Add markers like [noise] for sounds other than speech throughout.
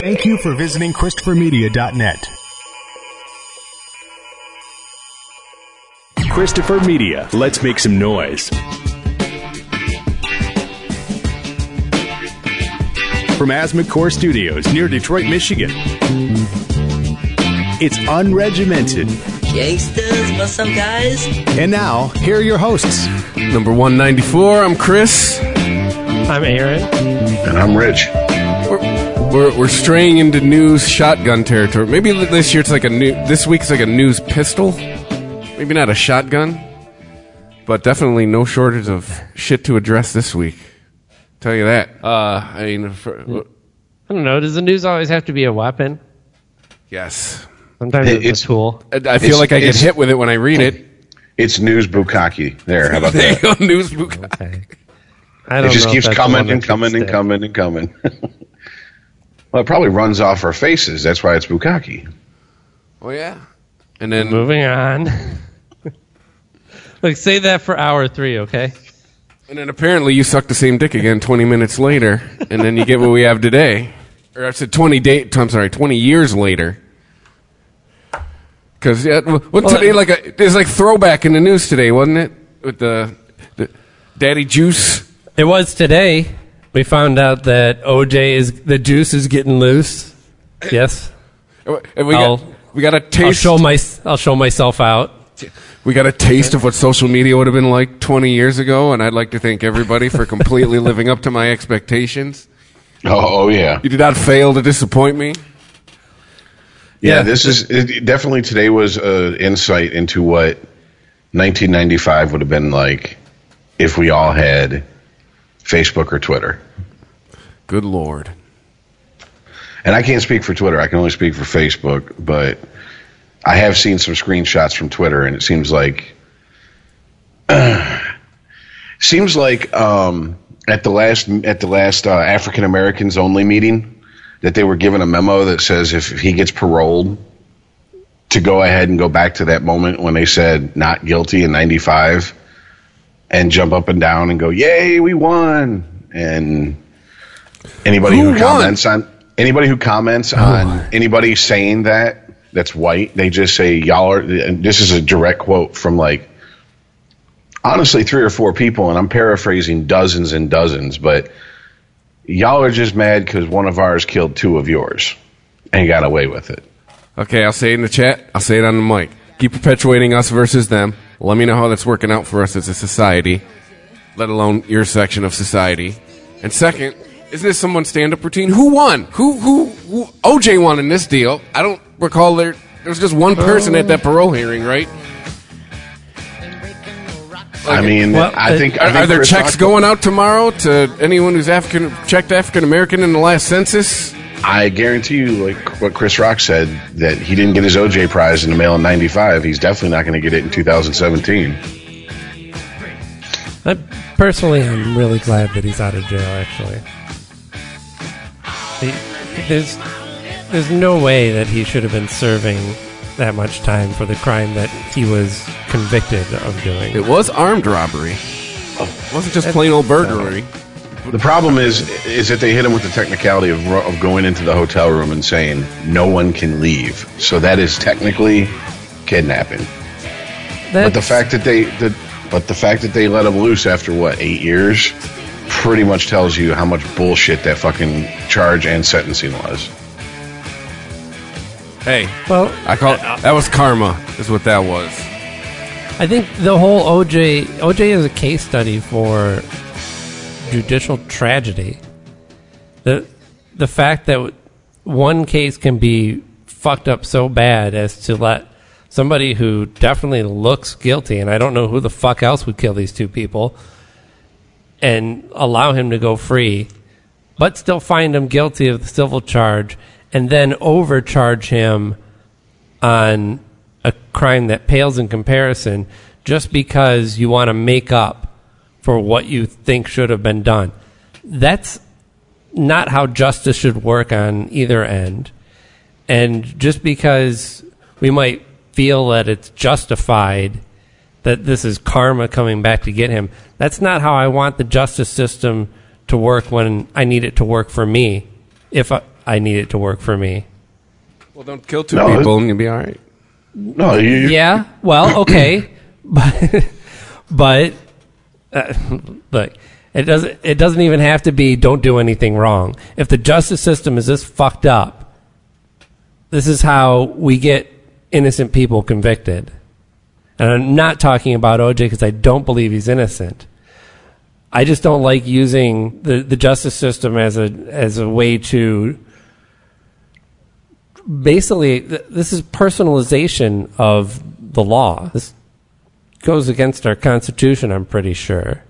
Thank you for visiting ChristopherMedia.net. Christopher Media. Let's make some noise. From Asthma Core Studios near Detroit, Michigan. It's unregimented. Gangsters, what's up, guys? And now, here are your hosts. Number 194, I'm Chris. I'm Aaron. And I'm Rich. We're, we're, we're straying into news shotgun territory. Maybe this year it's like a new. This week's like a news pistol. Maybe not a shotgun, but definitely no shortage of shit to address this week. Tell you that. Uh, I mean, for, I don't know. Does the news always have to be a weapon? yes. Sometimes It- it's, it's- a tool. I, I feel It's- like I get hit with it when I read it. It's news bukkake. There, how about There you that? go, [laughs] news book. Okay. I don't It just know keeps that's the one coming and coming and coming and coming. Well, it probably runs off our faces. That's why it's bukkake. Oh yeah. And then Moving on. Look, say that for hour three, okay? And then apparently you suck the same dick again 20 minutes later, and then you get what we have today. Or I said 20 day, I'm sorry, 20 years later. Because yeah, what Well, today like a there's like throwback in the news today, wasn't it? With the, the Daddy Juice. It was today. We found out that OJ is the juice is getting loose. Yes, uh, And we I'll- got we got a I'll show my I'll show myself out. we got a taste of what social media would have been like 20 years ago, and I'd like to thank everybody for completely [laughs] living up to my expectations. Oh, oh yeah. You did not fail to disappoint me. Yeah, Yeah. this is it, definitely today was an insight into what 1995 would have been like if we all had Facebook or Twitter. Good lord. And I can't speak for Twitter. I can only speak for Facebook, but I have seen some screenshots from Twitter, and it seems like [clears throat] seems like um, at the last at the last uh, African Americans only meeting that they were given a memo that says if he gets paroled to go ahead and go back to that moment when they said not guilty in 95 and jump up and down and go yay we won and anybody Who who, comments on anybody who comments on anybody saying that that's white they just say y'all are and this is a direct quote from like honestly three or four people and i'm paraphrasing dozens and dozens but y'all are just mad because one of ours killed two of yours and got away with it Okay, I'll say it in the chat. I'll say it on the mic. Keep perpetuating us versus them. Let me know how that's working out for us as a society, let alone your section of society. And second, isn't this someone's stand-up routine? Who won? Who who, who OJ won in this deal? I don't recall there. There was just one person at that parole hearing, right? i mean Well, i uh, think, I Are, think are there checks going out tomorrow to anyone who's African checked African American in the last census? I guarantee you, like what Chris Rock said, that he didn't get his OJ prize in the mail in '95. He's definitely not going to get it in 2017. I personally am really glad that he's out of jail. Actually, He- there's there's no way that he should have been serving that much time for the crime that he was convicted of doing. It was armed robbery. Oh. It wasn't just plain old burglary. The problem is, is that they hit him with the technicality of, of going into the hotel room and saying no one can leave. So that is technically kidnapping. But the That's- fact that they, the, but the fact that they let him loose after what eight years, pretty much tells you how much bullshit that fucking charge and sentencing was. Hey, well, I call that was karma. Is what that was. I think the whole OJ OJ is a case study for judicial tragedy. The the fact that one case can be fucked up so bad as to let somebody who definitely looks guilty, and I don't know who the fuck else would kill these two people, and allow him to go free, but still find him guilty of the civil charge, and then overcharge him on a crime that pales in comparison just because you want to make up for what you think should have been done. That's not how justice should work on either end. And just because we might feel that it's justified that this is karma coming back to get him, that's not how I want the justice system to work when I need it to work for me. If I, I need it to work for me. Well, don't kill two No, people and you'll be all right. No, you, you- Yeah, well, okay, but [laughs] but uh, [laughs] look, it doesn't it doesn't even have to be don't do anything wrong. If the justice system is this fucked up, this is how we get innocent people convicted. And I'm not talking about OJ because I don't believe he's innocent. I just don't like using the, the justice system as a as a way to basically th- this is personalization of the law. This goes against our constitution, I'm pretty sure.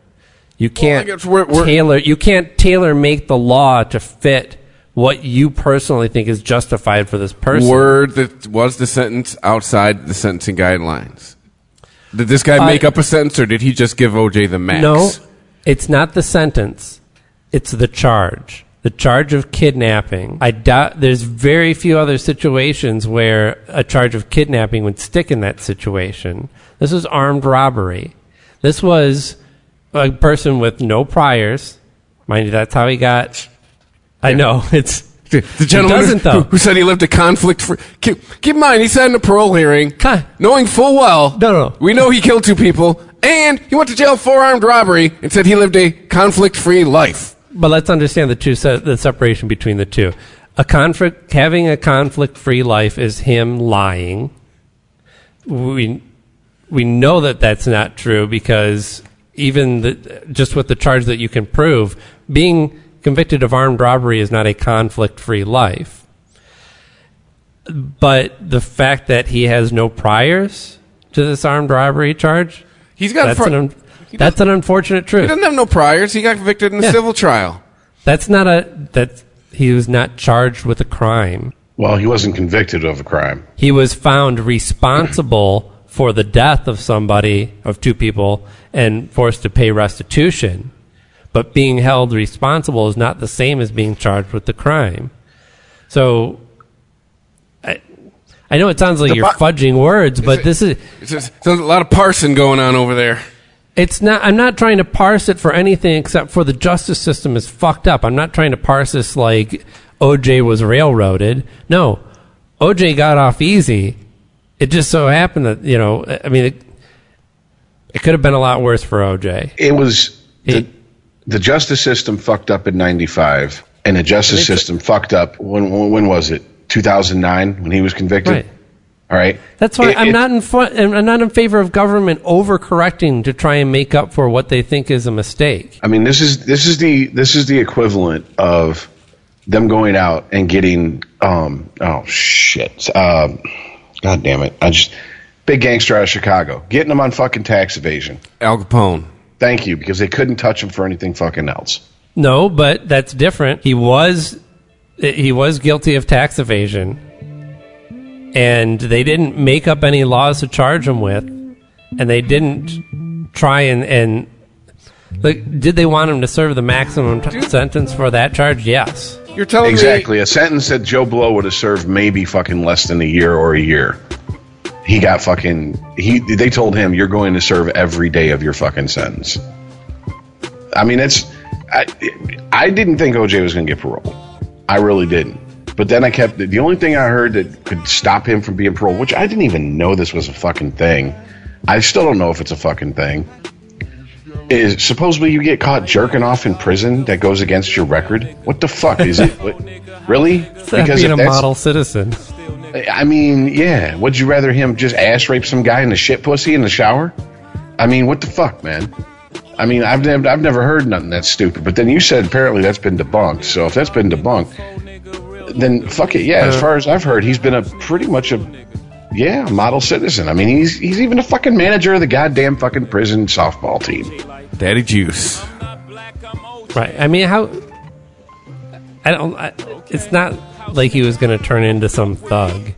You can't guess we're- we're- tailor you can't tailor make the law to fit what you personally think is justified for this person. Word that was the sentence outside the sentencing guidelines. Did this guy Uh, make up a sentence or did he just give OJ the max? No, it's not the sentence. It's the charge. The charge of kidnapping. I doubt there's very few other situations where a charge of kidnapping would stick in that situation. This was armed robbery. This was a person with no priors. Mind you, that's how he got. I know [laughs] it's. The gentleman He doesn't, though. who, who said he lived a conflict free. Keep, keep in mind, he said in a parole hearing, Huh. knowing full well, No, no. we know he killed two people, and he went to jail for armed robbery and said he lived a conflict free life. But let's understand the two the separation between the two. A conflict having a conflict free life is him lying. We we know that that's not true because even the, just with the charge that you can prove, being convicted of armed robbery is not a conflict free life. But the fact that he has no priors to this armed robbery charge, He's got that's, pri- an, he that's an unfortunate truth. He doesn't have no priors. He got convicted in a Yeah. civil trial. That's not a that he was not charged with a crime. well, he wasn't convicted of a crime. He was found responsible [clears throat] for the death of somebody of two people and forced to pay restitution. But being held responsible is not the same as being charged with the crime. So I, I know it sounds like The you're bu- fudging words, but this is It's just, there's a lot of parsing going on over there. It's not i'm not trying to parse it for anything except for the justice system is fucked up i'm not trying to parse this like oj was railroaded no oj got off easy it just so happened that you know i mean it, it could have been a lot worse for oj It was the, He- the justice system fucked up in '95, and the justice system fucked up when when when was it? 2009 when he was convicted. Right. All right. that's why It- i'm it- not in fu- i'm not in favor of government overcorrecting to try and make up for what they think is a mistake I mean, this is this is the this is the equivalent of them going out and getting um oh shit um god damn it I just big gangster out of Chicago getting them on fucking tax evasion. Al Capone. Thank you because they couldn't touch him for anything fucking else. No, but that's different. He was he was guilty of tax evasion, and they didn't make up any laws to charge him with, and they didn't try and and like, did they want him to serve the maximum t- sentence for that charge? Yes. You're telling Exactly. A sentence that Joe Blow would have served maybe fucking less than a year or a year. He got fucking he they told him you're going to serve every day of your fucking sentence. I mean it's I I didn't think OJ was going to get parole. I really didn't. But then I kept the only thing I heard that could stop him from being paroled, which I didn't even know this was a fucking thing. I still don't know if it's a fucking thing. Is supposedly you get caught jerking off in prison that goes against your record? What the fuck is it? [laughs] What, really? Because being a model citizen. I mean, yeah. Would you rather him just ass rape some guy in the shit pussy in the shower? I mean, what the fuck, man? I mean, I've never, I've never heard nothing that's stupid. But then you said apparently that's been debunked. So if that's been debunked, then fuck it. Yeah, as far as I've heard, he's been a pretty much a yeah model citizen. I mean, he's he's even a fucking manager of the goddamn fucking prison softball team. Daddy Juice. Right. I mean, how? I don't. I, it's not like he was going to turn into some thug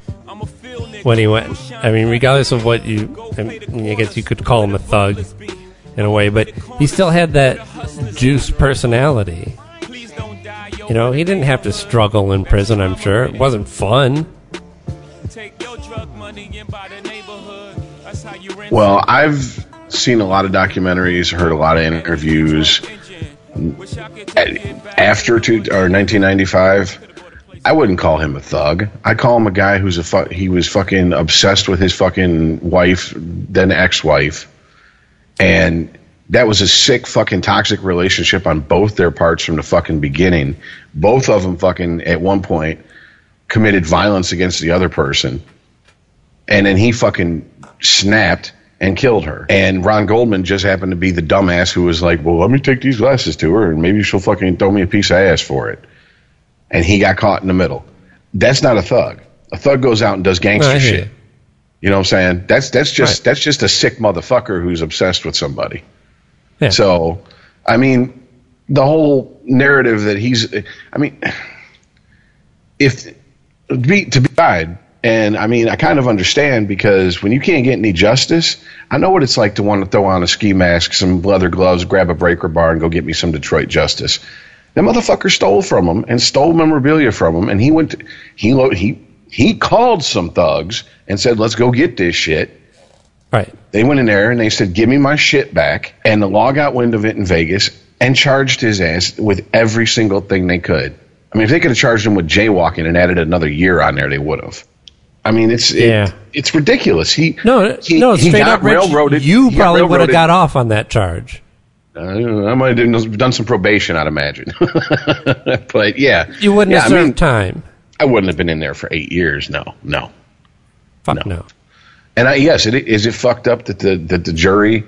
when he went. I mean, regardless of what you, I, mean, I guess you could call him a thug in a way, but he still had that juice personality. You know, he didn't have to struggle in prison. I'm sure it wasn't fun. Well, I've seen a lot of documentaries, heard a lot of interviews. After two, or 1995, I wouldn't call him a thug. I call him a guy who's a fu- he was fucking obsessed with his fucking wife, then ex-wife, and that was a sick fucking toxic relationship on both their parts from the fucking beginning. Both of them fucking at one point committed violence against the other person, and then he fucking snapped and killed her. And Ron Goldman just happened to be the dumbass who was like, "Well, let me take these glasses to her, and maybe she'll fucking throw me a piece of ass for it." And he got caught in the middle. That's not a thug. A thug goes out and does gangster shit. you. You know what I'm saying? That's that's just Right. that's just a sick motherfucker who's obsessed with somebody. Yeah. So, I mean, the whole narrative that he's, I mean, if to be to be died, and I mean, I kind of understand because when you can't get any justice, I know what it's like to want to throw on a ski mask, some leather gloves, grab a breaker bar, and go get me some Detroit justice. That motherfucker stole from him and stole memorabilia from him, and he went, to, he he he called some thugs and said, "Let's go get this shit." Right. They went in there and they said, "Give me my shit back," and the law got wind of it in Vegas and charged his ass with every single thing they could. I mean, if they could have charged him with jaywalking and added another year on there, they would have. I mean, it's it- Yeah. it's ridiculous. He No, he, no, straight up, Rich, railroaded. you probably would have got off on that charge. Uh, I might have done, some probation, I'd imagine. [laughs] but yeah, You wouldn't yeah, have I served mean, time. I wouldn't have been in there for eight years. No, no. Fuck no. no. And I, yes, it, is it fucked up that the that the jury,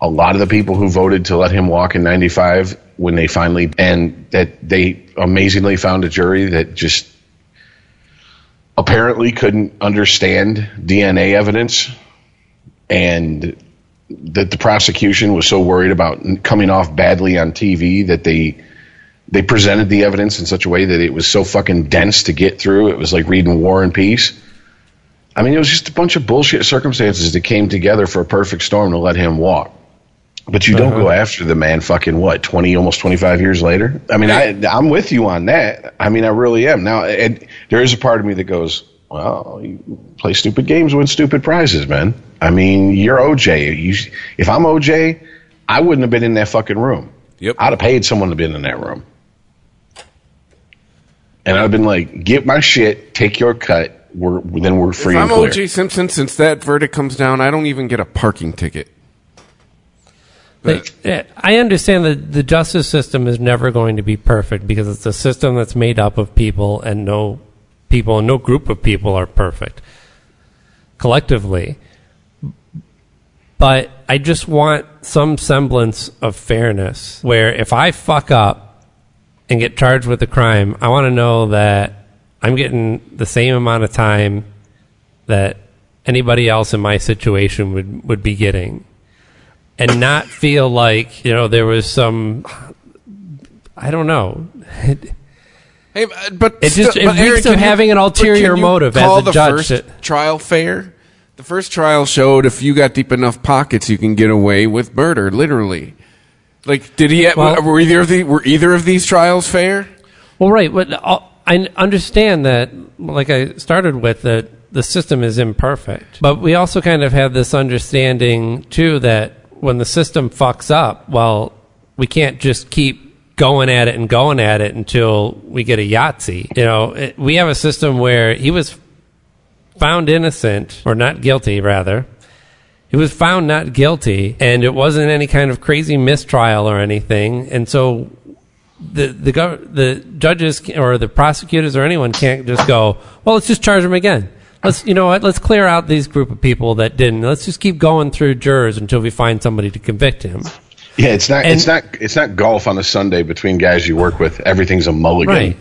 a lot of the people who voted to let him walk in '95, when they finally and that they amazingly found a jury that just apparently couldn't understand DNA evidence, and that the prosecution was so worried about coming off badly on TV that they they presented the evidence in such a way that it was so fucking dense to get through. It was like reading War and Peace. I mean, it was just a bunch of bullshit circumstances that came together for a perfect storm to let him walk. But you don't go uh-huh. after the man fucking what, 20, almost 25 years later? I mean, I, I'm with you on that. I mean, I really am. Now, and there is a part of me that goes, well, you play stupid games, win stupid prizes, man. I mean, you're OJ. You, if I'm OJ, I wouldn't have been in that fucking room. Yep. I'd have paid someone to be in that room. And I'd have been like, get my shit, take your cut. We're, then we're free If I'm clear. OJ Simpson, since that verdict comes down, I don't even get a parking ticket. But Like, eh, I understand that the justice system is never going to be perfect because it's a system that's made up of people, and no people, and no group of people are perfect collectively. But I just want some semblance of fairness where if I fuck up and get charged with a crime, I want to know that I'm getting the same amount of time that anybody else in my situation would, would be getting and not feel like you know there was some I don't know. Hey, uh, but It just- still- it reeks of can you- having an ulterior motive as call a the judge First that- trial fair. The first trial showed if you got deep enough pockets, you can get away with murder. Literally, like did he? Well- were either of the were either of these trials fair? Well, right, but I understand that. Like I started with that the system is imperfect, but we also kind of have this understanding too that when the system fucks up, well, we can't just keep going at it and going at it until we get a Yahtzee. You know, it, we have a system where he was found innocent or not guilty, rather. He was found not guilty, and it wasn't any kind of crazy mistrial or anything. And so the the gov- the judges or the prosecutors or anyone can't just go, well, let's just charge him again. Let's you know what? Let's clear out these group of people that didn't. Let's just keep going through jurors until we find somebody to convict him. Yeah, it's not. And- it's not. It's not golf on a Sunday between guys you work with. Everything's a mulligan. Right.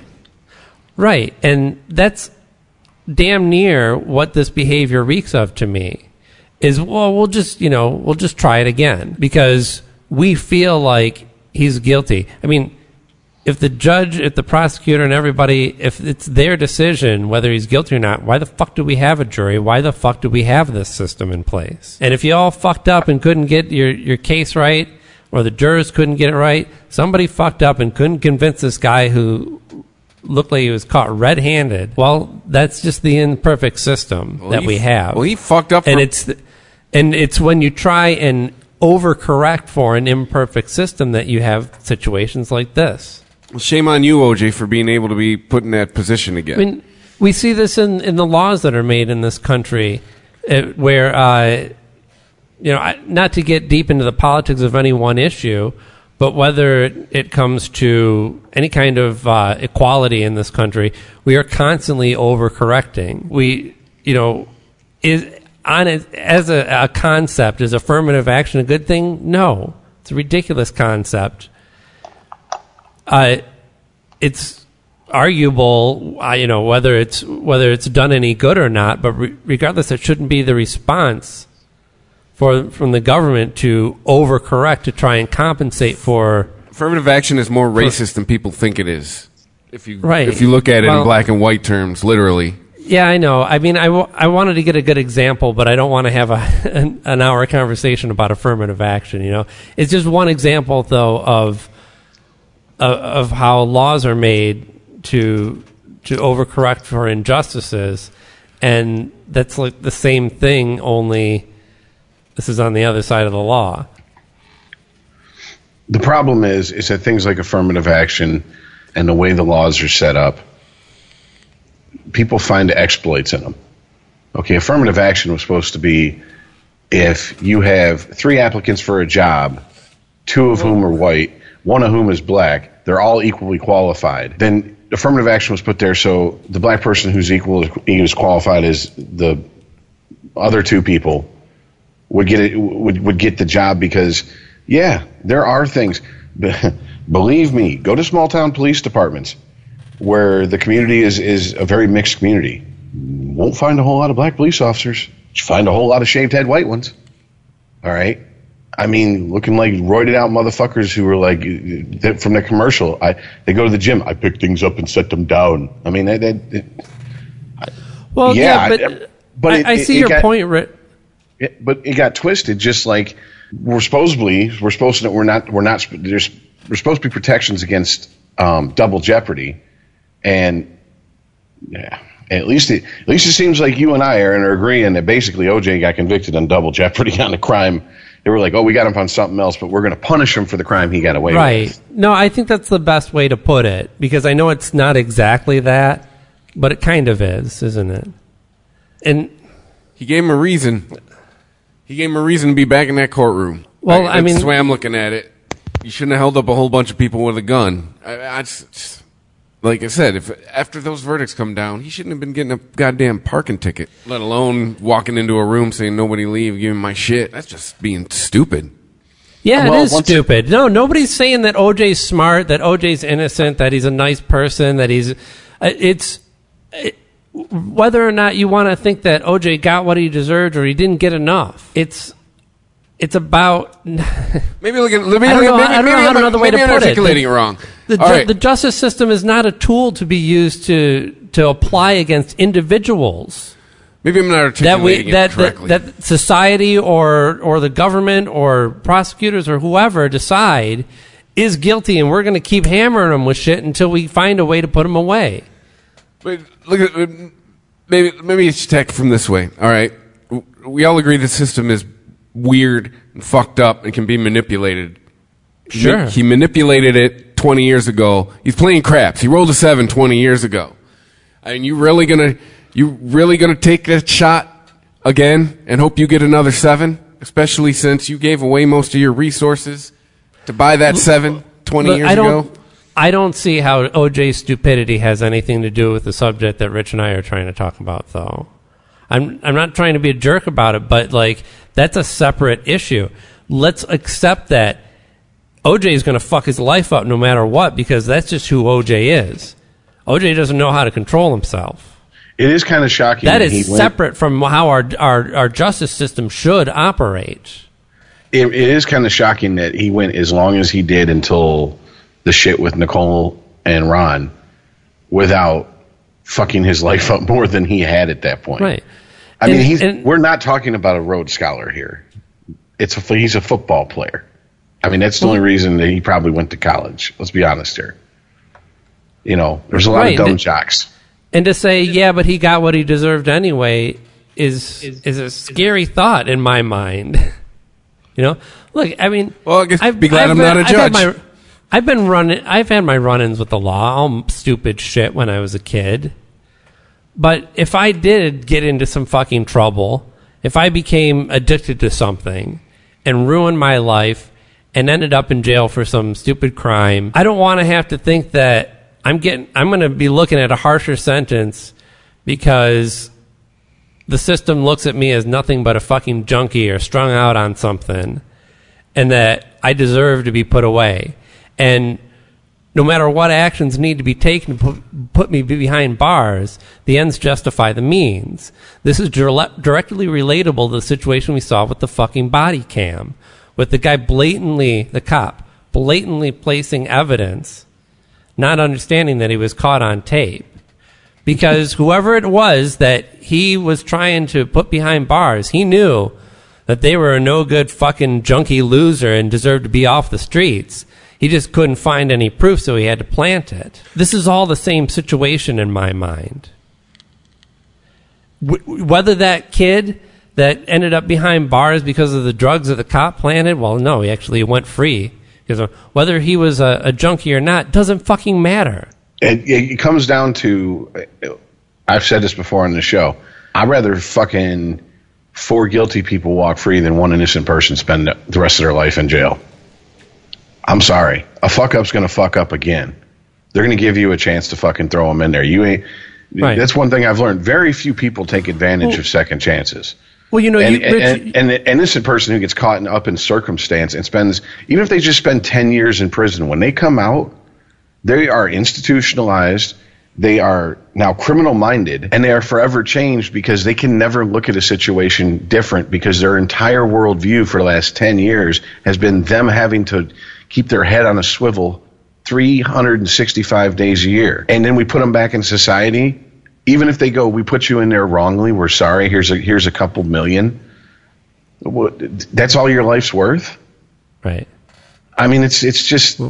Right. And that's damn near what this behavior reeks of to me. Is well, we'll just you know we'll just try it again because we feel like he's guilty. I mean, if the judge, if the prosecutor, and everybody, if it's their decision whether he's guilty or not, why the fuck do we have a jury? Why the fuck do we have this system in place? And if you all fucked up and couldn't get your, your case right, or the jurors couldn't get it right, somebody fucked up and couldn't convince this guy who looked like he was caught red-handed. Well, that's just the imperfect system Well, that we have. well, he fucked up and it's the, and it's when you try and overcorrect for an imperfect system that you have situations like this. Well, shame on you, OJ, for being able to be put in that position again. I mean, we see this in, in the laws that are made in this country, uh, where, uh, you know, I- not to get deep into the politics of any one issue, but whether it comes to any kind of uh, equality in this country, we are constantly overcorrecting. We, you know, is on it as a, a concept is affirmative action a good thing? No, it's a ridiculous concept. Uh, it's arguable, uh, you know, whether it's whether it's done any good or not. But re- regardless, it shouldn't be the response for from the government to overcorrect to try and compensate for. Affirmative action is more racist than people think it is. If you Right. if you look at it Well- in black and white terms, literally. Yeah, I know. I mean, I, w- I wanted to get a good example, but I don't want to have a [laughs] an, an hour conversation about affirmative action. You know, it's just one example, though, of of, of how laws are made to to overcorrect for injustices, and that's like the same thing. Only this is on the other side of the law. The problem is, is that things like affirmative action and the way the laws are set up, people find exploits in them. Okay, affirmative action was supposed to be if you have three applicants for a job, two of whom are white, one of whom is black, they're all equally qualified. Then affirmative action was put there so the black person who's equal as qualified as the other two people would get it would would get the job because yeah, there are things. Believe me, go to small town police departments where the community is is a very mixed community. Won't find a whole lot of black police officers. You find a whole lot of shaved head white ones. All right. I mean, looking like roided out motherfuckers who were like from the commercial. I they go to the gym. I pick things up and set them down. I mean, that, that, Well, Yeah, yeah, I- but, but I, it- I it- see your got- point. Ri- it, but it got twisted. Just like we're supposedly we're supposed to we're not we're not there's there's supposed to be protections against um, double jeopardy, and yeah, at least it, at least it seems like you and I are, are agreeing that basically OJ got convicted on double jeopardy [laughs] on the crime. They were like, oh, we got him on something else, but we're going to punish him for the crime he got away Right. with. Right. No, I think that's the best way to put it because I know it's not exactly that, but it kind of is, isn't it? And He gave him a reason. He gave him a reason to be back in that courtroom. Well, Like, I that's mean- the way I'm looking at it. You shouldn't have held up a whole bunch of people with a gun. I, I just, just- like I said, if after those verdicts come down, he shouldn't have been getting a goddamn parking ticket. Let alone walking into a room saying nobody leave, giving my shit. That's just being stupid. yeah, Well, it is once- stupid. No, nobody's saying that OJ's smart, that OJ's innocent, that he's a nice person, that he's. uh, It's. It, whether or not you want to think that OJ got what he deserved or he didn't get enough, it's. It's about [laughs] Maybe look at. Maybe, I don't know- maybe, I don't know maybe how another way to put it. articulating The- it wrong. The, ju- right. the justice system is not a tool to be used to to apply against individuals. maybe I'm not That articulating we it that, that correctly. that society or or the government or prosecutors or whoever decide is guilty, and we're going to keep hammering them with shit until we find a way to put them away. But look at maybe maybe it's tech from this way. All right, we all agree the system is weird and fucked up and can be manipulated. Sure. he manipulated it 20 years ago. He's playing craps. He rolled a seven 20 years ago. And you really gonna you really gonna take that shot again and hope you get another seven? Especially since you gave away most of your resources to buy that seven 20 Look, years I don't. ago. I don't see how OJ's stupidity has anything to do with the subject that Rich and I are trying to talk about, though. I'm I'm not trying to be a jerk about it, but like that's a separate issue. Let's accept that OJ is going to fuck his life up no matter what because that's just who OJ is. OJ doesn't know how to control himself. It is kind of shocking. That is went- separate from how our our, our justice system should operate. it, it is kind of shocking that he went as long as he did until the shit with Nicole and Ron without fucking his [laughs] life up more than he had at that point. Right. I mean, he's, and- we're not talking about a Rhodes Scholar here. It's a, he's a football player. I mean, that's the only reason that he probably went to college. Let's be honest here. You know, there's a lot Right, of dumb and- jocks. And to say, yeah, but he got what he deserved anyway, is is a scary thought in my mind. [laughs] you know, look, I mean, Well, I guess I've- be glad I've I'm read- not a I've had judge. my- I've been running. I've had my run-ins with the law, all stupid shit when I was a kid. But if I did get into some fucking trouble, if I became addicted to something and ruined my life and ended up in jail for some stupid crime, I don't want to have to think that I'm getting. I'm going to be looking at a harsher sentence because the system looks at me as nothing but a fucking junkie or strung out on something and that I deserve to be put away. And no matter what actions need to be taken to put, me behind bars, the ends justify the means. This is directly relatable to the situation we saw with the fucking body cam, with the guy blatantly, the cop, blatantly placing evidence, not understanding that he was caught on tape because whoever it was that he was trying to put behind bars, he knew that they were a no good fucking junkie loser and deserved to be off the streets. He just couldn't find any proof, so he had to plant it. This is all the same situation in my mind. W- whether that kid that ended up behind bars because of the drugs that the cop planted, well, no, he actually went free. Because whether he was a, a junkie or not doesn't fucking matter. It, it comes down to uh, I've said this before on the show. I'd rather fucking four guilty people walk free than one innocent person spend the rest of their life in jail. I'm sorry. A fuck up's going to fuck up again. They're going to give you a chance to fucking throw them in there. You ain't. Right. That's one thing I've learned. Very few people take advantage Well- of second chances. Well, you know, And, you, Rich, and, and, the innocent person who gets caught in, up in circumstance and spends, even if they just spend 10 years in prison, when they come out, they are institutionalized. They are now criminal minded and they are forever changed because they can never look at a situation different because their entire worldview for the last 10 years has been them having to keep their head on a swivel 365 days a year. And then we put them back in society. Even if they go, we put you in there wrongly, we're sorry, here's a, here's a couple million. What, that's all your life's worth? right. I mean, it's it's just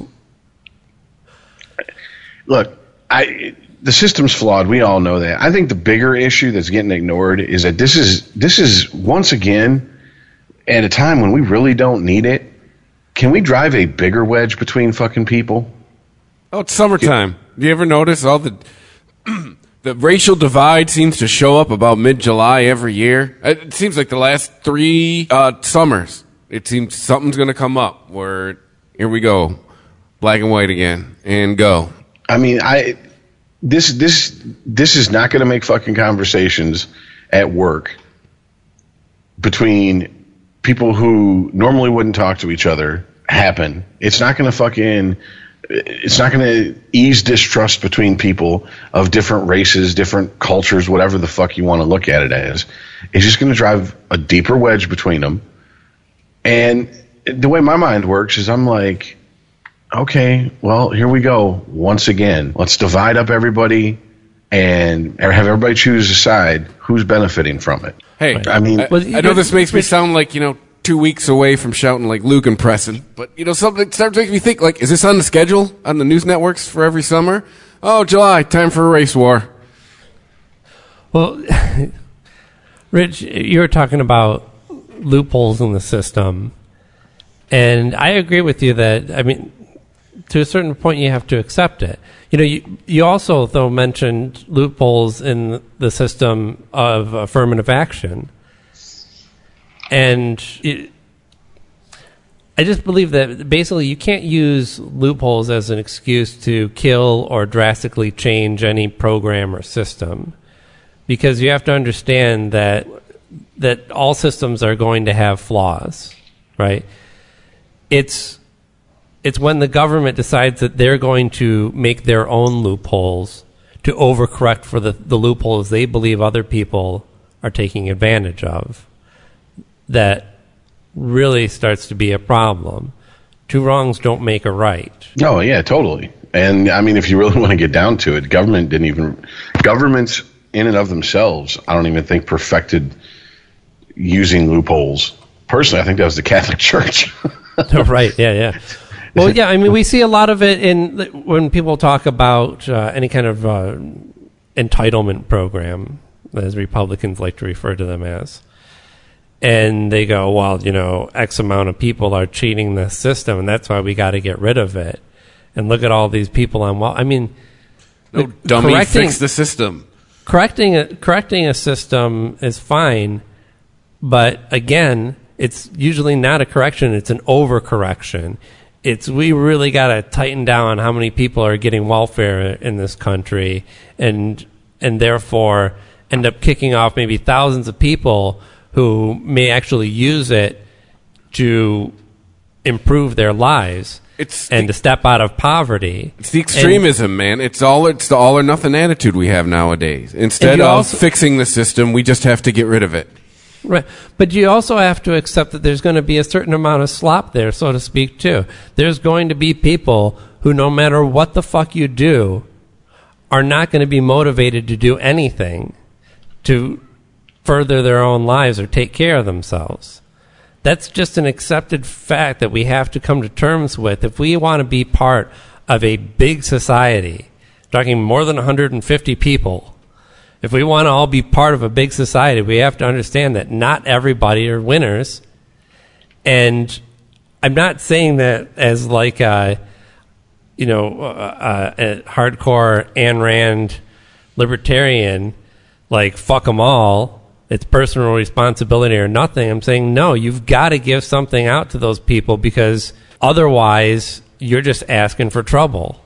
look. I the system's flawed. We all know that. I think the bigger issue that's getting ignored is that this is this is once again at a time when we really don't need it. Can we drive a bigger wedge between fucking people? Oh, it's summertime. Do you ever notice all the [clears throat] the racial divide seems to show up about mid July every year? It seems like the last three uh, summers, it seems something's going to come up where here we go, black and white again, and go. I mean, I this this this is not going to make fucking conversations at work between people who normally wouldn't talk to each other happen. It's not going to fucking it's not going to ease distrust between people of different races, different cultures, whatever the fuck you want to look at it as. It's just going to drive a deeper wedge between them. And the way my mind works is I'm like, okay, well, here we go. Once again, let's divide up everybody and have everybody choose a side who's benefiting from it. Hey, I mean, I, I know this makes me sound like you know two weeks away from shouting like Luke and Preston, but you know something starts making me think like, is this on the schedule on the news networks for every summer? Oh, July, time for a race war. Well, [sighs] Rich, you were talking about loopholes in the system, and I agree with you that I mean, to a certain point, you have to accept it. You know, you you also though mentioned loopholes in the system of affirmative action, and. It, I just believe that basically you can't use loopholes as an excuse to kill or drastically change any program or system because you have to understand that that all systems are going to have flaws, right? It's it's when the government decides that they're going to make their own loopholes to overcorrect for the, the loopholes they believe other people are taking advantage of that really starts to be a problem. Two wrongs don't make a right. Oh yeah, totally. And I mean, if you really [laughs] want to get down to it, government didn't even governments in and of themselves. I don't even think perfected using loopholes. Personally, I think that was the Catholic [laughs] Church. [laughs] right. Yeah. Yeah. Well, yeah. I mean, we [laughs] see a lot of it in when people talk about uh, any kind of uh, entitlement program, as Republicans like to refer to them as, and they go, "Well, you know, X amount of people are cheating the system, and that's why we got to get rid of it." and look at all these people on well. I mean, No dummy fix the system. correcting a, correcting a system is fine, but again, it's usually not a correction; it's an overcorrection. It's we really got to tighten down how many people are getting welfare in this country, and and therefore end up kicking off maybe thousands of people who may actually use it to improve their lives It's and the, to step out of poverty. it's the extremism, man. It's all it's the all or nothing attitude we have nowadays. Instead of also- fixing the system, we just have to get rid of it. Right. But you also have to accept that there's going to be a certain amount of slop there, so to speak, too. There's going to be people who, no matter what the fuck you do, are not going to be motivated to do anything to further their own lives or take care of themselves. That's just an accepted fact that we have to come to terms with if we want to be part of a big society, talking more than 150 people. If we want to all be part of a big society, we have to understand that not everybody are winners. And I'm not saying that as like a, you know, uh, uh, a hardcore Ayn Rand libertarian, like fuck them all. It's personal responsibility or nothing. I'm saying no. You've got to give something out to those people because otherwise you're just asking for trouble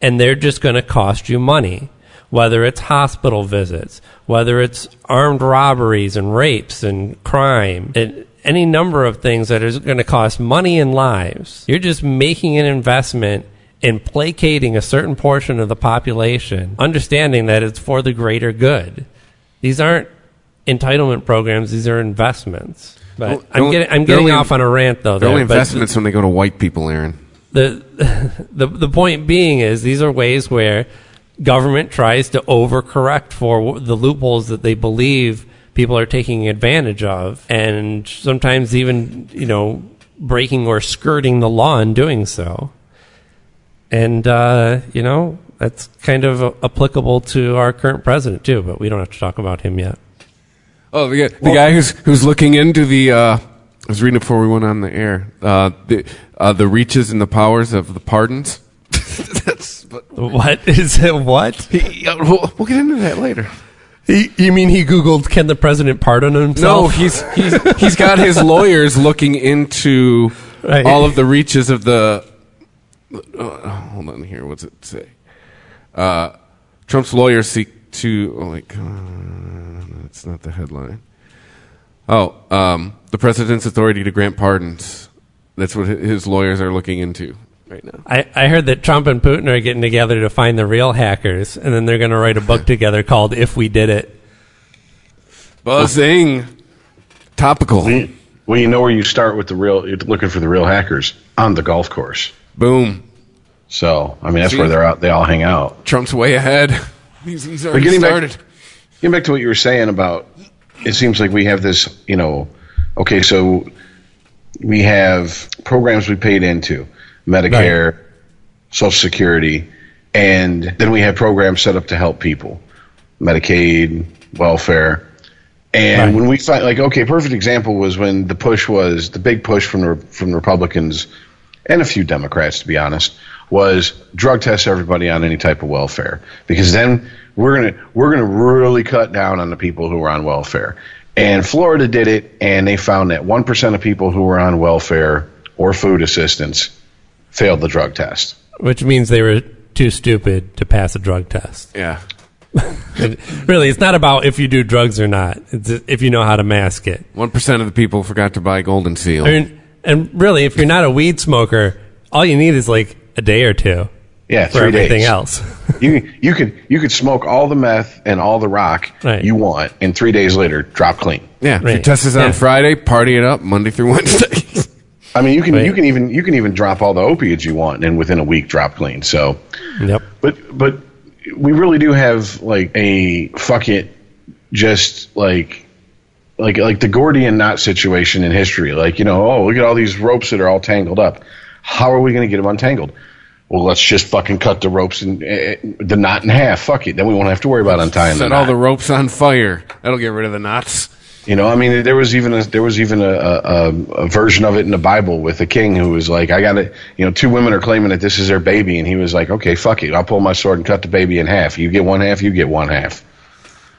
and they're just going to cost you money. Whether it's hospital visits, whether it's armed robberies and rapes and crime, and any number of things that is going to cost money and lives. You're just making an investment in placating a certain portion of the population, understanding that it's for the greater good. These aren't entitlement programs; these are investments. But Well, I'm getting I'm getting only- off on a rant though. They're there, only investments when they go to white people, Aaron. the [laughs] the the point being is these are ways where government tries to overcorrect for the loopholes that they believe people are taking advantage of and sometimes even you know breaking or skirting the law in doing so and uh, you know that's kind of applicable to our current president too but we don't have to talk about him yet Oh, the, guy- the guy who's who's looking into the. Uh, I was reading it before we went on the air. Uh, the uh, the reaches and the powers of the pardons. [laughs] [laughs] What [laughs] is it what he, uh, we'll, we'll get into that later. he, you mean he googled can the president pardon himself No, he's he's he's got his [laughs] lawyers looking into Right. all of the reaches of the. Uh, hold on here. What's it say? Uh, Trump's lawyers seek to. Oh, like, uh, that's not the headline. Oh, um, the president's authority to grant pardons. That's what his lawyers are looking into right now. I, I heard that Trump and Putin are getting together to find the real hackers, and then they're going to write a book together called "If We Did It." Buzzing. Topical. Well, you know where you start with the real. You're looking for the real hackers on the golf course. Boom. So, I mean, that's See? where they're out. They all hang out. Trump's way ahead. [laughs] He's, he's already getting back- started. Getting back to what you were saying about, it seems like we have this, you know, okay, so we have programs we paid into, Medicare, Social Security, and then we have programs set up to help people, Medicaid, welfare. And Right. when we find, like, okay, perfect example was when the push was the big push from the, from the Republicans and a few Democrats, to be honest, was drug test everybody on any type of welfare because then we're gonna we're gonna really cut down on the people who are on welfare. And Florida did it, and they found that one percent of people who were on welfare or food assistance failed the drug test. which means they were too stupid to pass a drug test. Yeah. [laughs] Really, it's not about if you do drugs or not. It's if you know how to mask it. One percent of the people forgot to buy Golden Seal. I mean, and really, if you're not a weed smoker, all you need is like a day or two Yeah, for three everything days. else. [laughs] You you could you could smoke all the meth and all the rock Right. you want, and three days later drop clean. yeah, if your test is on Yeah. Friday, party it up Monday through [laughs] Wednesday. I mean, you can Right. you can even you can even drop all the opiates you want, and within a week drop clean. So. yep. But but we really do have like a fuck it, just like like like the Gordian knot situation in history. Like you know, oh look at all these ropes that are all tangled up. How are we going to get them untangled? Well, let's just fucking cut the ropes and uh, the knot in half. Fuck it, then we won't have to worry about untying the Set all the ropes on fire. That'll get rid of the knots. You know, I mean, there was even a, there was even a, a, a version of it in the Bible with a king who was like, I got it." you know, two women are claiming that this is their baby, and he was like, okay, fuck it, I'll pull my sword and cut the baby in half. You get one half, you get one half.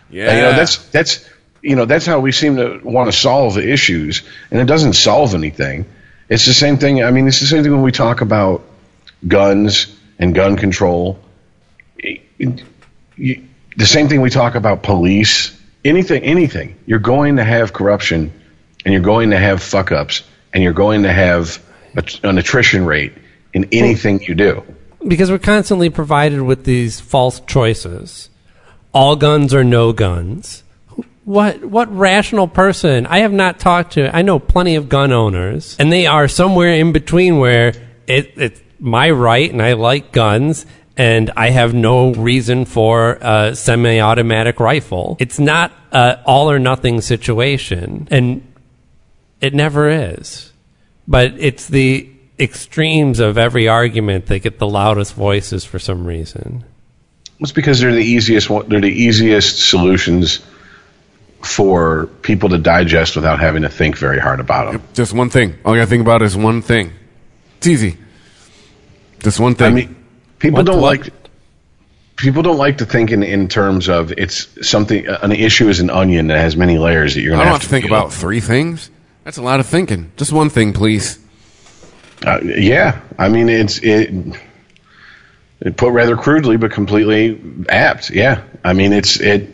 Yeah. And, you know, that's that's you know that's how we seem to want to solve issues, and it doesn't solve anything. It's the same thing. I mean, it's the same thing when we talk about guns and gun control. It- it- you- the same thing we talk about police. Anything, anything. You're going to have corruption, and you're going to have fuck ups, and you're going to have a, an attrition rate in anything you do. because we're constantly provided with these false choices. All guns or no guns. What what rational person? I have not talked to. I know plenty of gun owners, and they are somewhere in between where it, it's my right, and I like guns, and I have no reason for a semi-automatic rifle. It's not a all or nothing situation, and it never is. But it's the extremes of every argument that get the loudest voices for some reason. It's because they're the easiest. They're the easiest solutions for people to digest without having to think very hard about them. just one thing. All you gotta think about is one thing. It's easy. Just one thing. I mean, people What- don't what- like people don't like to think in, in terms of it's something. An issue is an onion that has many layers that you're I going don't have to think peel. about three things. That's a lot of thinking. Just one thing, please. Uh, yeah, I mean it's it. It put rather crudely, but completely apt. Yeah, I mean it's it,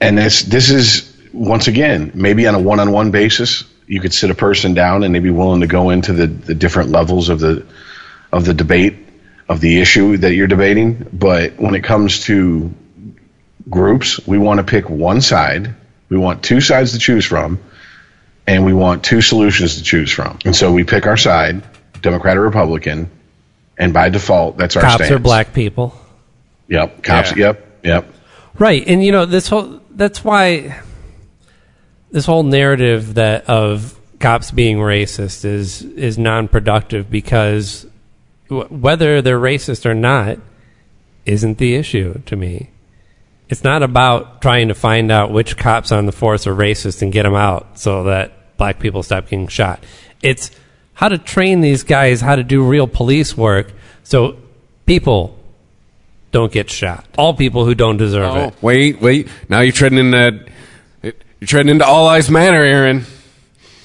and this this is once again maybe on a one-on-one basis you could sit a person down and they'd be willing to go into the, the different levels of the of the debate of the issue that you're debating. But when it comes to groups, we want to pick one side. We want two sides to choose from and we want two solutions to choose from. And so we pick our side, Democrat or Republican, and by default, that's our Cops stance. are black people. Yep. Cops. Yeah. Yep. Yep. Right, and you know this whole that's why this whole narrative that of cops being racist is is non-productive because w- whether they're racist or not isn't the issue to me. It's not about trying to find out which cops on the force are racist and get them out so that black people stop getting shot. It's how to train these guys how to do real police work so people don't get shot. All people who don't deserve Oh, it. wait, wait. Now you're treading in that. You're treading into all eyes matter, Aaron.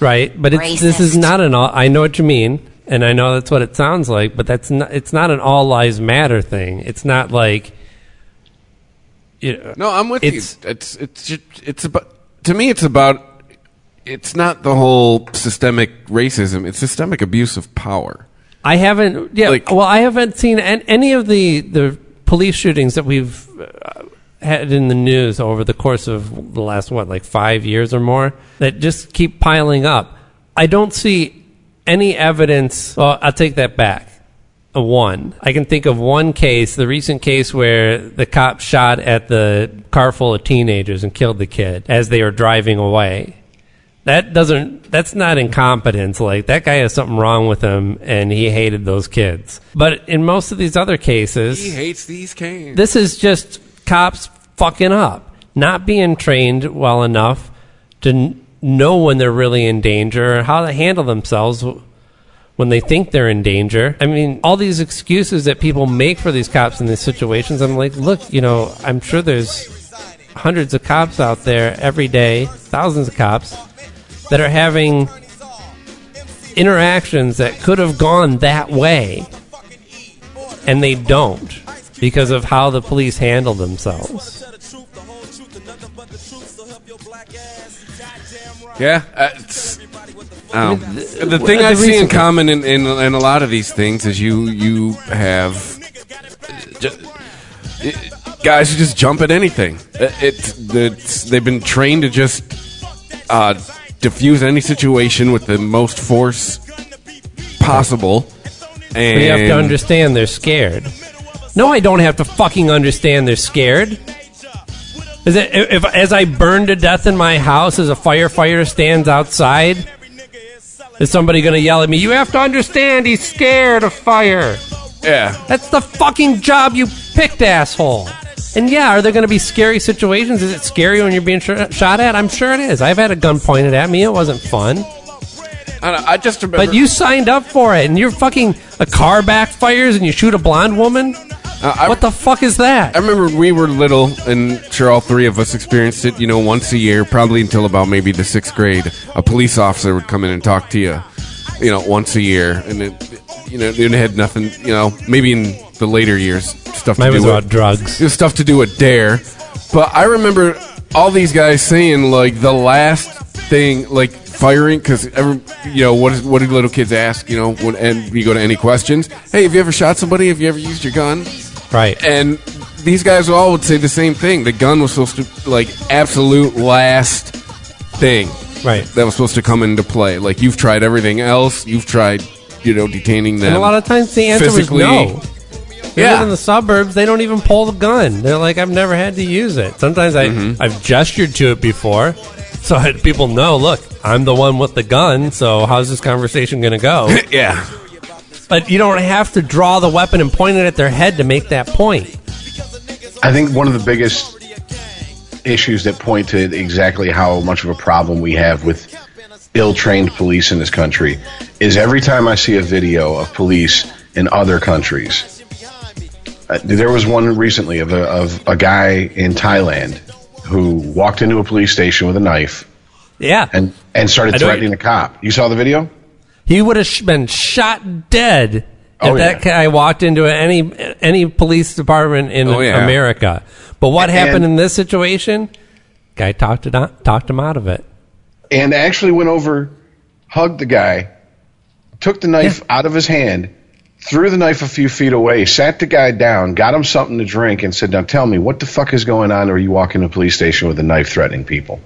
Right, but it's, this is not an all. I know what you mean, and I know that's what it sounds like. But that's not. It's not an all lives matter thing. It's not like. No, I'm with It's- you. It's it's it's about to me. It's about. It's not the whole systemic racism. It's systemic abuse of power. I haven't. Yeah. Like- well, I haven't seen any of the the police shootings that we've uh, had in the news over the course of the last what, like five years or more, that just keep piling up. I don't see any evidence. Well, I'll take that back. A one. I can think of one case, the recent case where the cop shot at the car full of teenagers and killed the kid as they were driving away that doesn't that's not incompetence like that guy has something wrong with him and he hated those kids but in most of these other cases He hates these canes. this is just cops fucking up not being trained well enough to n- know when they're really in danger how to handle themselves when they think they're in danger. I mean, all these excuses that people make for these cops in these situations, I'm like, look, you know, I'm sure there's hundreds of cops out there every day, thousands of cops that are having interactions that could have gone that way and they don't because of how the police handle themselves. Yeah, uh, it's, um, the- the, thing the I see in common in, in, in a lot of these things is you you have ju- it- guys who just jump at anything. Uh, It's, it's they've been trained to just uh, diffuse any situation with the most force possible. And But you have to understand they're scared. No, I don't have to fucking understand they're scared. Is it if as I burn to death in my house as a firefighter stands outside? Is somebody going to yell at me? You have to understand he's scared of fire. yeah, That's the fucking job you picked, asshole. And yeah, are there going to be scary situations? Is it scary when you're being sh- shot at? I'm sure it is. I've had a gun pointed at me. It wasn't fun. I, don't- I just remember. But you signed up for it, and you're fucking a car backfires and you shoot a blonde woman. Uh, I- what the fuck is that? I remember we were little, and sure all three of us experienced it. You know, once a year, probably until about maybe the sixth grade, a police officer would come in and talk to you. You know, once a year, and it, you know, it had nothing. You know, maybe in the later years, stuff to do was with about drugs. it was stuff to do with DARE. But I remember all these guys saying like the last thing, like firing, because every you know what is what do little kids ask? You know, when and you go to any questions. Hey, have you ever shot somebody? Have you ever used your gun? Right. And these guys all would say the same thing. The gun was supposed to like absolute last thing Right. that was supposed to come into play. Like you've tried everything else. You've tried, you know, detaining them. And a lot of times the answer was physically- no. They Yeah. live in the suburbs. They don't even pull the gun. They're like, I've never had to use it. Sometimes I, Mm-hmm. I've gestured to it before, so I, people know. Look, I'm the one with the gun. So how's this conversation going to go? [laughs] yeah. But you don't have to draw the weapon and point it at their head to make that point. I think one of the biggest issues that point to exactly how much of a problem we have with ill trained police in this country is every time I see a video of police in other countries. Uh, there was one recently of a, of a guy in Thailand who walked into a police station with a knife Yeah, and, and started threatening a cop. You saw the video? He would have been shot dead oh, if Oh, that guy walked into any any police department in Oh, yeah. America. But what And- happened in this situation? Guy talked it out, talked him out of it. and actually went over, hugged the guy, took the knife out of his hand, threw the knife a few feet away, sat the guy down, got him something to drink, and said, "Now tell me what the fuck is going on? Or you walk into a police station with a knife threatening people?"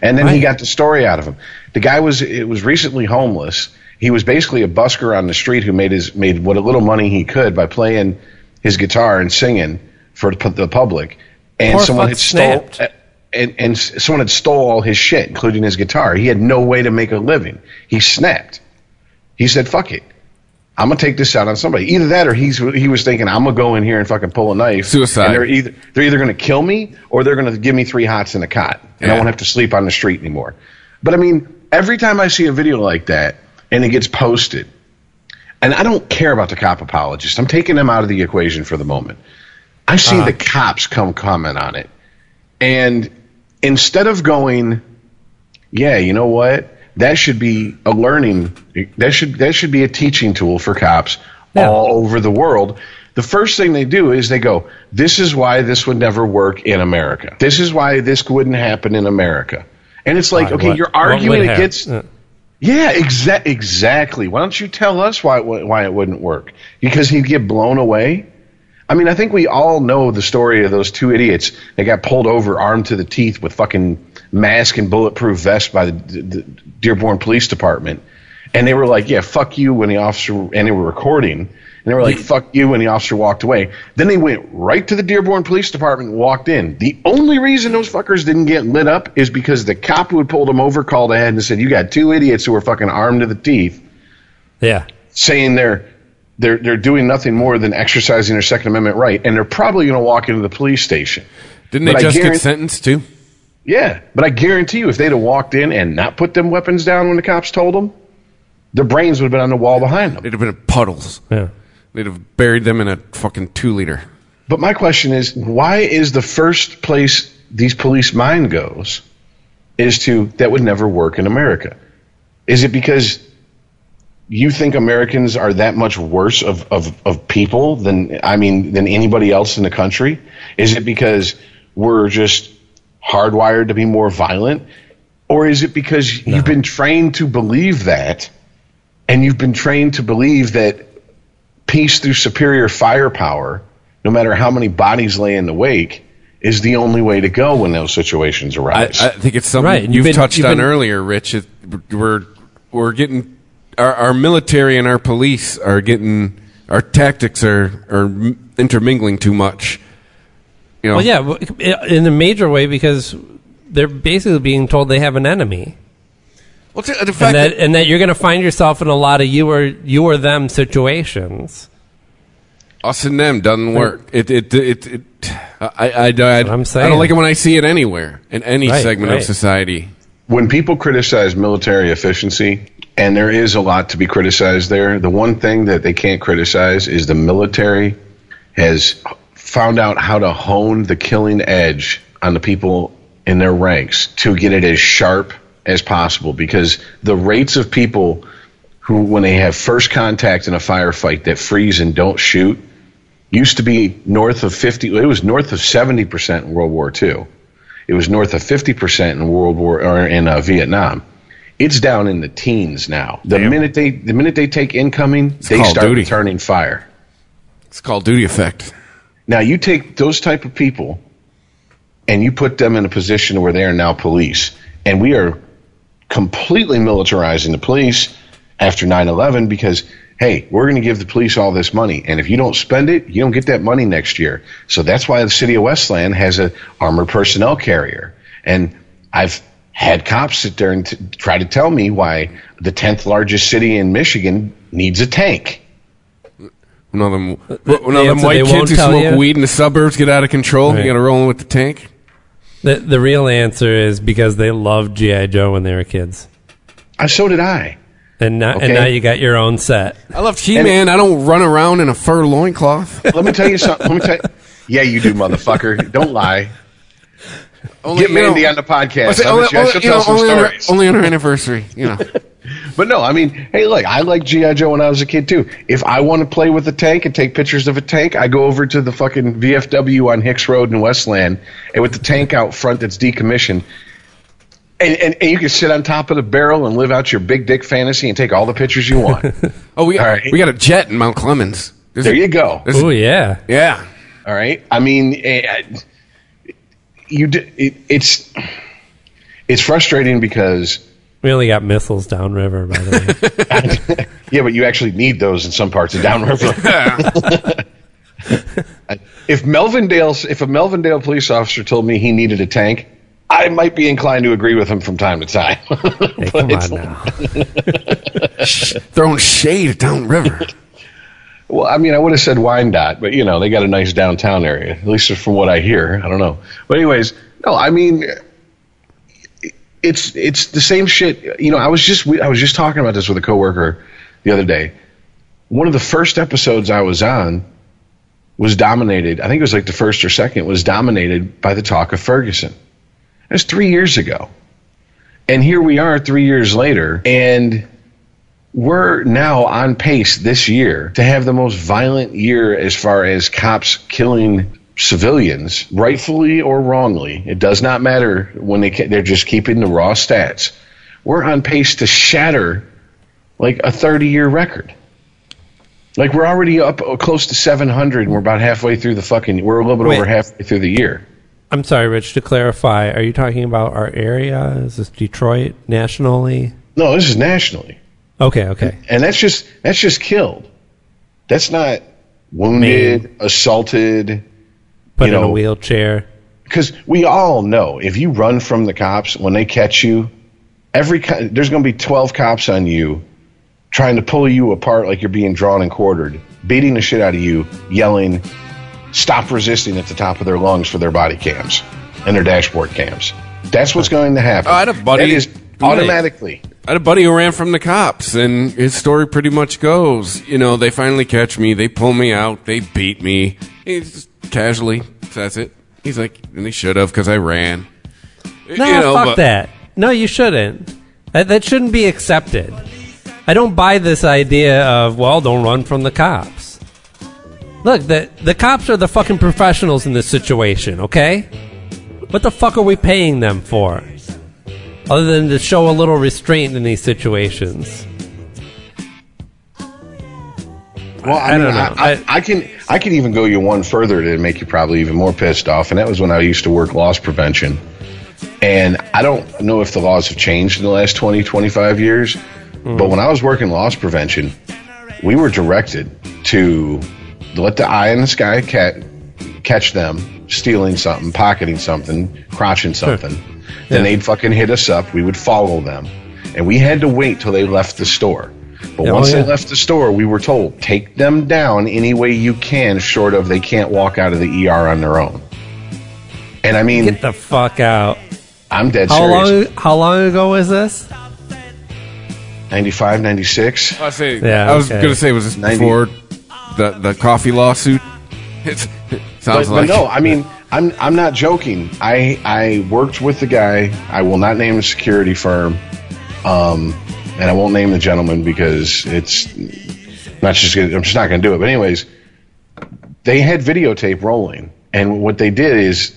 And then he got the story out of him. The guy was it was recently homeless. He was basically a busker on the street who made his made what a little money he could by playing his guitar and singing for the public. And Poor someone fuck had stole uh, and, and someone had stole all his shit, including his guitar. He had no way to make a living. He snapped. He said, "Fuck it, I'm gonna take this out on somebody." Either that, or he's he was thinking, "I'm gonna go in here and fucking pull a knife." Suicide. And they're either they're either gonna kill me or they're gonna give me three hots in a cot, and I won't have to sleep on the street anymore. But I mean, every time I see a video like that and it gets posted, and I don't care about the cop apologists. I'm taking them out of the equation for the moment. I see the cops come comment on it. And instead of going, yeah, you know what? That should be a learning that should that should be a teaching tool for cops Yeah. all over the world. The first thing they do is they go, This is why this would never work in America. This is why this wouldn't happen in America. And it's like, okay, what- you're arguing against yeah, exa- exactly. Why don't you tell us why it, why it wouldn't work? Because he'd get blown away. I mean, I think we all know the story of those two idiots that got pulled over, armed to the teeth, with fucking mask and bulletproof vest by the, the Dearborn Police Department, and they were like, "Yeah, fuck you," when the officer and they were recording, they were like, "Fuck you," when the officer walked away. Then they went right to the Dearborn Police Department and walked in. The only reason those fuckers didn't get lit up is because the cop who had pulled them over called ahead and said, "You got two idiots who are fucking armed to the teeth." yeah. saying they're they're they're doing nothing more than exercising their Second Amendment right, and they're probably going to walk into the police station. Didn't But they just get sentenced too? Yeah, but I guarantee you, if they'd have walked in and not put them weapons down when the cops told them, their brains would have been on the wall behind them. It'd have been puddles. Yeah. They'd have buried them in a fucking two liter. But my question is, why is the first place these police mind goes is to that would never work in America? Is it because you think Americans are that much worse of, of, of people than I mean than anybody else in the country? Is it because we're just hardwired to be more violent? Or is it because you've been trained to believe that and you've been trained to believe that peace through superior firepower, no matter how many bodies lay in the wake, is the only way to go when those situations arise. I think it's something Right, you've, you've been- touched you've on been- earlier, Rich. It, we're we're getting our, our military and our police are getting our tactics are are intermingling too much. You know, Well, yeah, in a major way because they're basically being told they have an enemy, Well, uh, the fact and that, that, and that you're going to find yourself in a lot of you or you or them situations. Us and them doesn't work. It it it. it I, I, I, I I'm don't like it when I see it anywhere in any Right, segment right. of society. when people criticize military efficiency, and there is a lot to be criticized there, the one thing that they can't criticize is the military has found out how to hone the killing edge on the people in their ranks to get it as sharp as possible because the rates of people who when they have first contact in a firefight that freeze and don't shoot used to be north of 50 it was north of 70% in World War II it was north of 50% in World War or in uh, Vietnam. It's down in the teens now. The minute they the minute they take incoming, they start Duty. returning fire. It's Call of Duty effect. Now you take those type of people and you put them in a position where they are now police, and we are completely militarizing the police after 9/11 because hey, we're going to give the police all this money, and if you don't spend it, you don't get that money next year. So that's why the city of Westland has a armored personnel carrier, and I've had cops sit there and t- try to tell me why the 10th largest city in Michigan needs a tank. One of them, the one of them white kids who smoke you- weed in the suburbs get out of control. Right. You got to roll in with the tank. The the real answer is because they loved GI Joe when they were kids, Uh, so did I. and now Okay. and now you got your own set. I love He Man. I don't run around in a fur loincloth. [laughs] Let me tell you something. Let me tell you. [laughs] Yeah, you do, motherfucker. Don't lie. Only, Get you know- Mandy on the podcast. Say, I only, bet you I only- should you tell some only on, her, stories. only on her anniversary. You know, [laughs] But no, I mean, hey, look, I like GI Joe when I was a kid too. If I want to play with a tank and take pictures of a tank, I go over to the fucking VFW on Hix Road in Westland, and with the tank out front that's decommissioned, and, and, and you can sit on top of the barrel and live out your big dick fantasy and take all the pictures you want. [laughs] oh, we All right. we got a jet in Mount Clemens. There's there a- you go. Oh yeah, yeah. All right. I mean, eh, you it, it's it's frustrating because we only got missiles downriver. By the way, [laughs] yeah, but you actually need those in some parts of downriver. [laughs] [laughs] if Melvindale, if a Melvindale police officer told me he needed a tank, I might be inclined to agree with him from time to time. hey, come on now. Throwing shade down river. Well, I mean, I would have said Wyandotte, but you know, they got a nice downtown area, at least from what I hear. I don't know, but anyways, no, I mean, it's it's the same shit. You know, I was just I was just talking about this with a coworker the other day. One of the first episodes I was on was dominated. I think it was like the first or second was dominated by the talk of Ferguson. Was three years ago, and here we are three years later, and we're now on pace this year to have the most violent year as far as cops killing civilians, rightfully or wrongly. It does not matter when they ca- they're just keeping the raw stats. We're on pace to shatter like a 30 year record. Like we're already up uh, close to 700 and we're about halfway through the fucking we're a little bit Wait. over halfway through the year. I'm sorry, Rich. To clarify, are you talking about our area? Is this Detroit nationally? No, this is nationally. Okay, okay. and that's just that's just killed. That's not wounded, assaulted. Put You in a know- wheelchair. Because we all know if you run from the cops when they catch you, every there's going to be twelve cops on you, trying to pull you apart like you're being drawn and quartered, beating the shit out of you, yelling, "Stop resisting!" at the top of their lungs for their body cams and their dashboard cams. That's what's going to happen. I had a buddy- That is automatically. I had a buddy who ran from the cops, and his story pretty much goes, you know, they finally catch me, they pull me out, they beat me. He's just casually says it. He's like, and they should have because I ran. No, You know, fuck but- that. No, you shouldn't. That, that shouldn't be accepted. I don't buy this idea of well, don't run from the cops. Look, the the cops are the fucking professionals in this situation. Okay, what the fuck are we paying them for? Other than to show a little restraint in these situations. Well, I, I mean, don't know. I, I, I- can I can even go you one further to make you probably even more pissed off, and that was when I used to work loss prevention. And I don't know if the laws have changed in the last 20, 25 years, hmm. but when I was working loss prevention, we were directed to let the eye in the sky cat, catch them stealing something, pocketing something, crotching something. Then Yeah. they'd fucking hit us up. We would follow them. And we had to wait till they left the store. But Oh, once yeah. they left the store, we were told take them down any way you can, short of they can't walk out of the ER on their own. And I mean, Get the fuck out. I'm dead How serious. long? How long ago was this? 95, 96. I say. Yeah, I was okay. gonna say, was this 90. before the the coffee lawsuit? [laughs] It sounds But, like but no, I mean, [laughs] I'm I'm not joking. I I worked with the guy. I will not name the security firm, um, and I won't name the gentleman because it's not just. Gonna, I'm just not going to do it. But anyways, they had videotape rolling, and what they did is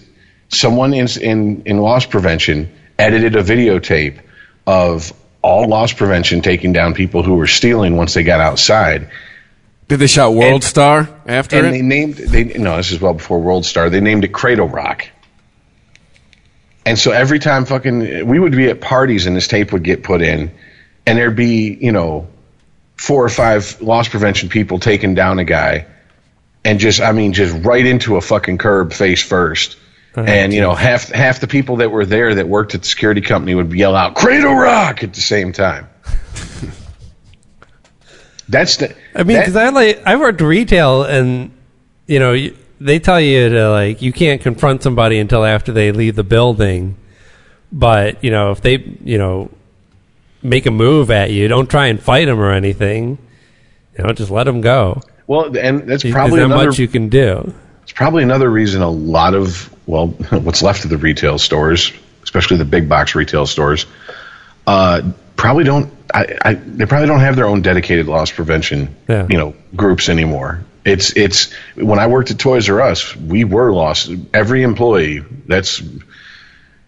someone in in in loss prevention edited a videotape of all loss prevention taking down people who were stealing once they got outside. did they shout World Star after And it? they named they no, this is well before World Star. They named it Cradle Rock. And so every time fucking we would be at parties and this tape would get put in, and there'd be you know four or five loss prevention people taking down a guy, and just I mean just right into a fucking curb face first. and you know half half the people that were there that worked at the security company would yell out "Cradle Rock" at the same time. [laughs] That's the. I mean, because I like I worked retail, and you know they tell you to like you can't confront somebody until after they leave the building. But you know if they you know make a move at you, don't try and fight them or anything. You know, just let them go. well, and that's probably not much you can do. It's probably another reason a lot of well, [laughs] what's left of the retail stores, especially the big box retail stores, uh, probably don't. I, I, they probably don't have their own dedicated loss prevention, Yeah. you know, groups anymore. It's it's when I worked at Toys R Us, we were lost. Every employee, that's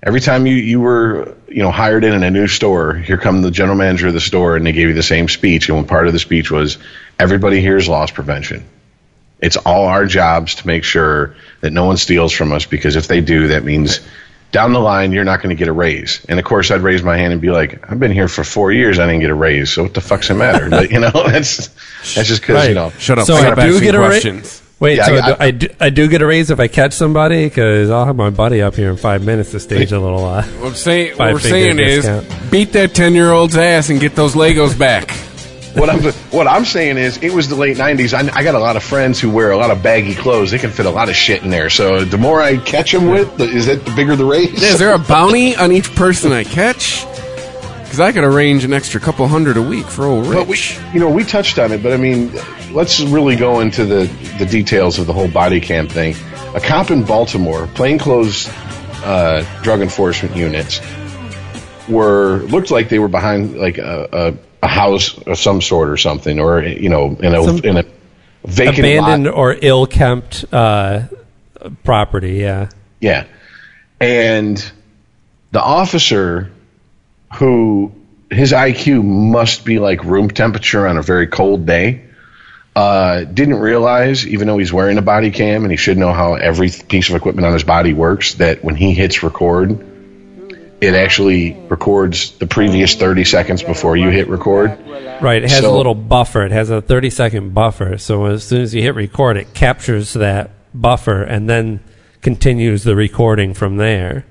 every time you you were you know hired in in a new store. Here come the general manager of the store, and they gave you the same speech. And one part of the speech was, "Everybody here is loss prevention." It's all our jobs to make sure that no one steals from us because if they do, that means down the line you're not going to get a raise. And of course, I'd raise my hand and be like, "I've been here for four years, I didn't get a raise, so what the fuck's the matter?" But, you know, [laughs] that's that's just because you know. Shut up. So Stop I do asking get a ra- questions. Wait, Yeah, so I- I, do, I, do, I do get a raise if I catch somebody because I'll have my buddy up here in five minutes to stage a little. Uh, What I'm saying, what Five we're figure saying is, discount. beat that ten year old's ass and get those Legos back. what I'm what I'm saying is, it was the late '90s. I, I got a lot of friends who wear a lot of baggy clothes. They can fit a lot of shit in there. So the more I catch them with, the, is that the bigger the raise? Yeah, is there a bounty on each person I catch? Because I could arrange an extra couple hundred a week for old But we, Rich. you know, we touched on it, but I mean, let's really go into the, the details of the whole body cam thing. A cop in Baltimore, plainclothes uh, drug enforcement units, were looked like they were behind like a, a, a house of some sort or something, or you know, in a Some in a vacant abandoned lot. or ill kept uh, property. Yeah. Yeah. And the officer who his IQ must be like room temperature on a very cold day uh, didn't realize, even though he's wearing a body cam and he should know how every piece of equipment on his body works, that when he hits record, it actually records the previous 30 seconds before you hit record. Right. It has a little buffer. It has a 30 second buffer. So as soon as you hit record, it captures that buffer and then continues the recording from there.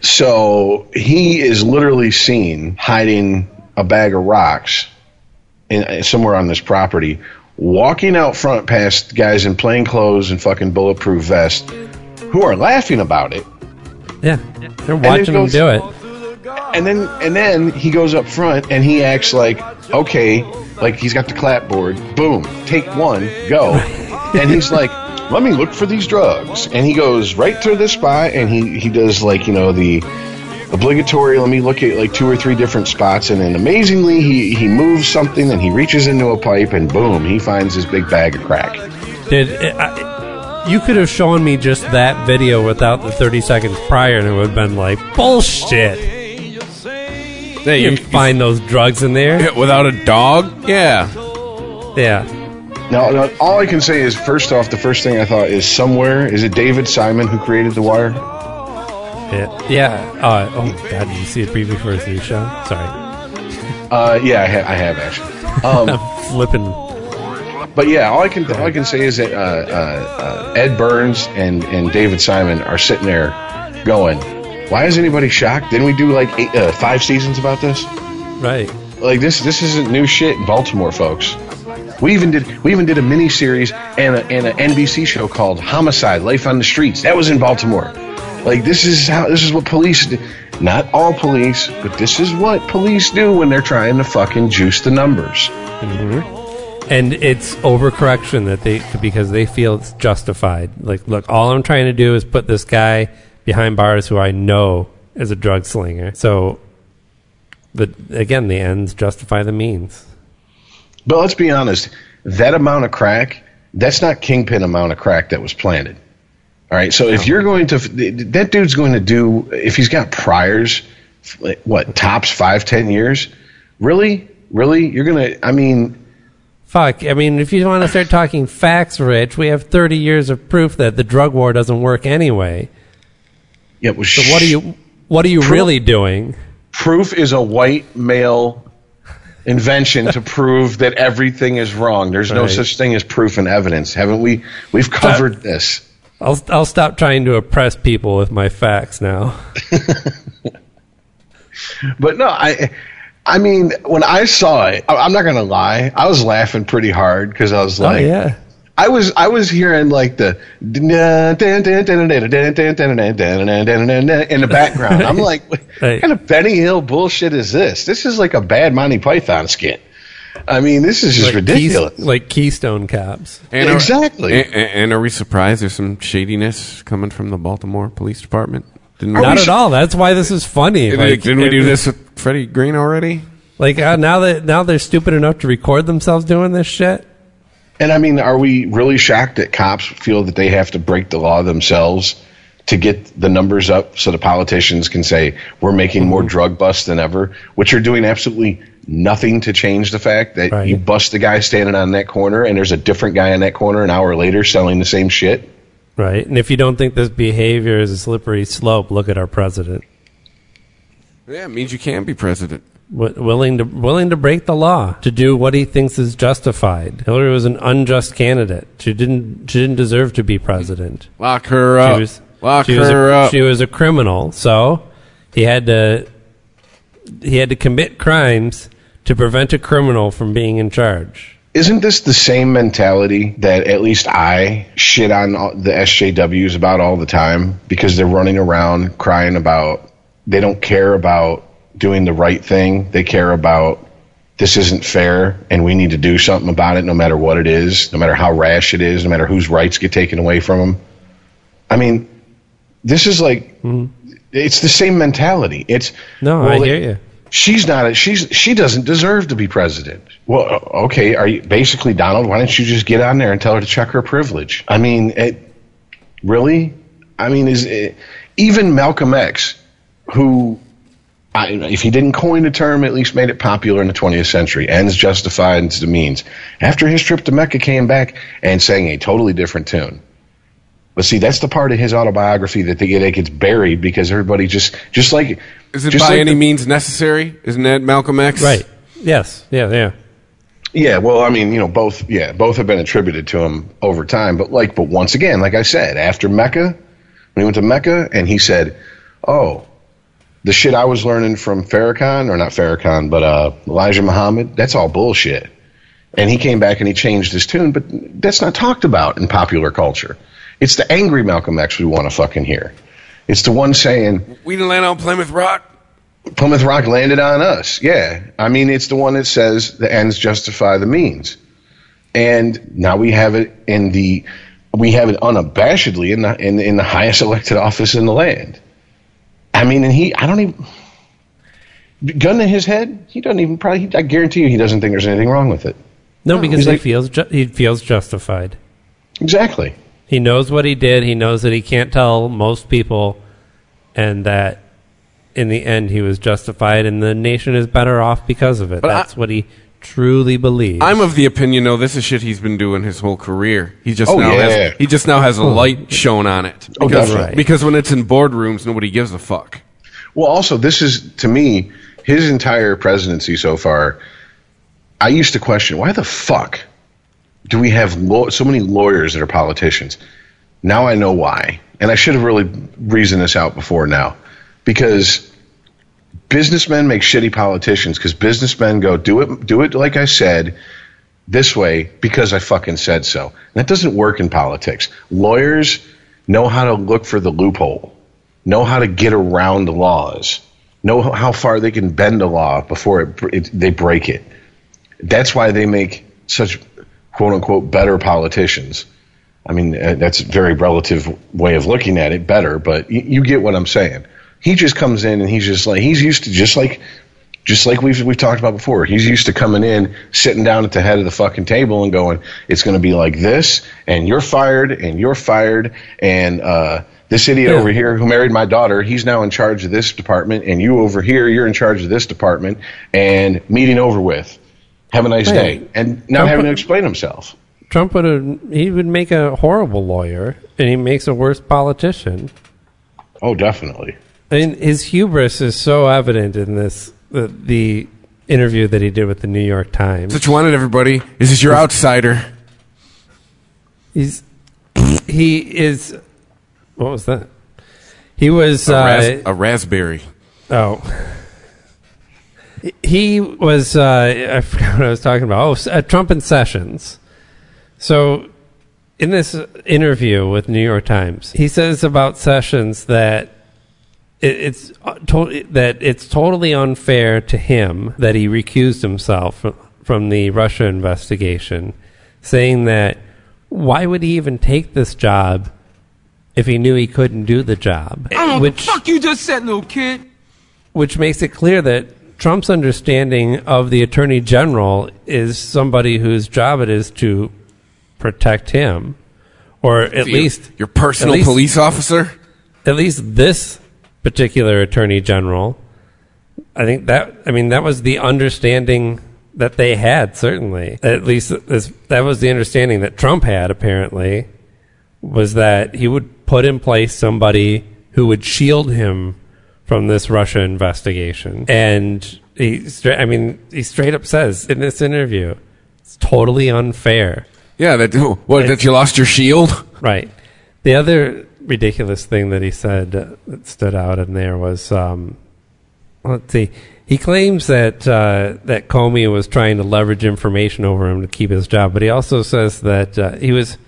So he is literally seen hiding a bag of rocks in, uh, somewhere on this property, walking out front past guys in plain clothes and fucking bulletproof vests who are laughing about it. Yeah. They're watching him do it. And then and then he goes up front and he acts like, okay, like he's got the clapboard, boom, take one, go. and he's like, let me look for these drugs. And he goes right to this spot and he, he does like, you know, the obligatory, let me look at like two or three different spots. And then amazingly, he, he moves something and he reaches into a pipe and boom, he finds his big bag of crack. Did eh, I, you could have shown me just that video without the 30 seconds prior, and it would have been like bullshit. Hey, You you, can find those drugs in there. you- without a dog? Yeah. Yeah. Now, now, all I can say is, first off, the first thing I thought is somewhere, is it David Simon who created The Wire? Yeah. Yeah. Uh, oh, God. Did you see a preview for his new show? Sorry. [laughs] Uh, yeah, I, ha- I have actually. Um, [laughs] I'm flipping. But yeah, all I can all I can say is that uh, uh, uh, Ed Burns and, and David Simon are sitting there going, "Why is anybody shocked? Didn't we do like eight, uh, five seasons about this?" Right. Like this this isn't new shit in Baltimore, folks. We even did we even did a mini series and a, and an NBC show called Homicide: Life on the Streets. That was in Baltimore. Like this is how this is what police do. Not all police, but this is what police do when they're trying to fucking juice the numbers. Mm-hmm. and it's overcorrection that they because they feel it's justified. Like, look, all I'm trying to do is put this guy behind bars who I know is a drug slinger. So, but again, the ends justify the means. But let's be honest, that amount of crack, that's not kingpin amount of crack that was planted. All right, so if you're going to, that dude's going to do, if he's got priors, what, tops five, ten years? Really? Really? You're going to, I mean, Fuck. I mean, if you want to start talking facts, Rich, we have 30 years of proof that the drug war doesn't work anyway. yeah, well, So what are you what are you Proof- really doing? proof is a white male invention to prove that everything is wrong. There's no such thing as proof and evidence. Haven't we? We've covered this. I'll I'll stop trying to oppress people with my facts now. [laughs] But no, I, I mean, when I saw it, I- I'm not gonna lie, I was laughing pretty hard because I was oh, like, oh yeah. I was I was hearing like the in the background. I'm like, [laughs] what Right. kind of Benny Hill bullshit is this? This is like a bad Monty Python skit. I mean, this is just Like ridiculous. Keys- like Keystone Cops. And are- Exactly. and, and are we surprised there's some shadiness coming from the Baltimore Police Department? Didn't we, Not we at all. That's why this is funny. Didn't, Like, didn't we do this with Freddie Green already? Like uh, now that now they're stupid enough to record themselves doing this shit. And I mean, are we really shocked that cops feel that they have to break the law themselves to get the numbers up so the politicians can say we're making more mm-hmm. drug busts than ever, which are doing absolutely nothing to change the fact that Right. you bust the guy standing on that corner and there's a different guy in that corner an hour later selling the same shit? Right. And if you don't think this behavior is a slippery slope, look at our president. Yeah, it means you can be president. W- willing to willing to break the law to do what he thinks is justified. Hillary was an unjust candidate. She didn't she didn't deserve to be president. Lock her up. She was Lock she was her a, up. She was a criminal, so he had to he had to commit crimes to prevent a criminal from being in charge. Isn't this the same mentality that at least I shit on all- the SJWs about all the time because they're running around crying about they don't care about doing the right thing. They care about this isn't fair and we need to do something about it no matter what it is, no matter how rash it is, no matter whose rights get taken away from them. I mean, this is like mm-hmm. it's the same mentality. It's No, well, I hear you. She's not. A, she's she doesn't deserve to be president. Well, okay. Are you basically Donald? Why don't you just get on there and tell her to check her privilege? I mean, it, really? I mean, is it, even Malcolm X, who, I, if he didn't coin the term, at least made it popular in the 20th century. Ends justify the means. After his trip to Mecca, came back and sang a totally different tune. But see, that's the part of his autobiography that they get that gets buried because everybody just just like Is it just by like any the- means necessary? Isn't that Malcolm X? Right. Yes. Yeah, yeah. Yeah, well, I mean, you know, both yeah, both have been attributed to him over time, but like but once again, like I said, after Mecca, when he went to Mecca and he said, "Oh, the shit I was learning from Farrakhan or not Farrakhan, but uh, Elijah Muhammad, that's all bullshit." And he came back and he changed his tune, but that's not talked about in popular culture. It's the angry Malcolm X we want to fucking hear. It's the one saying, We didn't land on Plymouth Rock. Plymouth Rock landed on us. Yeah. I mean, it's the one that says the ends justify the means. And now we have it in the, we have it unabashedly in the, in, in the highest elected office in the land. I mean, and he, I don't even, gun to his head, he doesn't even probably, I guarantee you he doesn't think there's anything wrong with it. No, because he's he like- feels ju- he feels justified. Exactly. He knows what he did. He knows that he can't tell most people, and that in the end he was justified, and the nation is better off because of it. But I- That's what he truly believes. I'm of the opinion, though, this is shit he's been doing his whole career. He just Oh, now yeah. has he just now has a oh. light shown on it. Oh, Because, definitely. because when it's in boardrooms, nobody gives a fuck. Well, also, this is to me his entire presidency so far. I used to question why the fuck do we have law- so many lawyers that are politicians? Now I know why, and I should have really reasoned this out before now, because businessmen make shitty politicians because businessmen go do it do it like I said this way because I fucking said so. And that doesn't work in politics. Lawyers know how to look for the loophole, know how to get around the laws, know how far they can bend the law before it, it, they break it. That's why they make such quote unquote better politicians. I mean, uh, that's a very relative way of looking at it, better, but you, you get what I'm saying. He just comes in and he's just like, he's used to just like just like we've we've talked about before. He's used to coming in, sitting down at the head of the fucking table, and going, "It's going to be like this, and you're fired, and you're fired, and uh, this idiot Yeah. over here who married my daughter, he's now in charge of this department, and you over here, you're in charge of this department, and meeting over with. Have a nice day, and not Don't having to explain himself. Trump would have, he would make a horrible lawyer, and he makes a worse politician. Oh, definitely. I mean, his hubris is so evident in this the, the interview that he did with the New York Times. That's what you wanted, everybody. Is this your outsider? He's he is. What was that? He was A, uh, a raspberry. oh. He was. Uh, I forgot what I was talking about. Oh, uh, Trump and Sessions. So, in this interview with New York Times, he says about Sessions that it's uh, to- that it's totally unfair to him that he recused himself from, from the Russia investigation, saying that why would he even take this job if he knew he couldn't do the job? Which Fuck you just said, little kid. which makes it clear that Trump's understanding of the attorney general is somebody whose job it is to protect him, or at Your- least your personal least- police officer. at least this particular attorney general. I think that I mean that was the understanding that they had certainly. At least this, that was the understanding that Trump had apparently was that he would put in place somebody who would shield him from this Russia investigation. And he I mean he straight up says in this interview it's totally unfair. Yeah, that what? That you lost your shield? Right. The other ridiculous thing that he said that stood out in there was, um, let's see, he claims that uh, that Comey was trying to leverage information over him to keep his job, but he also says that uh, he was,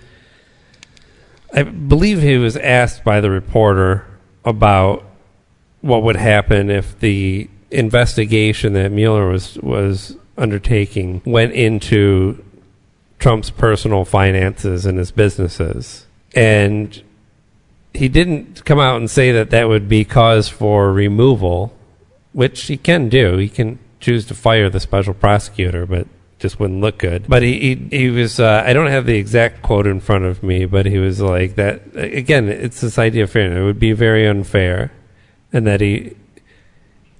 I believe he was asked by the reporter about what would happen if the investigation that Mueller was was undertaking went into Trump's personal finances and his businesses. And he didn't come out and say that that would be cause for removal, which he can do. He can choose to fire the special prosecutor, but just wouldn't look good. But he he, he was uh, I don't have the exact quote in front of me, but he was like that again. It's this idea of fairness. It would be very unfair, and that he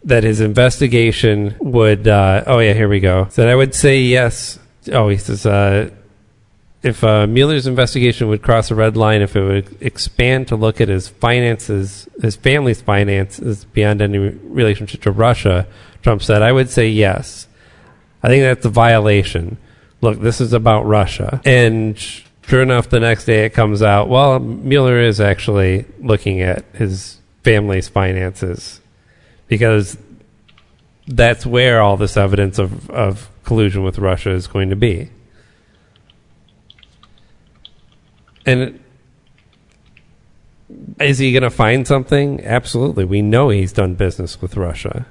that his investigation would. Uh, oh yeah, here we go. Said I would say yes. Oh, he says uh, if uh, Mueller's investigation would cross a red line, if it would expand to look at his finances, his family's finances beyond any relationship to Russia, Trump said, I would say yes. I think that's a violation. Look, this is about Russia. And sure enough, the next day it comes out, well, Mueller is actually looking at his family's finances because that's where all this evidence of, of collusion with Russia is going to be. And is he going to find something? Absolutely. We know he's done business with Russia.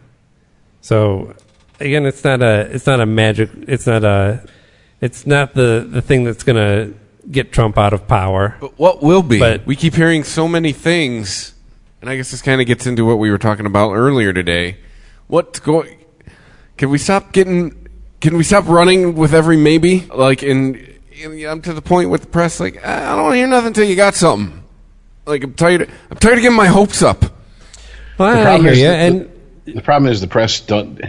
So again, it's not a it's not a magic it's not a it's not the the thing that's going to get Trump out of power. But what will be? But- we keep hearing so many things, and I guess this kind of gets into what we were talking about earlier today. What's going? Can we stop getting? Can we stop running with every maybe? Like, in, in I'm to the point with the press. Like, I don't want to hear nothing until you got something. Like, I'm tired. I'm tired of getting my hopes up. Well, I problem hear is you. that And The problem is the press don't.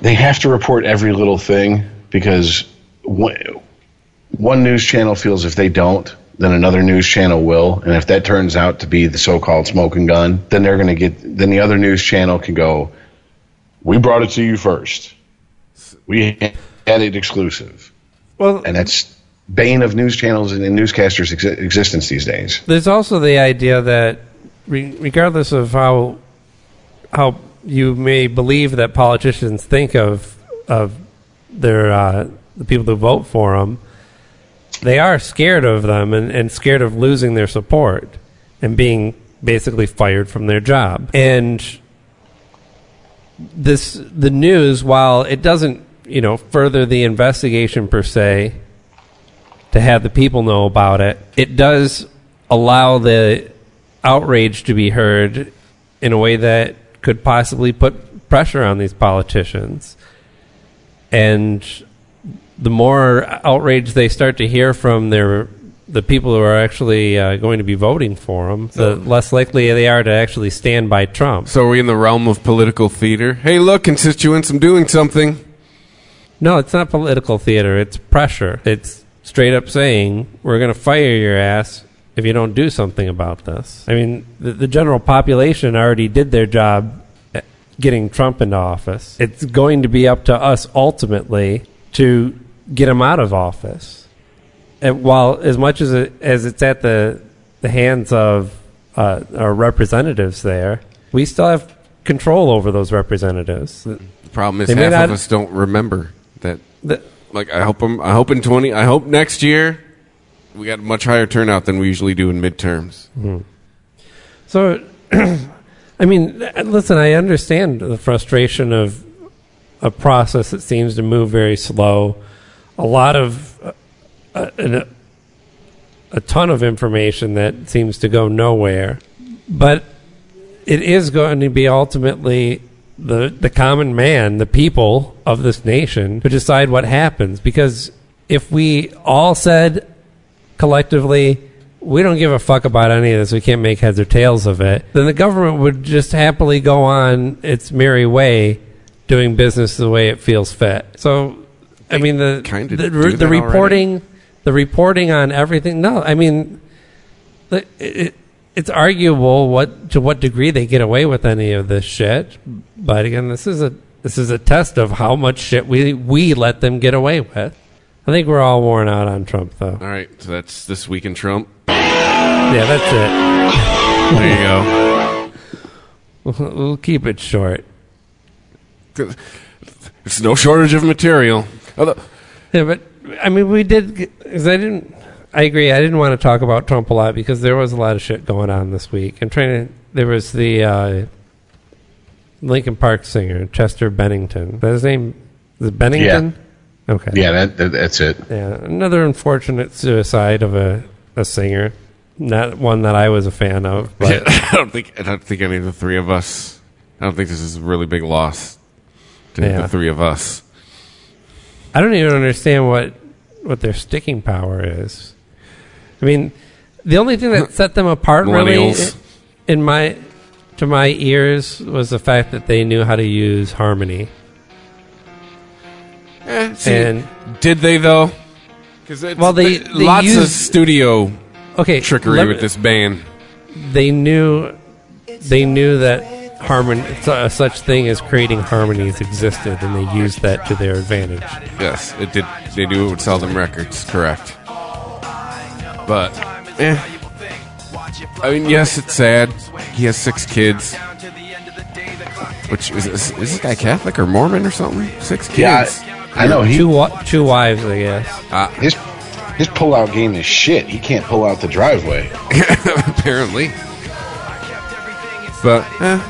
They have to report every little thing because one, one news channel feels if they don't, then another news channel will, and if that turns out to be the so-called smoking gun, then they're going to get. Then the other news channel can go. We brought it to you first. We had it exclusive, well, and that's bane of news channels and newscasters' ex- existence these days. there's also the idea that re- regardless of how how you may believe that politicians think of of their uh, the people who vote for them, they are scared of them and, and scared of losing their support and being basically fired from their job. And this the news, while it doesn't you know further the investigation per se, to have the people know about it, it does allow the outrage to be heard in a way that could possibly put pressure on these politicians. And the more outrage they start to hear from their the people who are actually uh, going to be voting for them, the less likely they are to actually stand by Trump. So are we in the realm of political theater? Hey, look, constituents, I'm doing something. No, it's not political theater. It's pressure. It's straight up saying we're going to fire your ass if you don't do something about this. I mean, the, the general population already did their job getting Trump into office. It's going to be up to us ultimately to get him out of office. And while as much as it, as it's at the the hands of uh, our representatives there, we still have control over those representatives. The problem is They half not- of us don't remember. The, Like I hope I'm, I hope in twenty. I hope next year we got a much higher turnout than we usually do in midterms. So, [clears throat] I mean, listen, I understand the frustration of a process that seems to move very slow. A lot of, uh, uh, an, a ton of information that seems to go nowhere. But it is going to be ultimately the the common man, the people of this nation, to decide what happens. Because if we all said collectively, we don't give a fuck about any of this. We can't make heads or tails of it. Then the government would just happily go on its merry way, doing business the way it feels fit. So, I mean, the the, do the that reporting, the reporting on everything. No, I mean, the, it, it's arguable what to what degree they get away with any of this shit. But again, this is a this is a test of how much shit we we let them get away with. I think we're all worn out on Trump, though. All right, so that's this week in Trump. Yeah, that's it. There you go. it. We'll keep it short. There's no shortage of material. Although, Yeah, but I mean, we did. Because I didn't. I agree. I didn't want to talk about Trump a lot because there was a lot of shit going on this week. I'm trying to. There was the uh, Linkin Park singer Chester Bennington. Is that his name? Is it Bennington? Okay. Yeah, that, that that's it. Yeah, another unfortunate suicide of a, a singer. Not one that I was a fan of, [laughs] but I don't think I don't think any of the three of us. I don't think this is a really big loss to Yeah. the three of us. I don't even understand what what their sticking power is. I mean, the only thing that [laughs] set them apart really in my to my ears was the fact that they knew how to use harmony. Eh, see, And did they though? Because Well, they- they lots of studio okay, trickery let with this band. They knew they knew that harmony su- such thing as creating harmonies existed and they used that to their advantage. Yes, it did. They knew it would sell them records. Correct. But, eh. I mean, yes, it's sad. He has six kids. Which is, is, is this guy Catholic or Mormon or something? Six Yeah, kids. I, I know he Two wa- two wives, I guess. his his pull out game is shit. He can't pull out the driveway. [laughs] apparently. But eh.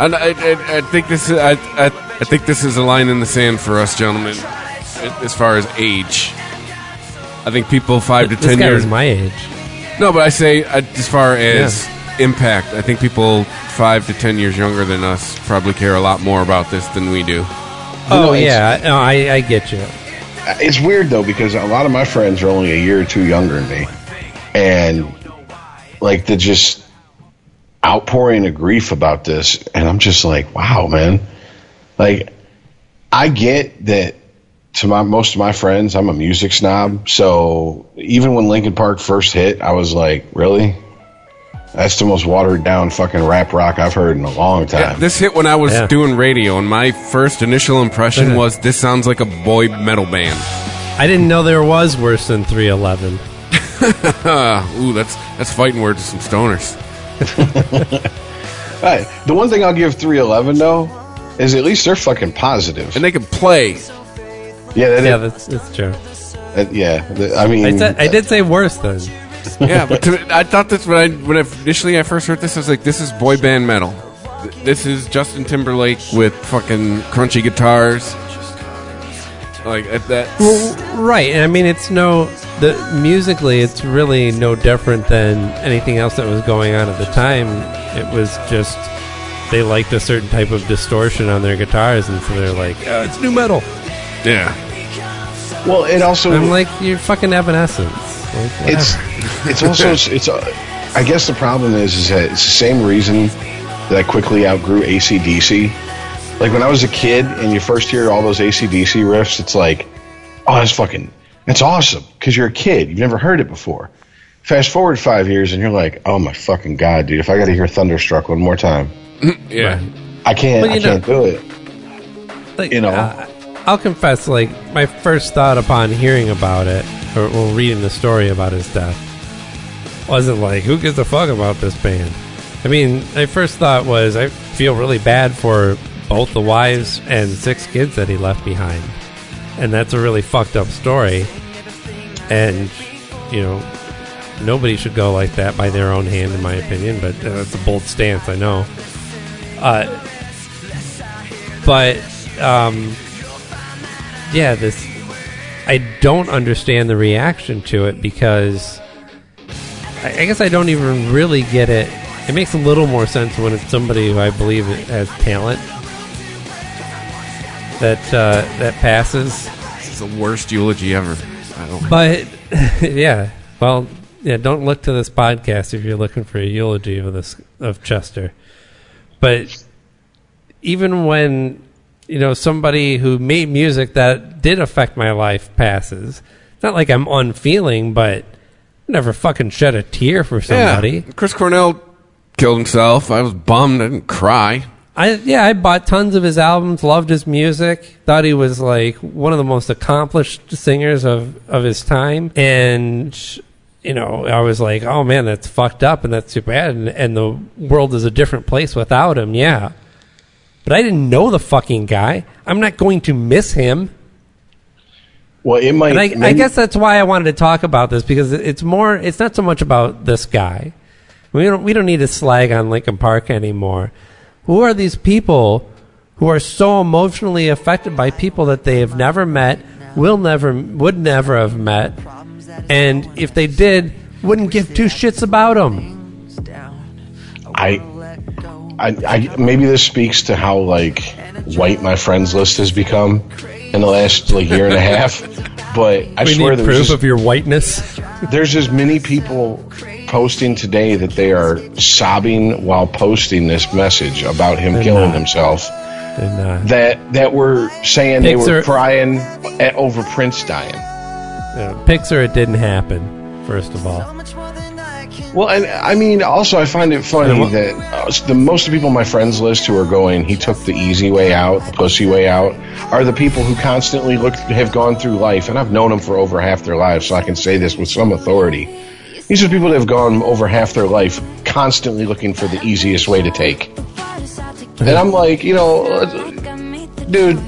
and I, I, I think this is I, I, I think this is a line in the sand for us, gentlemen. As far as age, I think people five to This ten guy years. was my age. no, but I say uh, as far as impact, I think people five to ten years younger than us probably care a lot more about this than we do. Oh know, it's- yeah, no, I, I get you. It's weird though because a lot of my friends are only a year or two younger than me, and like the just outpouring of grief about this, and I'm just like, wow, man. Like, I get that to my most of my friends, I'm a music snob, so even when Linkin Park first hit, I was like, really? That's the most watered down fucking rap rock I've heard in a long time. This hit when I was Yeah. doing radio, and my first initial impression was this sounds like a boy metal band. I didn't know there was worse than 311. Uh, [laughs] ooh, that's that's fighting words to some stoners. [laughs] Right. The one thing I'll give 311 though is at least they're fucking. And they can play. Yeah, that, Yeah, that's, that's true. that- yeah. the- I mean, I, said, I did say worse than. [laughs] Yeah, but to me, I thought this when I when I initially I first heard this, I was like, this is boy band metal. This is Justin Timberlake with fucking crunchy guitars. Like at that. Well, right. And I mean, it's no. The musically, it's really no different than anything else that was going on at the time. It was just they liked a certain type of distortion on their guitars, and so they're like, oh, "It's new metal." Yeah. Well, it also I'm like, "You're fucking Evanescence." Like, it's it's also it's. Uh, I guess the problem is is that it's the same reason that I quickly outgrew ACDC. Like when I was a kid and you first hear all those ACDC riffs, it's like, oh, that's fucking, that's awesome because you're a kid. You've never heard it before. Fast forward five years and you're like, oh my fucking god, dude! If I got to hear Thunderstruck one more time, [laughs] Yeah. I can't. I know- can't do it. like, you know. uh, I'll confess, like my first thought upon hearing about it or, or reading the story about his death wasn't like, "Who gives a fuck about this band?" I mean, my first thought was, I feel really bad for both the wives and six kids that he left behind, and that's a really fucked up story. And you know, nobody should go like that by their own hand, in my opinion. But it's a bold stance, I know. Uh, but um, yeah, this I don't understand the reaction to it because I, I guess I don't even really get it. It makes a little more sense when it's somebody who I believe has talent that uh, that passes. It's the worst eulogy ever. I don't. But [laughs] yeah, well, yeah. Don't look to this podcast if you're looking for a eulogy of this of Chester. But even when you know somebody who made music that did affect my life passes, it's not like I'm unfeeling, but I never fucking shed a tear for somebody. Yeah. Chris Cornell killed himself. I was bummed. I didn't cry. I yeah, I bought tons of his albums, loved his music, thought he was like one of the most accomplished singers of of his time, and you know, I was like, oh man, that's fucked up and that's too bad, and, and the world is a different place without him. Yeah, but I didn't know the fucking guy. I'm not going to miss him. Well, it might. And I, I guess that's why I wanted to talk about this because it's more. It's not so much about this guy. We don't. We don't need to slag on Linkin Park anymore. Who are these people who are so emotionally affected by people that they have never met, will never, would never have met, and if they did, wouldn't give two shits about them? I, I, I maybe this speaks to how like white my friends list has become in the last like year and a half. But I we swear need there's proof just, of your whiteness. there's as many people posting today that they are sobbing while posting this message about him They're killing not. himself. That that were saying they were crying at, over Prince dying. uh, Pixar, it didn't happen. First of all, Well, and I mean, also I find it funny what- that uh, the most of the people on my friends list who are going, he took the easy way out, the pussy way out, are the people who constantly look have gone through life, and I've known them for over half their lives, so I can say this with some authority. These are people that have gone over half their life constantly looking for the easiest way to take. And I'm like, you know, dude,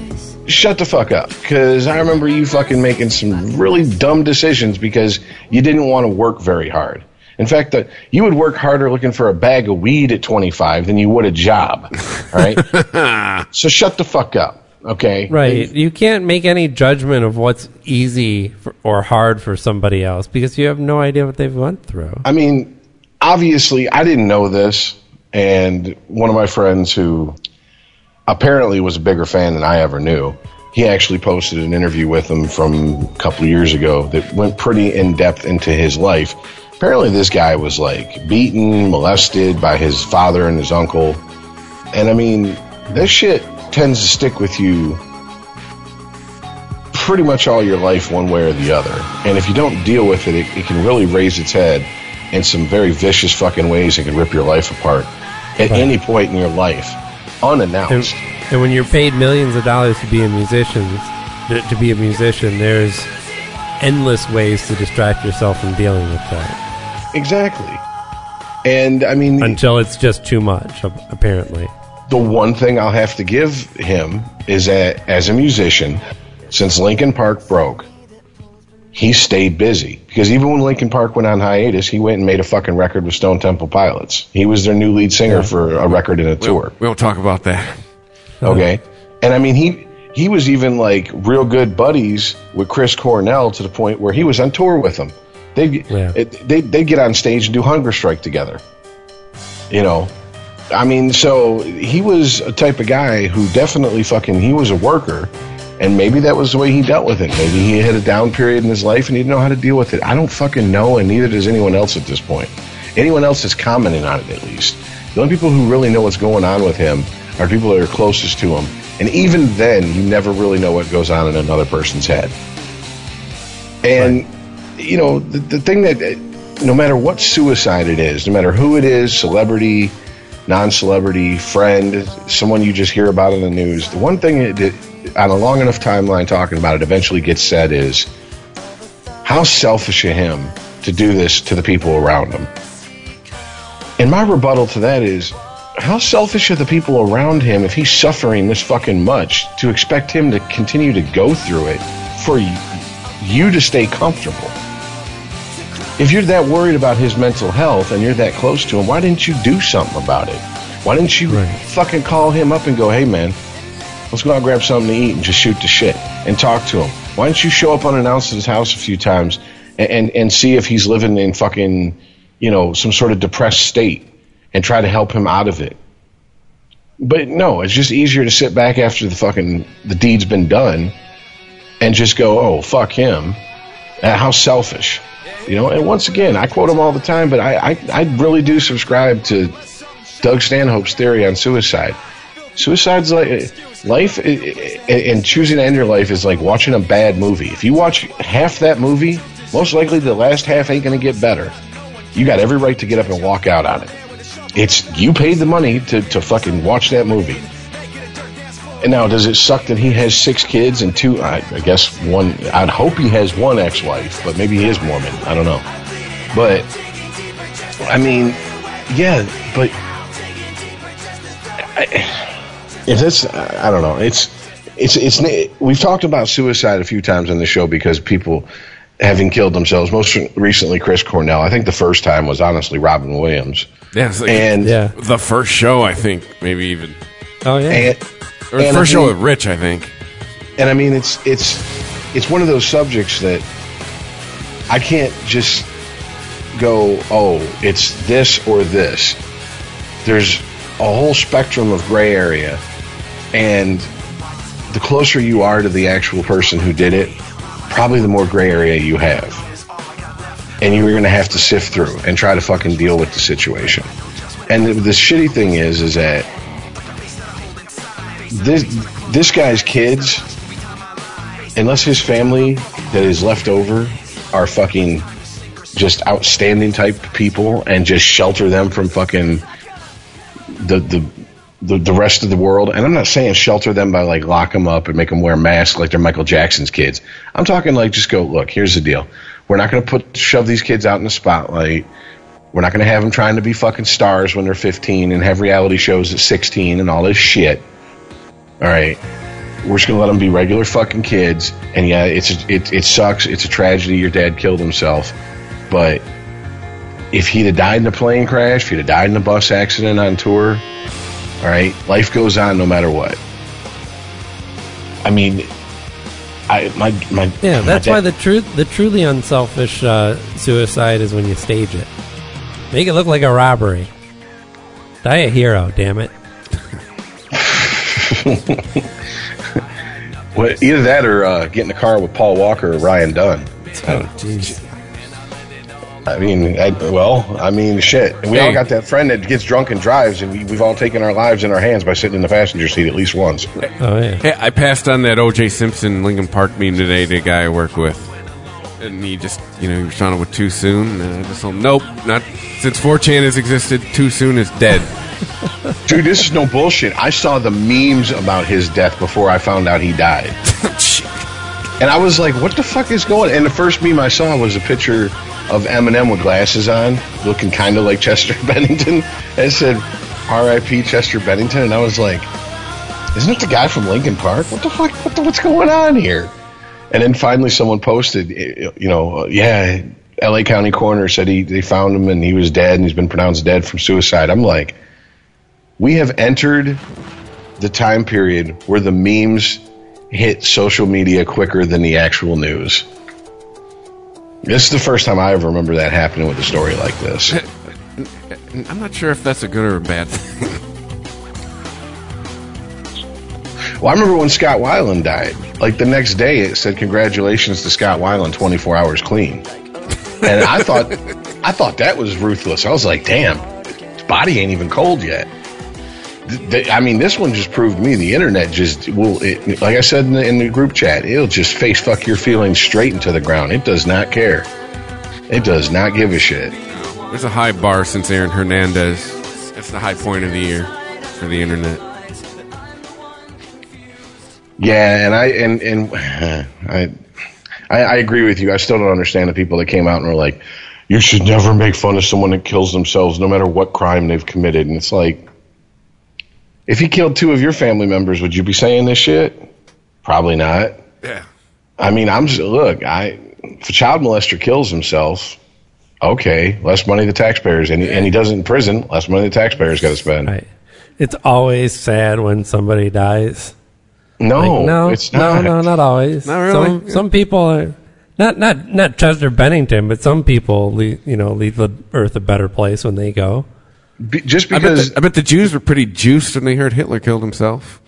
shut the fuck up. Because I remember you fucking making some really dumb decisions because you didn't want to work very hard. In fact, that you would work harder looking for a bag of weed at 25 than you would a job. All right. [laughs] so shut the fuck up. Okay. Right. You can't make any judgment of what's easy for, or hard for somebody else because you have no idea what they've went through. I mean, obviously, I didn't know this, and one of my friends who apparently was a bigger fan than I ever knew, he actually posted an interview with him from a couple of years ago that went pretty in depth into his life. Apparently, this guy was like beaten, molested by his father and his uncle, and I mean, this shit tends to stick with you pretty much all your life, one way or the other. And if you don't deal with it, it, it can really raise its head in some very vicious fucking ways and can rip your life apart at any point in your life, And, unannounced. and when you're paid millions of dollars to be a musician, to, to be a musician, there's endless ways to distract yourself from dealing with that. Exactly. And I mean, until it's just too much. Apparently, the one thing I'll have to give him is that as a musician, since Linkin Park broke, he stayed busy. Because even when Linkin Park went on hiatus, he went and made a fucking record with Stone Temple Pilots. He was their new lead singer for a record and a tour. We won't talk about that. Okay. And I mean, he he was even like real good buddies with Chris Cornell to the point where he was on tour with him. They Yeah. they they get on stage and do Hunger Strike together. You know, I mean, so he was a type of guy who definitely fucking he was a worker. And maybe that was the way he dealt with it. Maybe he had a down period in his life and he didn't know how to deal with it. I don't fucking know, and neither does anyone else at this point. Anyone else is commenting on it at least. The only people who really know what's going on with him are people that are closest to him. And even then, you never really know what goes on in another person's head. And, you know, the, the thing that, no matter what suicide it is, no matter who it is, celebrity, non celebrity, friend, someone you just hear about in the news, the one thing that, on a long enough timeline talking about it eventually gets said is how selfish of him to do this to the people around him. And my rebuttal to that is how selfish are the people around him if he's suffering this fucking much to expect him to continue to go through it for you to stay comfortable? If you're that worried about his mental health and you're that close to him, why didn't you do something about it? Why didn't you Right. fucking call him up and go, hey man, let's go out and grab something to eat and just shoot the shit and talk to him? Why don't you show up unannounced at his house a few times and, and, and see if he's living in fucking, you know, some sort of depressed state and try to help him out of it? But no, it's just easier to sit back after the fucking the deed's been done and just go, oh fuck him. Uh, how selfish, you know. And once again, I quote him all the time, but I I, I really do subscribe to Doug Stanhope's theory on suicide. Suicide's like life, and choosing to end your life is like watching a bad movie. If you watch half that movie, most likely the last half ain't going to get better. You got every right to get up and walk out on it. It's you paid the money to, to fucking watch that movie. And now, does it suck that he has six kids and two? I, I guess one. I'd hope he has one ex-wife, but maybe he is Mormon. I don't know. But I mean, yeah, but I, if that's I don't know. It's it's it's we've talked about suicide a few times on the show because people having killed themselves. Most recently, Chris Cornell. I think the first time was honestly Robin Williams. Yeah, like And yeah. the first show, I think, maybe even. Oh yeah. and, Or And first show with Rich, I think. and I mean it's it's it's one of those subjects that I can't just go, oh, it's this or this. There's a whole spectrum of gray area, and the closer you are to the actual person who did it, probably the more gray area you have. And you're going to have to sift through and try to fucking deal with the situation. And the, the shitty thing is, is that this this guy's kids, unless his family that is left over are fucking just outstanding type people and just shelter them from fucking the the the, the rest of the world. And I'm not saying shelter them by like lock them up and make them wear masks like they're Michael Jackson's kids. I'm talking like just go look. Here's the deal. We're not going to put shove these kids out in the spotlight. We're not going to have them trying to be fucking stars when they're 15 and have reality shows at 16 and all this shit. All right. We're just gonna let them be regular fucking kids. And yeah, it's it it sucks. It's a tragedy. Your dad killed himself, but if he'd have died in a plane crash, if he'd have died in a bus accident on tour, all right, life goes on no matter what. I mean, I my my Yeah, that's why the truth, the truly unselfish uh, suicide is when you stage it. Make it look like a robbery. Die a hero, damn it. [laughs] well, either that or uh, get in the car with Paul Walker or Ryan Dunn. Oh, jeez. I mean, I, well, I mean, shit. We all got that friend that gets drunk and drives, and we, we've all taken our lives in our hands by sitting in the passenger seat at least once. Oh yeah. Hey, I passed on that O.J. Simpson Linkin Park meme today to a guy I work with. And he just, you know, he responded with too soon. And I just told him, nope, not since 4chan has existed, too soon is dead. [laughs] Dude, this is no bullshit. I saw the memes about his death before I found out he died. [laughs] And I was like, what the fuck is going on? And the first meme I saw was a picture of Eminem with glasses on. looking kind of like [laughs] Chester Bennington. And It said R.I.P. Chester Bennington, and I was like, "Isn't it the guy from Linkin Park? What the fuck? What the, what's going on here?" And then finally, someone posted, you know, yeah, L.A. County coroner said he they found him and he was dead and he's been pronounced dead from suicide. I'm like, we have entered the time period where the memes hit social media quicker than the actual news. This is the first time I ever remember that happening with a story like this. [laughs] I'm not sure if that's a good or a bad thing. Well, I remember when Scott Weiland died. Like the next day, it said congratulations to Scott Weiland, 24 hours clean. And I thought, I thought that was ruthless. I was like, damn, his body ain't even cold yet. Th- I mean, this one just proved to me the internet just will. It, like I said in the, in the group chat, it'll just face fuck your feelings straight into the ground. It does not care. It does not give a shit. There's a high bar since Aaron Hernandez. That's the high point of the year for the internet. Yeah, and I and and [sighs] I, I I agree with you. I still don't understand the people that came out and were like, "You should never make fun of someone that kills themselves, no matter what crime they've committed." And it's like, if he killed two of your family members, would you be saying this shit? Probably not. Yeah. I mean, I'm just look. I if a child molester kills himself, okay, less money the taxpayers, and he, and he does it in prison, less money the taxpayers got to spend. Right. It's always sad when somebody dies. No, Like, no, it's not. no, no, not always. Not really. Some some people are not not not Chester Bennington, but some people leave, you know leave the earth a better place when they go. Be- just I bet, because the, I bet the Jews were pretty juiced when they heard Hitler killed himself.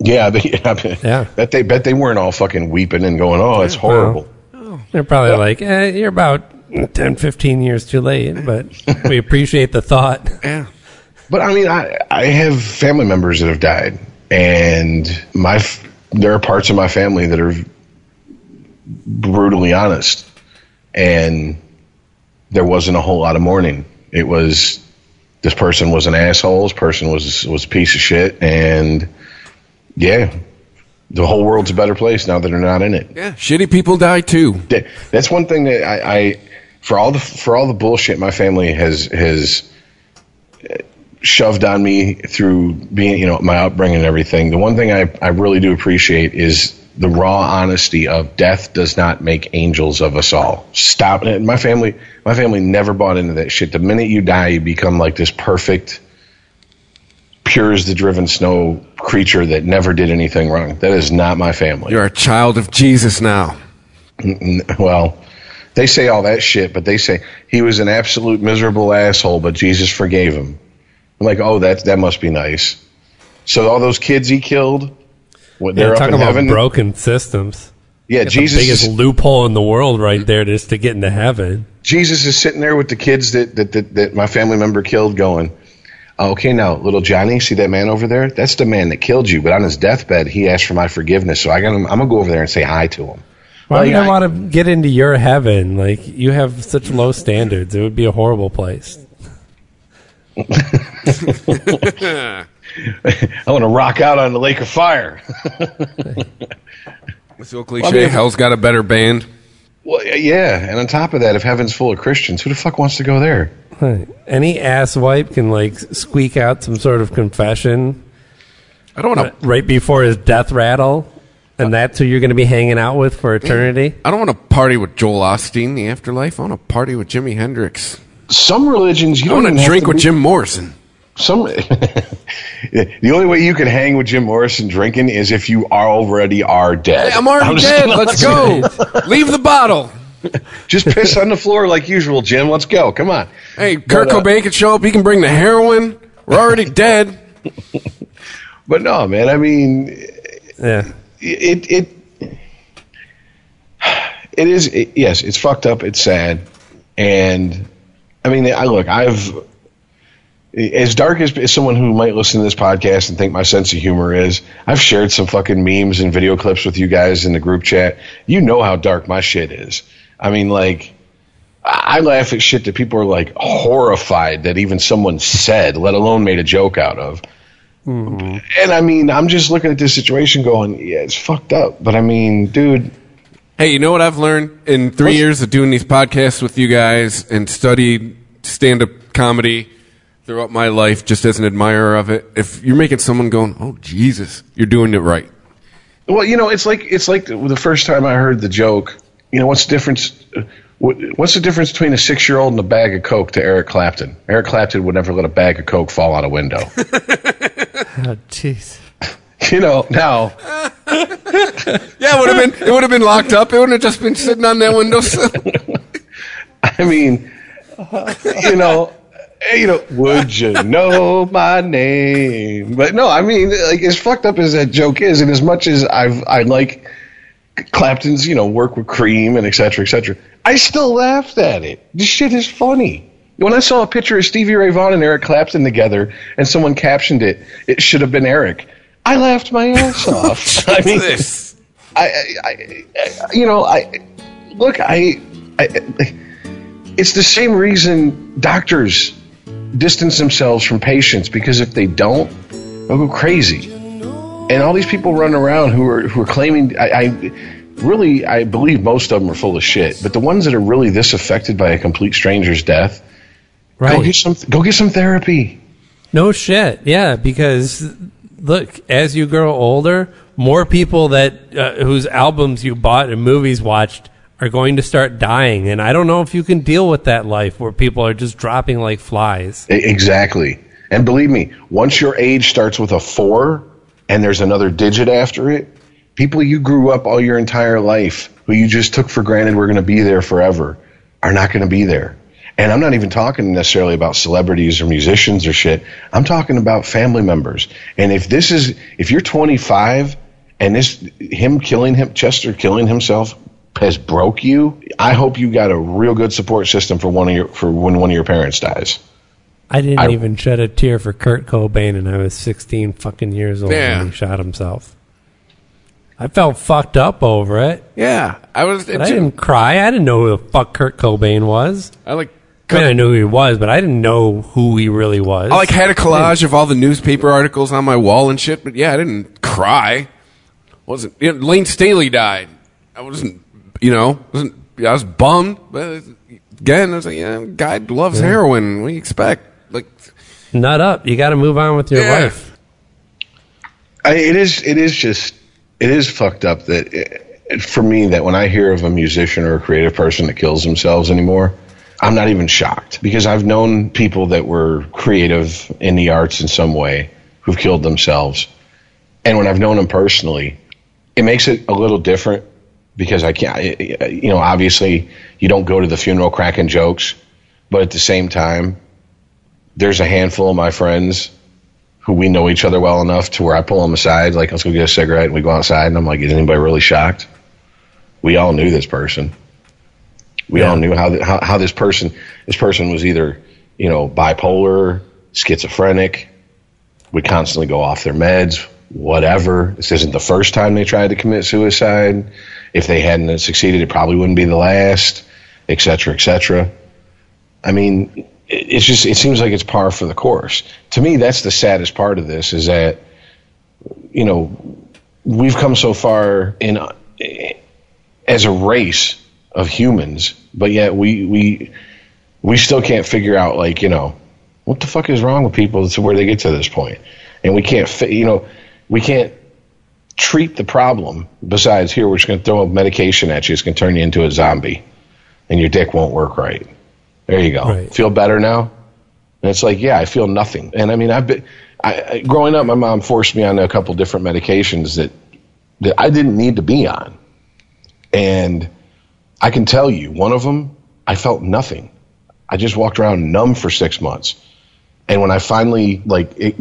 Yeah, they, [laughs] I bet, Yeah. bet they bet they weren't all fucking weeping and going, "Oh, it's horrible." They're probably like, eh, you're about 10, 15 years too late, but we [laughs] appreciate the thought. Yeah. But I mean, I I have family members that have died, and my there are parts of my family that are brutally honest, and there wasn't a whole lot of mourning. It was this person was an asshole. This person was was a piece of shit, and yeah, the whole world's a better place now that they're not in it. Yeah. Shitty people die too. That's one thing that I, I for all the for all the bullshit my family has has shoved on me through being you know my upbringing and everything. The one thing I I really do appreciate is the raw honesty of death does not make angels of us all. Stop it. My family my family never bought into that shit. The minute you die, you become like this perfect pure as the driven snow creature that never did anything wrong. That is not my family. You're a child of Jesus now. Well, they say all that shit, but they say he was an absolute miserable asshole, but Jesus forgave him. I'm like, oh, that that must be nice. So all those kids he killed, what they're Yeah, up talk in about heaven. broken systems. yeah, Got Jesus. the biggest Is, loophole in the world right there just to get into heaven. Jesus is sitting there with the kids that that, that that my family member killed, going, oh, okay, now little Johnny, see that man over there? That's the man that killed you. But on his deathbed, he asked for my forgiveness, so I got. I'm gonna go over there and say hi to him. Why Like, would I, I- want to get into your heaven? Like you have such low standards. It would be a horrible place. [laughs] [laughs] [laughs] I want to rock out on the lake of fire. [laughs] It's so cliche. I mean, Hell's got a better band. well, yeah, and on top of that, if heaven's full of Christians, who the fuck wants to go there? Right. Any asswipe can like squeak out some sort of confession I don't want to. right before his death rattle, and that's who you're going to be hanging out with for eternity. I don't want to party with Joel Osteen in the afterlife. I want to party with Jimi Hendrix. Some religions you I don't want to drink with be- Jim Morrison. Some [laughs] the only way you can hang with Jim Morrison drinking is if you are already are dead. Hey, I'm already just dead. Let's go. [laughs] Leave the bottle. [laughs] Just piss on the floor like usual, Jim. Let's go. Come on. Hey, Kurt But, uh, Cobain can show up. He can bring the heroin. We're already dead. But no, man. I mean, Yeah. it it it is it, yes, it's fucked up. It's sad, and I mean, I look. I've as dark as, as someone who might listen to this podcast and think my sense of humor is. I've shared some fucking memes and video clips with you guys in the group chat. You know how dark my shit is. I mean, like. I laugh at shit that people are like horrified that even someone said, let alone made a joke out of. Mm-hmm. And I mean, I'm just looking at this situation going, yeah, it's fucked up. But I mean, dude, Hey, you know what I've learned in three years of doing these podcasts with you guys and studied stand up comedy throughout my life just as an admirer of it? If you're making someone going, oh, Jesus, you're doing it right. Well, you know, it's like it's like the first time I heard the joke. You know, what's the difference? What's the difference between a six-year-old and a bag of coke to Eric Clapton? Eric Clapton would never let a bag of coke fall out a window. [laughs] Oh, jeez. [laughs] you know, now [laughs] Yeah, it would have been it would have been locked up. It wouldn't have just been sitting on that windowsill. I mean, you know, you know, would you know my name? But no, I mean, like as fucked up as that joke is, and as much as I've I like Clapton's, you know, work with Cream and et cetera, et cetera, I still laughed at it. This shit is funny. When I saw a picture of Stevie Ray Vaughan and Eric Clapton together, and someone captioned it, it should have been Eric. I laughed my ass [laughs] off. I mean, This. I, I, I, you know, I look, I, I, it's the same reason doctors distance themselves from patients because if they don't, they'll go crazy. And all these people running around who are who are claiming, I, I really, I believe most of them are full of shit. But the ones that are really this affected by a complete stranger's death, right? go get some, go get some therapy. No shit. Yeah, because look, as you grow older, more people that uh, whose albums you bought and movies watched are going to start dying, and I don't know if you can deal with that life where people are just dropping like flies. Exactly. And believe me, once your age starts with a four and there's another digit after it, people you grew up all your entire life who you just took for granted were going to be there forever are not going to be there. And I'm not even talking necessarily about celebrities or musicians or shit. I'm talking about family members. And if this is, if you're 25 and this, him killing him, Chester killing himself has broke you, I hope you got a real good support system for one of your, for when one of your parents dies. I didn't I- even shed a tear for Kurt Cobain, and I was 16 fucking years old Yeah. when he shot himself. I felt fucked up over it, Yeah, I was. but I didn't cry. I didn't know who the fuck Kurt Cobain was. I like. I mean, I knew who he was, but I didn't know who he really was. I like had a collage of all the newspaper articles on my wall and shit, but yeah, I didn't cry. Wasn't you know, Layne Staley died? I wasn't, you know, wasn't. I was bummed, but again, I was like, yeah, guy loves heroin. What do you expect? Like, Nut up. You got to move on with your Yeah. life. I, it is it is just it is fucked up that it, for me that when I hear of a musician or a creative person that kills themselves anymore, I'm not even shocked because I've known people that were creative in the arts in some way who've killed themselves, and when I've known them personally, it makes it a little different because I can't you know obviously you don't go to the funeral cracking jokes, but at the same time, there's a handful of my friends who we know each other well enough to where I pull them aside, like, let's go get a cigarette, and we go outside, and I'm like, is anybody really shocked? We all knew this person. We all knew how, th- how how this person this person was either you know bipolar, schizophrenic, would constantly go off their meds, whatever. This isn't the first time they tried to commit suicide. If they hadn't succeeded, it probably wouldn't be the last, et cetera, et cetera. I mean, it- it's just it seems like it's par for the course. To me, that's the saddest part of this is that you know we've come so far in as a race of humans, but yet we we we still can't figure out like you know what the fuck is wrong with people to where they get to this point, and we can't fi- you know we can't treat the problem. Besides, here we're just going to throw a medication at you. It's going to turn you into a zombie, and your dick won't work right. There you go. Right. Feel better now? And it's like, yeah, I feel nothing. And I mean, I've been, I, I, growing up, my mom forced me on a couple different medications that, that I didn't need to be on. And I can tell you, one of them, I felt nothing. I just walked around numb for six months. And when I finally, like, it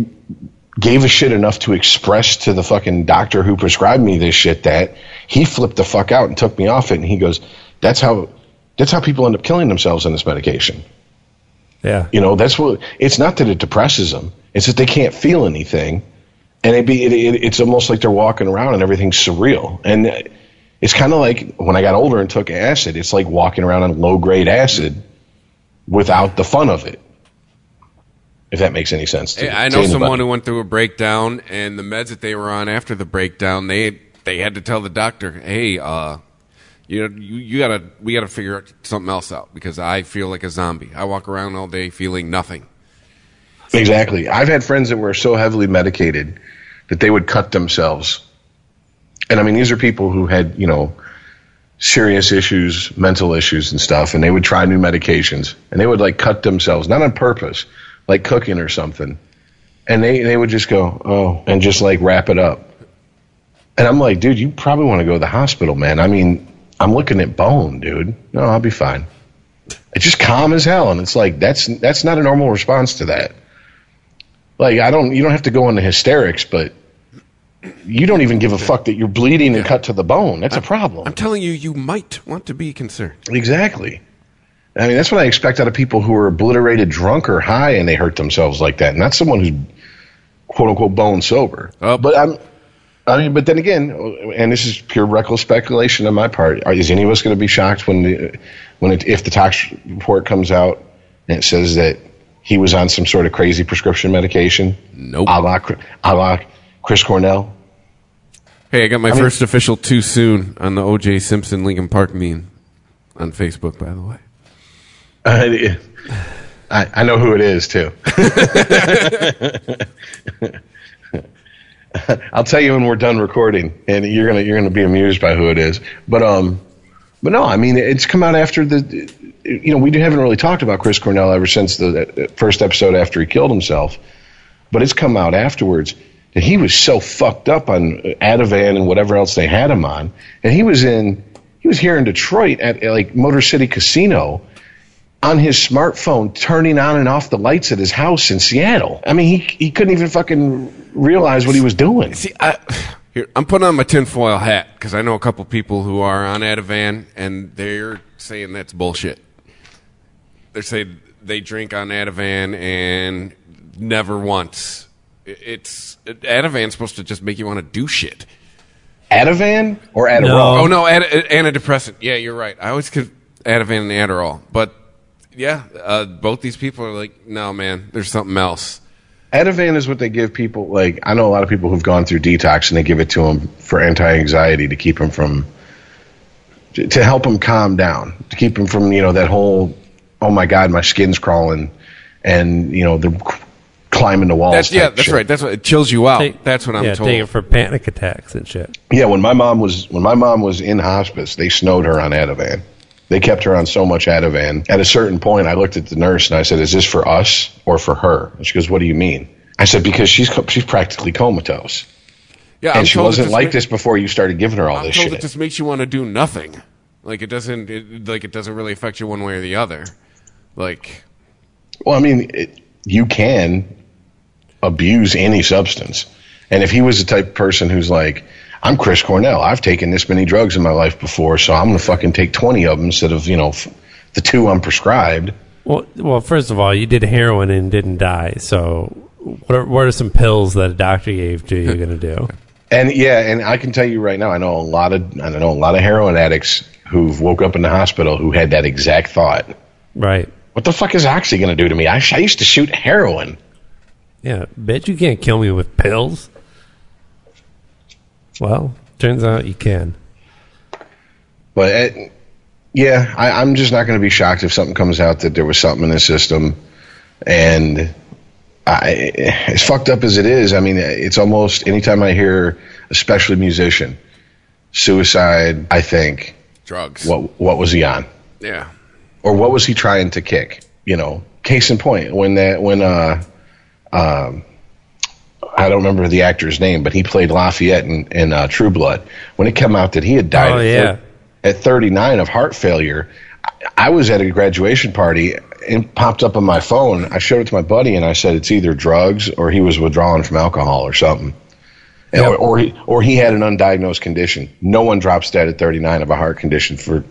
gave a shit enough to express to the fucking doctor who prescribed me this shit that he flipped the fuck out and took me off it. And he goes, that's how, that's how people end up killing themselves on this medication. Yeah. You know, that's what it's not that it depresses them; it's that they can't feel anything, and it be it, it, it's almost like they're walking around and everything's surreal. And it's kind of like when I got older and took acid. It's like walking around on low grade acid without the fun of it. If that makes any sense. To, I know anybody. someone who went through a breakdown, and the meds that they were on after the breakdown, they they had to tell the doctor, "Hey, uh, You know, you, you gotta we gotta figure something else out because I feel like a zombie. I walk around all day feeling nothing. Exactly. I've had friends that were so heavily medicated that they would cut themselves. And I mean, these are people who had, you know, serious issues, mental issues and stuff, and they would try new medications and they would like cut themselves, not on purpose, like cooking or something. And they, they would just go, oh, and just like wrap it up. And I'm like, dude, you probably want to go to the hospital, man. I mean, I'm looking at bone, dude. No, I'll be fine. It's just calm as hell, and it's like that's that's not a normal response to that. Like I don't, you don't have to go into hysterics, but you don't even give a fuck that you're bleeding and cut to the bone. That's a problem. I'm telling you, you might want to be concerned. Exactly. I mean, that's what I expect out of people who are obliterated drunk or high and they hurt themselves like that. Not someone who's quote unquote bone sober. Oh. But I'm, I mean, but then again, and this is pure reckless speculation on my part. Is any of us going to be shocked when the, when it, if the tox report comes out and it says that he was on some sort of crazy prescription medication? Nope. A la, a la Chris Cornell. Hey, I got my mean- first official too soon on the O.J. Simpson Linkin Park meme on Facebook. By the way, I, I know who it is too. I'll tell you when we're done recording, and you're gonna you're gonna be amused by who it is. But um, but no, I mean it's come out after the, you know, we haven't really talked about Chris Cornell ever since the first episode after he killed himself. But it's come out afterwards that he was so fucked up on Ativan and whatever else they had him on, and he was in he was here in Detroit at like Motor City Casino on his smartphone turning on and off the lights at his house in Seattle. I mean, he he couldn't even fucking realize what he was doing. see, I, here I'm putting on my tinfoil hat because I know a couple people who are on Ativan, and they're saying that's bullshit. They're saying they drink on Ativan and never once. It's Ativan's supposed to just make you want to do shit. Ativan or Adderall? No. Oh no, Ad- antidepressant. Yeah, you're right. I always could Ativan and Adderall, but yeah, uh, both these people are like, no, man, there's something else. Ativan is what they give people. Like I know a lot of people who've gone through detox and they give it to them for anti-anxiety to keep them from to help them calm down, to keep them from you know that whole oh my god my skin's crawling and you know they're climbing the walls. That's yeah, that's shit. right. That's what it chills you out. Take- that's what I'm yeah, told. take it for panic attacks and shit. Yeah, when my mom was when my mom was in hospice, they snowed her on Ativan. They kept her on so much Ativan. At a certain point, I looked at the nurse and I said, "Is this for us or for her?" And she goes, "What do you mean?" I said, "Because she's co- she's practically comatose, yeah, I'm and she wasn't like ma- this before you started giving her all I'm this told shit." it just makes you want to do nothing. Like it doesn't. It, like it doesn't really affect you one way or the other. Like Well, I mean, it, you can abuse any substance. And if he was the type of person who's like, I'm Chris Cornell, I've taken this many drugs in my life before, so I'm going to fucking take 20 of them instead of, you know, f- the two I'm prescribed. Well, well, first of all, you did heroin and didn't die. So, what are, what are some pills that a doctor gave to you going to do? [laughs] And yeah, and I can tell you right now, I know a lot of I know a lot of heroin addicts who've woke up in the hospital who had that exact thought. Right? What the fuck is Oxy going to do to me? I, I used to shoot heroin. Yeah, bet you can't kill me with pills. Well, turns out you can. But it, yeah, I, I'm just not going to be shocked if something comes out that there was something in the system, and I, as fucked up as it is, I mean, it's almost anytime I hear, especially musician, suicide. I think, drugs. what what was he on, Yeah. or what was he trying to kick? You know, case in point, when that when uh, um, I don't remember the actor's name, but he played Lafayette in, in uh, True Blood. When it came out that he had died Oh, at, yeah. thir- at 39 of heart failure, I- I was at a graduation party and it popped up on my phone. I showed it to my buddy and I said it's either drugs or he was withdrawing from alcohol or something. And- Or, or he or he had an undiagnosed condition. No one drops dead at 39 of a heart condition for.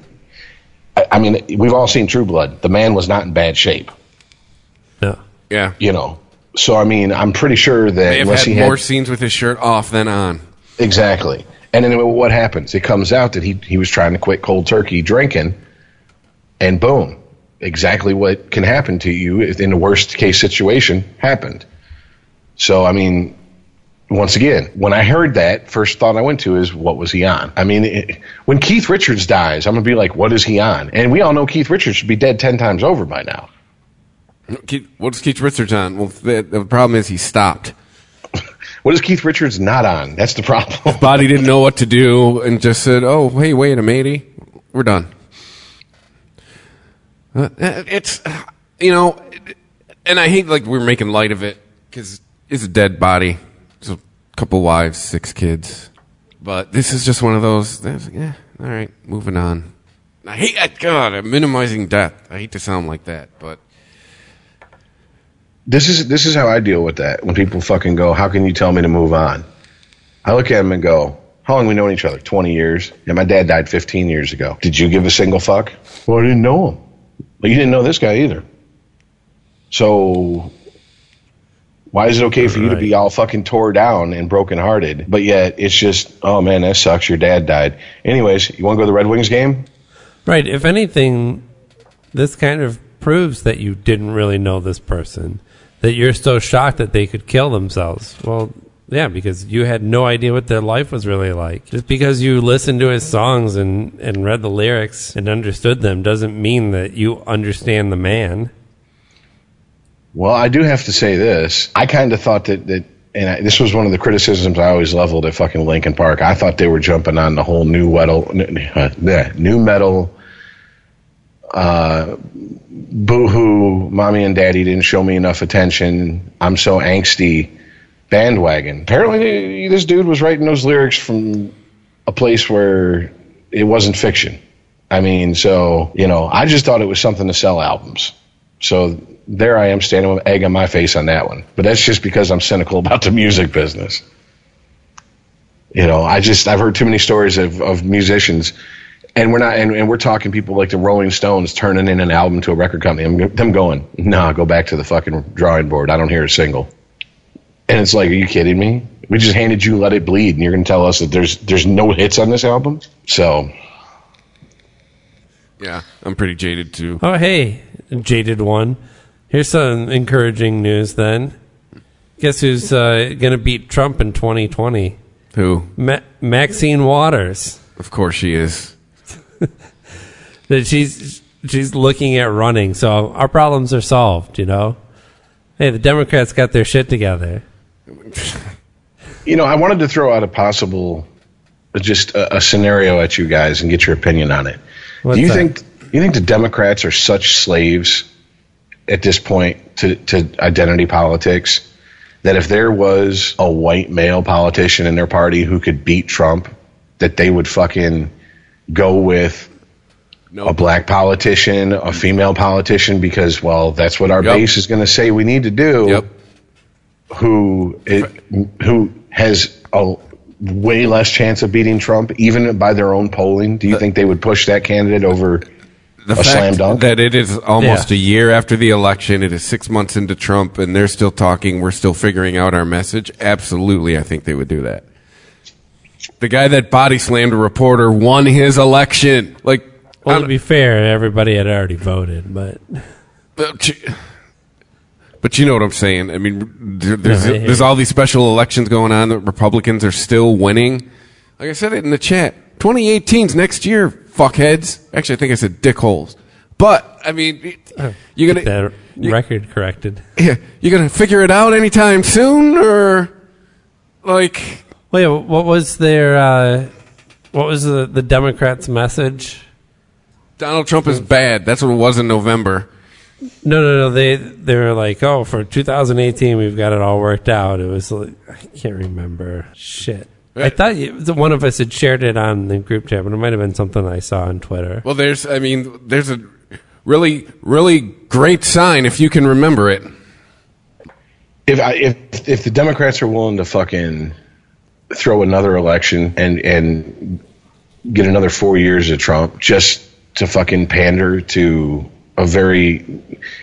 I, I mean, we've all seen True Blood. The man was not in bad shape, No. Yeah. you know. So I mean, I'm pretty sure that They have had more scenes with his shirt off than on. Exactly. And then what happens? It comes out that he, he was trying to quit cold turkey drinking, and boom, exactly what can happen to you in the worst case situation happened. So, I mean, once again, when I heard that, first thought I went to is, what was he on? I mean, it, when Keith Richards dies, I'm going to be like, what is he on? And we all know Keith Richards should be dead 10 times over by now. Keith, what's Keith Richards on? Well, the, the problem is he stopped. [laughs] What is Keith Richards not on? That's the problem. Body didn't know what to do and just said, "Oh, hey, wait a matey, we're done." Uh, it's you know, and I hate like we're making light of it because it's a dead body. It's a couple wives, six kids, but this is just one of those. Yeah, all right, moving on. I hate. God, I'm minimizing death. I hate to sound like that, but this is this is how I deal with that. When people fucking go, "How can you tell me to move on?" I look at them and go, "How long we known each other? Twenty years." Yeah, my dad died fifteen years ago. Did you give a single fuck? Well, I didn't know him. Well, you didn't know this guy either. So why is it okay for you to be all fucking tore down and brokenhearted, but yet it's just, oh man, that sucks. Your dad died. Anyways, you want to go to the Red Wings game? Right. If anything, this kind of proves that you didn't really know this person, that you're so shocked that they could kill themselves. Well, yeah, because you had no idea what their life was really like. Just because you listened to his songs and, and read the lyrics and understood them doesn't mean that you understand the man. Well, I do have to say this. I kind of thought that, that and I, this was one of the criticisms I always leveled at fucking Linkin Park. I thought they were jumping on the whole nu metal, uh, nu metal, uh, boohoo, mommy and daddy didn't show me enough attention. I'm so angsty bandwagon. Apparently, this dude was writing those lyrics from a place where it wasn't fiction. I mean, so, you know, I just thought it was something to sell albums. So there I am standing with egg on my face on that one. But that's just because I'm cynical [laughs] about the music business. You know, I just, I've heard too many stories of, of musicians and we're not, and, and, we're talking people like the Rolling Stones turning in an album to a record company. I'm, them going, nah, go back to the fucking drawing board. I don't hear a single. And it's like, are you kidding me? We just handed you "Let It Bleed," and you're going to tell us that there's there's no hits on this album. So, yeah, I'm pretty jaded too. Oh, hey, jaded one. Here's some encouraging news. Then, guess who's uh, going to beat Trump in 2020? Who? Ma- Maxine Waters. Of course she is. [laughs] that she's she's looking at running, so our problems are solved. You know, hey, the Democrats got their shit together. [laughs] You know, I wanted to throw out a possible, just a, a scenario at you guys and get your opinion on it. What's Do you that? think you think the Democrats are such slaves at this point to, to identity politics that if there was a white male politician in their party who could beat Trump, that they would fucking go with No. a black politician, a mm-hmm. female politician, because well, that's what our Yep. base is going to say we need to do. Yep. Who it, who has a way less chance of beating Trump, even by their own polling? Do you think they would push that candidate over? The A fact slam dunk? that it is almost Yeah. a year after the election, it is six months into Trump, and they're still talking. We're still figuring out our message. Absolutely, I think they would do that. The guy that body slammed a reporter won his election. Like, Well, to be fair, everybody had already voted, but But you- but you know what I'm saying. I mean, there's there's all these special elections going on that Republicans are still winning. Like I said it in the chat, 2018's next year, fuckheads. Actually, I think I said dickholes. But I mean, oh, you're gonna Get that record corrected. yeah, you're gonna figure it out anytime soon, or like Wait, what was their? Uh, what was the the Democrats' message? Donald Trump is bad. That's what it was in November. No, no, no. They they were like, oh, for 2018, we've got it all worked out. It was like I can't remember. Shit. I thought you, the one of us had shared it on the group chat, but it might have been something I saw on Twitter. Well, there's, I mean, there's a really, really great sign if you can remember it. If I, if if the Democrats are willing to fucking throw another election and and get another four years of Trump just to fucking pander to a very,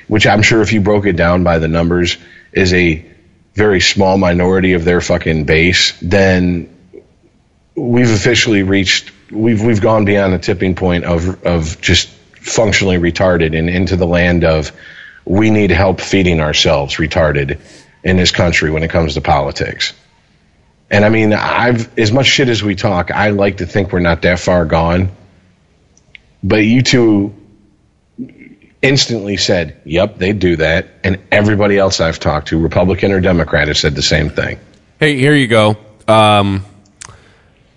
which I'm sure if you broke it down by the numbers is a very small minority of their fucking base, then we've officially reached we've we've gone beyond the tipping point of of just functionally retarded and into the land of we need help feeding ourselves retarded in this country when it comes to politics. And I mean, I've as much shit as we talk, I like to think we're not that far gone. But you two instantly said, "Yep, they do that," and everybody else I've talked to, Republican or Democrat, has said the same thing. Hey, here you go. Um,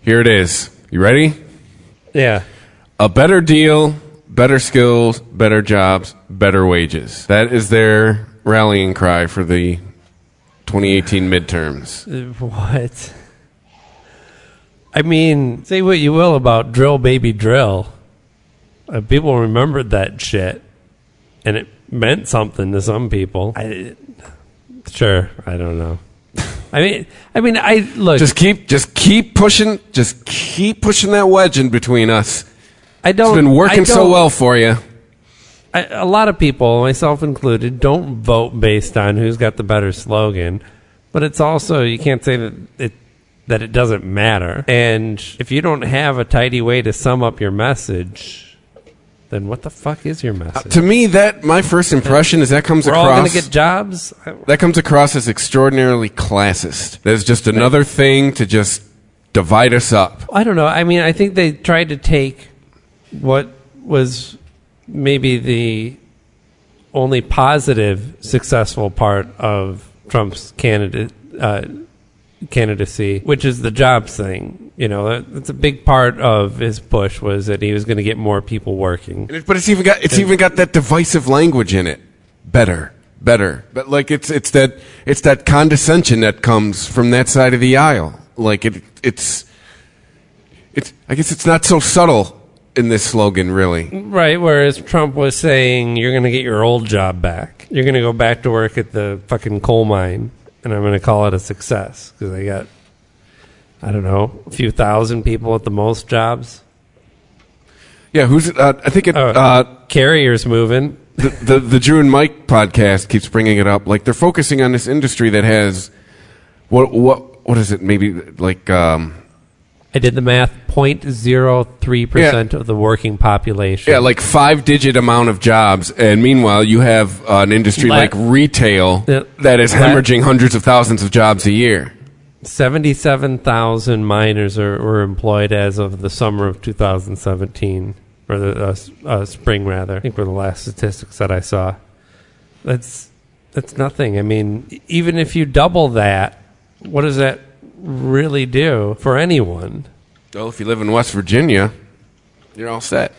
here it is. You ready? Yeah. A better deal, better skills, better jobs, better wages. That is their rallying cry for the 2018 midterms. [laughs] What? I mean, say what you will about drill, baby, drill. Uh, people remembered that shit, and it meant something to some people. I, sure, I don't know. I mean, I mean, I look. Just keep, just keep pushing, just keep pushing that wedge in between us. I don't. It's been working so well for you. I, a lot of people, myself included, don't vote based on who's got the better slogan. But it's also you can't say that it that it doesn't matter. And if you don't have a tidy way to sum up your message, then what the fuck is your uh, message? To me, that my first impression is that comes We're all going across to get jobs. that comes across as extraordinarily classist. There's just another thing to just divide us up. I don't know. I mean, I think they tried to take what was maybe the only positive successful part of Trump's candidate uh, candidacy, which is the jobs thing. You know, that- that's a big part of his push was that he was going to get more people working. But it's even got it's even got that divisive language in it. Better, better. But like it's it's that it's that condescension that comes from that side of the aisle. Like it it's it's I guess it's not so subtle in this slogan really. Right. Whereas Trump was saying, you're going to get your old job back. You're going to go back to work at the fucking coal mine, and I'm going to call it a success because they got, I don't know, a few thousand people at the most jobs. Yeah, who's uh, I think it Oh, uh carriers moving. the, the the Drew and Mike podcast keeps bringing it up. Like they're focusing on this industry that has what what what is it? Maybe like um I did the math. 0.03 percent of the working population. yeah, like five digit amount of jobs, and meanwhile you have uh, an industry La- like retail Yeah. that is hemorrhaging hundreds of thousands of jobs a year. Seventy-seven thousand miners are, were employed as of the summer of 2017, or the uh, s- uh, spring rather. I think were the last statistics that I saw. That's that's nothing. I mean, e- even if you double that, what does that really do for anyone? Well, if you live in West Virginia, you're all set.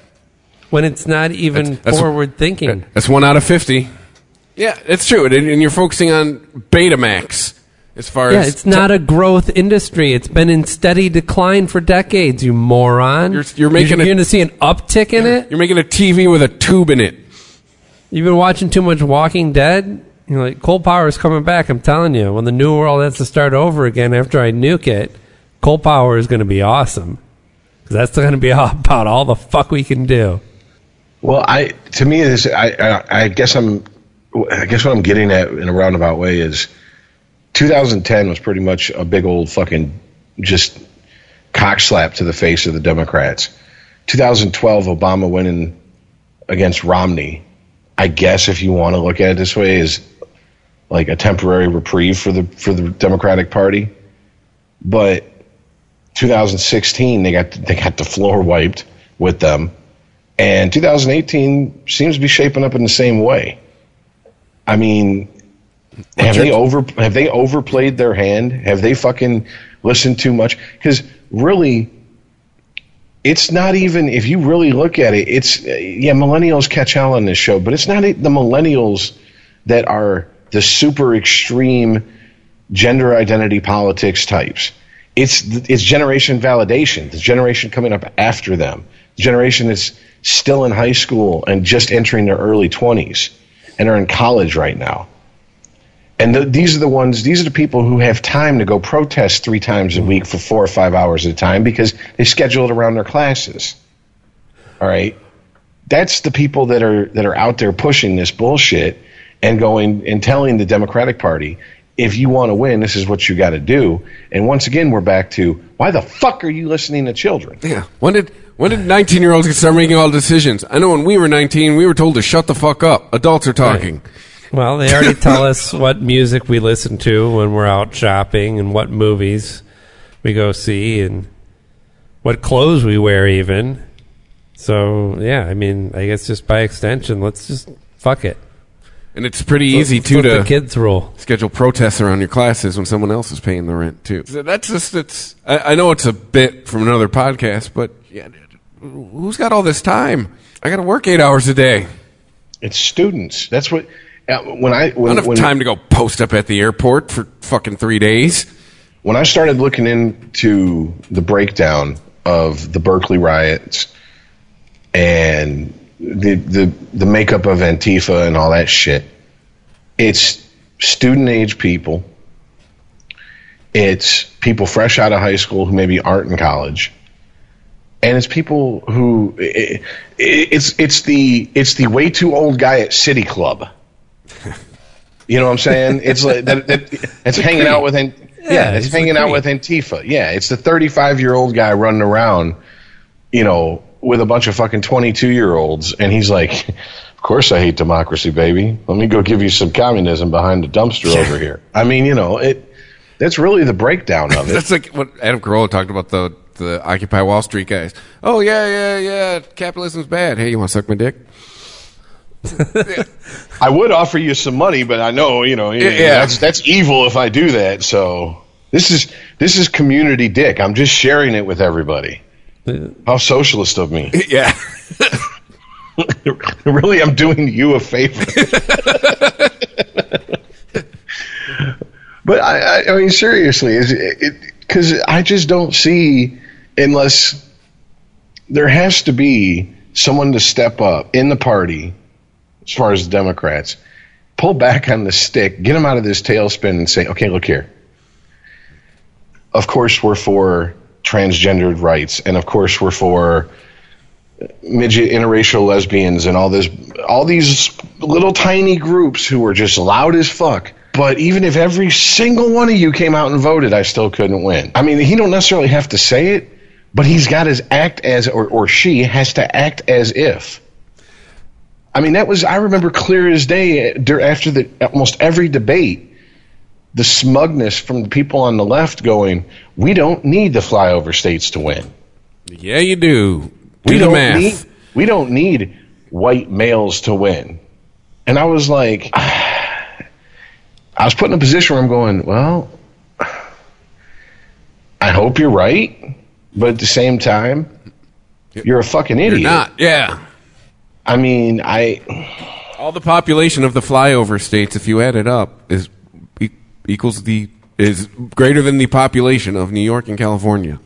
When it's not even That's- that's- forward thinking. That's one out of fifty. Yeah, it's true, and, and you're focusing on Betamax as far Yeah, as it's not a growth industry. It's been in steady decline for decades. You moron! You're- you're making You're a- going to see an uptick in it. You're making a TV with a tube in it. You've been watching too much Walking Dead. You're like, coal power is coming back. I'm telling you, when the new world has to start over again after I nuke it, coal power is going to be awesome. 'Cause that's [laughs] going to be all about all the fuck we can do. Well, I to me this I, I I guess I'm I guess what I'm getting at in a roundabout way is 2010 was pretty much a big old fucking just cock slap to the face of the Democrats. 2012 Obama winning against Romney. I guess if you want to look at it this way is like a temporary reprieve for the for the Democratic Party. But 2016 they got they got the floor wiped with them. And 2018 seems to be shaping up in the same way. I mean, have they over have they overplayed their hand? Have they fucking listened too much? Because really, it's not even if you really look at it. It's yeah, millennials catch hell on this show, but it's not the millennials that are the super extreme gender identity politics types. It's it's generation validation. The generation coming up after them, the generation that's still in high school and just entering their early twenties and are in college right now. And the, these are the ones. These are the people who have time to go protest three times a week for four or five hours at a time because they schedule it around their classes. All right, that's the people that are that are out there pushing this bullshit and going and telling the Democratic Party, if you want to win, this is what you got to do. And once again, we're back to why the fuck are you listening to children? Yeah. When did when did 19 year olds start making all decisions? I know when we were 19, we were told to shut the fuck up. Adults are talking. Well, they already tell us what music we listen to when we're out shopping and what movies. we go see and what clothes we wear even. So yeah, I mean, I guess just by extension, let's just fuck it. And it's pretty easy too to the kids rule. schedule protests around your classes when someone else is paying the rent too. So that's just it's. I, I know it's a bit from another podcast, but yeah, who's got all this time? I got to work eight hours a day. It's students. That's what. uh, When I I when, don't have when, time to go post up at the airport for fucking three days. when I started looking into the breakdown of the Berkeley riots and the the the makeup of Antifa and all that shit, it's student age people. It's people fresh out of high school who maybe aren't in college, and it's people who i- i- it's it's the it's the way too old guy at City Club. [laughs] You know what I'm saying? It's like that, that it's hanging out with yeah, Yeah, it's it's hanging out with Antifa. Yeah, it's the 35 year old guy running around, you know, with a bunch of fucking 22 year olds, and he's like, "Of course I hate democracy, baby. Let me go give you some communism behind the dumpster over here." I mean, you know, it. That's really the breakdown of [laughs] it. That's like what Adam Carolla talked about the the Occupy Wall Street guys. Oh yeah, yeah, yeah. Capitalism's bad. Hey, you want to suck my dick? [laughs] I would offer you some money, but I know, you know, yeah, Yeah. that's that's evil if I do that. So this is this is community dick. I'm just sharing it with everybody. How socialist of me. [laughs] Yeah. [laughs] really, I'm doing you a favor. [laughs] but I, I, I mean, seriously, is it because I just don't see unless there has to be someone to step up in the party, as far as the Democrats, pull back on the stick, get them out of this tailspin, and say, okay, look here. Of course, we're for transgendered rights, and of course, we're for midget interracial lesbians and all this all these little tiny groups who were just loud as fuck. But even if every single one of you came out and voted i still couldn't win. I mean he don't necessarily have to say it but he's got his act as or, or she has to act as if. I mean that was i remember clear as day eh, after the almost every debate the smugness from the people on the left going we don't need the flyover states to win Yeah, you do. Do we the don't math. need we don't need white males to win. And I was like [sighs] I was put in a position where I'm going, well, I hope you're right, but at the same time, you're a fucking idiot. You're not. Yeah. I mean, I All the population of the flyover states, if you add it up, is equals the is greater than the population of New York and California.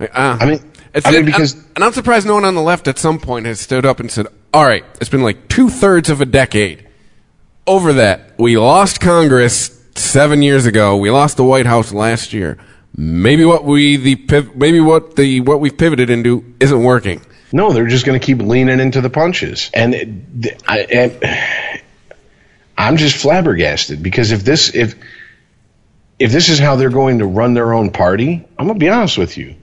Uh, I mean, it's, I mean because and I'm surprised no one on the left at some point has stood up and said, "All right, it's been like two thirds of a decade. Over that, we lost Congress seven years ago. We lost the White House last year. Maybe what we the maybe what the what we've pivoted into isn't working." No, they're just going to keep leaning into the punches, and it, I, and I'm just flabbergasted because if this if if this is how they're going to run their own party, I'm to be honest with you.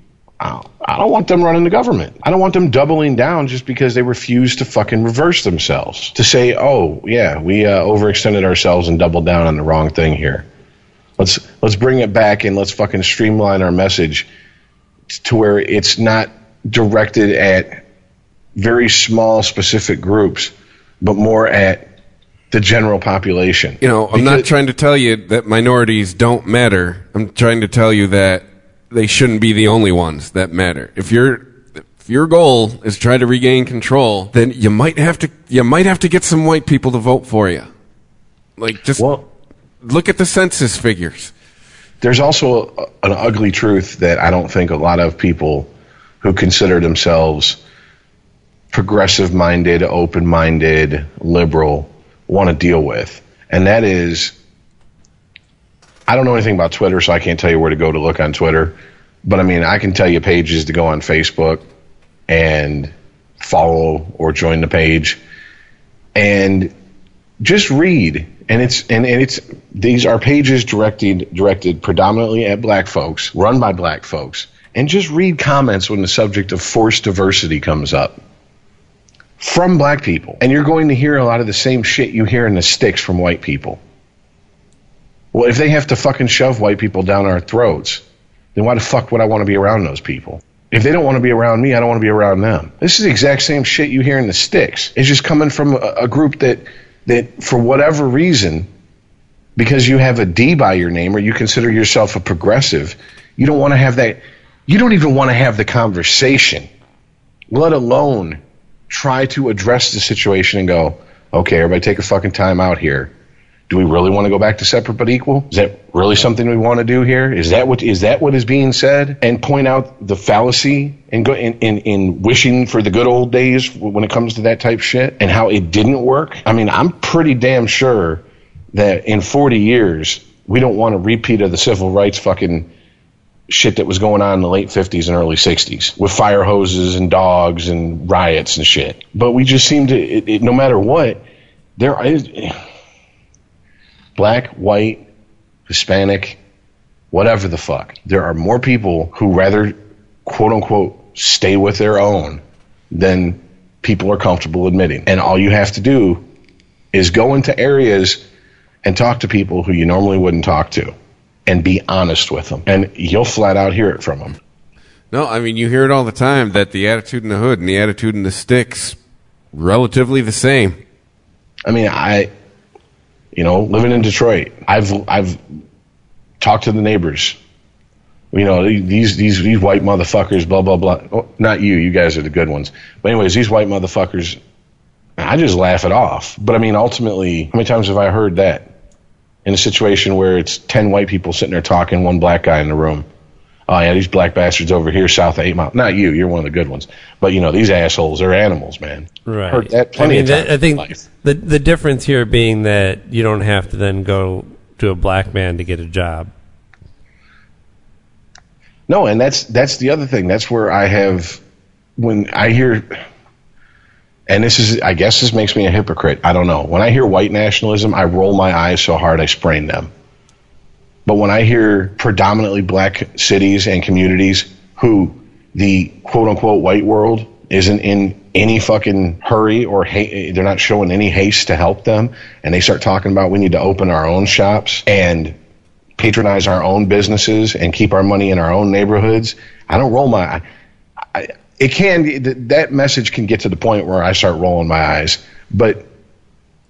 I don't want them running the government. I don't want them doubling down just because they refuse to fucking reverse themselves. To say, oh yeah, we uh, overextended ourselves and doubled down on the wrong thing here. Let's let's bring it back and let's fucking streamline our message to where it's not directed at very small specific groups, but more at the general population. You know, I'm not trying to tell you that minorities don't matter. I'm trying to tell you that they shouldn't be the only ones that matter. If your if your goal is to try to regain control, then you might have to you might have to get some white people to vote for you. Like just Well, look at the census figures. there's also a, an ugly truth that I don't think a lot of people who consider themselves progressive minded, open minded, liberal want to deal with. And that is I don't know anything about Twitter, so I can't tell you where to go to look on Twitter. But I mean, I can tell you pages to go on Facebook and follow or join the page and just read. And it's and, and it's these are pages directed directed predominantly at black folks, run by black folks, and just read comments when the subject of forced diversity comes up from black people. And you're going to hear a lot of the same shit you hear in the sticks from white people. Well, if they have to fucking shove white people down our throats, then why the fuck would I want to be around those people? If they don't want to be around me, I don't want to be around them. This is the exact same shit you hear in the sticks. It's just coming from a, a group that that for whatever reason, because you have a D by your name or you consider yourself a progressive, you don't want to have that. You don't even want to have the conversation, let alone try to address the situation and go, okay, everybody take a fucking time out here. Do we really want to go back to separate but equal? Is that really something we want to do here? Is that what is that what is being said? And point out the fallacy and go in, in, in wishing for the good old days when it comes to that type shit and how it didn't work. I mean, I'm pretty damn sure that in 40 years we don't want a repeat of the civil rights fucking shit that was going on in the late 50s and early 60s with fire hoses and dogs and riots and shit. But we just seem to, it, it, no matter what, there is black, white, Hispanic, whatever the fuck. There are more people who rather, quote unquote, stay with their own than people are comfortable admitting. And all you have to do is go into areas and talk to people who you normally wouldn't talk to and be honest with them. And you'll flat out hear it from them. No, I mean you hear it all the time that the attitude in the hood and the attitude in the sticks relatively the same. I mean, I, you know, living in Detroit, I've I've talked to the neighbors. You know, these these these white motherfuckers, blah blah blah. Oh, not you, you guys are the good ones. But anyways, these white motherfuckers, I just laugh it off. But I mean, ultimately, how many times have I heard that in a situation where it's ten white people sitting there talking, one black guy in the room? Oh yeah, these black bastards over here south of Eight Mile. Not you, you're one of the good ones. But you know, these assholes are animals, man. Right. Heard that I mean, of times I think the the difference here being that you don't have to then go to a black man to get a job. No, and that's that's the other thing. That's where I have when I hear and this is I guess this makes me a hypocrite. I don't know. When I hear white nationalism, I roll my eyes so hard I sprain them. But when I hear predominantly black cities and communities who the quote unquote white world isn't in any fucking hurry or they're not showing any haste to help them and they start talking about we need to open our own shops and patronize our own businesses and keep our money in our own neighborhoods. I don't roll my. I, it can that message can get to the point where I start rolling my eyes, but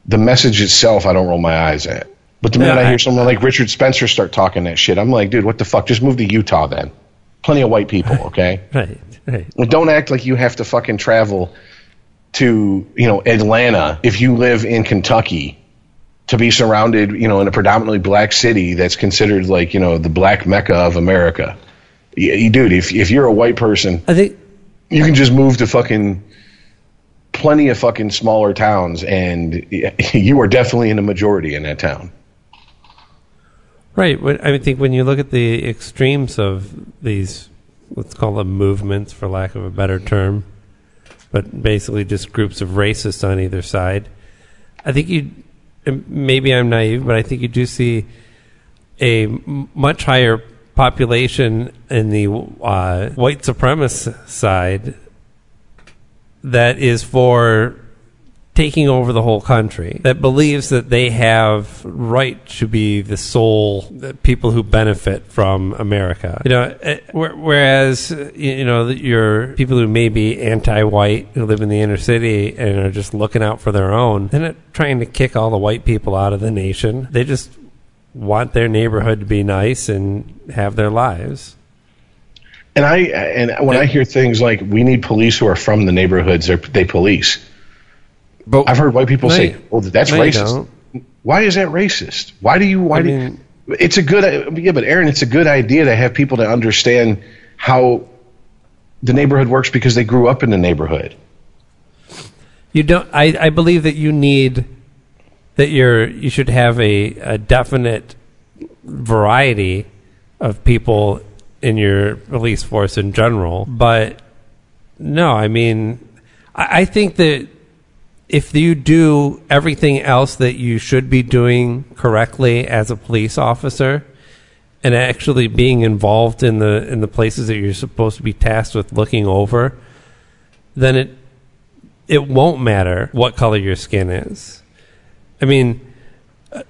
the message itself I don't roll my eyes at. But the minute I I- hear someone like Richard Spencer start talking that shit, I'm like, dude, what the fuck? Just move to Utah then. Plenty of white people, okay? [laughs] Right. Right. Well, don't act like you have to fucking travel to you know Atlanta if you live in Kentucky to be surrounded you know in a predominantly black city that's considered like you know the black mecca of America. You, you- dude, if if you're a white person, I think you can just move to fucking plenty of fucking smaller towns, and [laughs] you are definitely in a majority in that town. Right. I think when you look at the extremes of these, let's call them movements, for lack of a better term, but basically just groups of racists on either side, I think you, maybe I'm naive, but I think you do see a much higher population in the uh, white supremacist side that is for taking over the whole country that believes that they have right to be the sole the people who benefit from America. You know, eh, where- whereas you know your people who may be anti-white who live in the inner city and are just looking out for their own, they're not trying to kick all the white people out of the nation. They just want their neighborhood to be nice and have their lives. And I and when I hear things like we need police who are from the neighborhoods they're- they police, But I've heard white people No, say, "Well, that's no, racist." Why is that racist? Why do you? Why I do? mean- you, it's a good. Yeah, but Aaron, it's a good idea to have people to understand how the neighborhood works because they grew up in the neighborhood. You don't. I, I believe that you need that you're you should have a, a definite variety of people in your police force in general. But no, I mean, I, I think that if you do everything else that you should be doing correctly as a police officer, and actually being involved in the in the places that you're supposed to be tasked with looking over, then it it won't matter what color your skin is. I mean,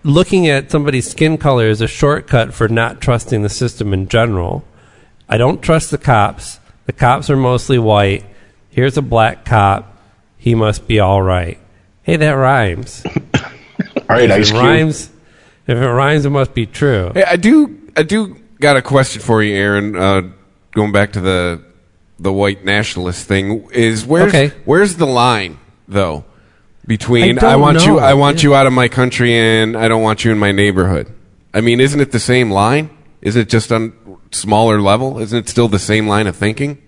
looking at somebody's skin color is a shortcut for not trusting the system in general. I don't trust the cops. The cops are mostly white. Here's a black cop. He must be all right. Hey, that rhymes. [coughs] All right, if Ice it Cube. rhymes, if it rhymes, it must be true. Hey, I do, I do got a question for you, Aaron. Uh, going back to the the white nationalist thing, is where's Okay. where's the line though between I I, want you. I want you out of my country, and I don't want you in my neighborhood? I mean, isn't it the same line? Is it just on smaller level? Isn't it still the same line of thinking?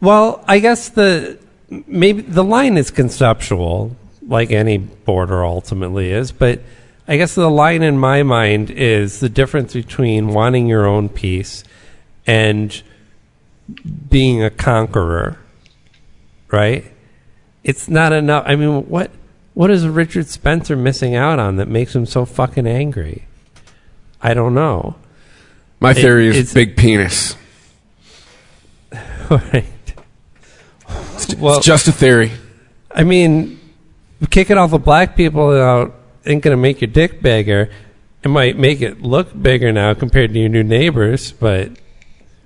Well, I guess the maybe the line is conceptual, like any border ultimately is, but I guess the line in my mind is the difference between wanting your own peace and being a conqueror. Right? It's not enough. I mean, what what is Richard Spencer missing out on that makes him so fucking angry? I don't know. My theory it's- is big penis. [laughs] right. Well, it's just a theory. I mean, kicking all the black people out ain't going to make your dick bigger. It might make it look bigger now compared to your new neighbors, but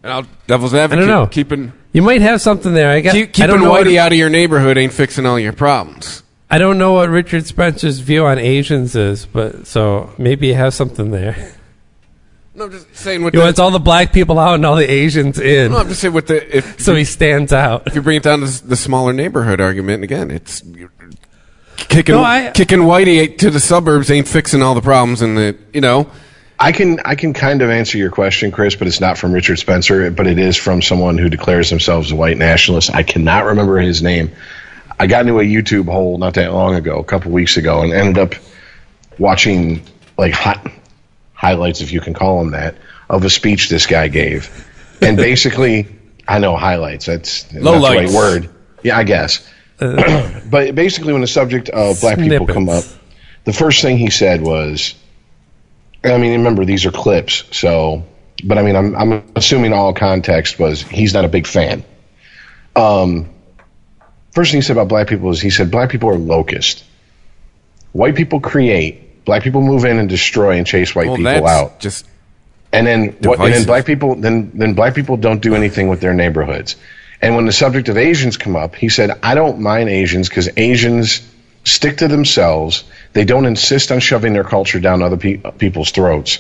And I'll devil's advocate. know. Keeping you might have something there. I guess keep, I keeping. Whitey out of your neighborhood ain't fixing all your problems. I don't know what Richard Spencer's view on Asians is, but so maybe you have something there. No, I'm just saying with He the, wants all the black people out and all the Asians in, no, I'm just saying with the if so he stands out. if you bring it down to the smaller neighborhood argument again, it's kicking No, I- kicking whitey to the suburbs ain't fixing all the problems, and the you know I can I can kind of answer your question, Chris, but it's not from Richard Spencer, but it is from someone who declares themselves a white nationalist. I cannot remember his name. I got into a YouTube hole not that long ago, a couple weeks ago, and ended up watching like hot highlights, if you can call them that, of a speech this guy gave. And [laughs] basically, I know highlights. That's not the right word. Yeah, I guess. Uh, [clears throat] but basically, when the subject of black people come up, the first thing he said was, I mean, remember these are clips, so. But I mean, I'm I'm assuming all context was he's not a big fan. Um, first thing he said about black people is he said black people are locust. White people create. Black people move in and destroy and chase white well, people that's out. just And then what, and then black people then then black people don't do anything with their neighborhoods. And when the subject of Asians come up, he said, "I don't mind Asians because Asians stick to themselves. They don't insist on shoving their culture down other pe- people's throats.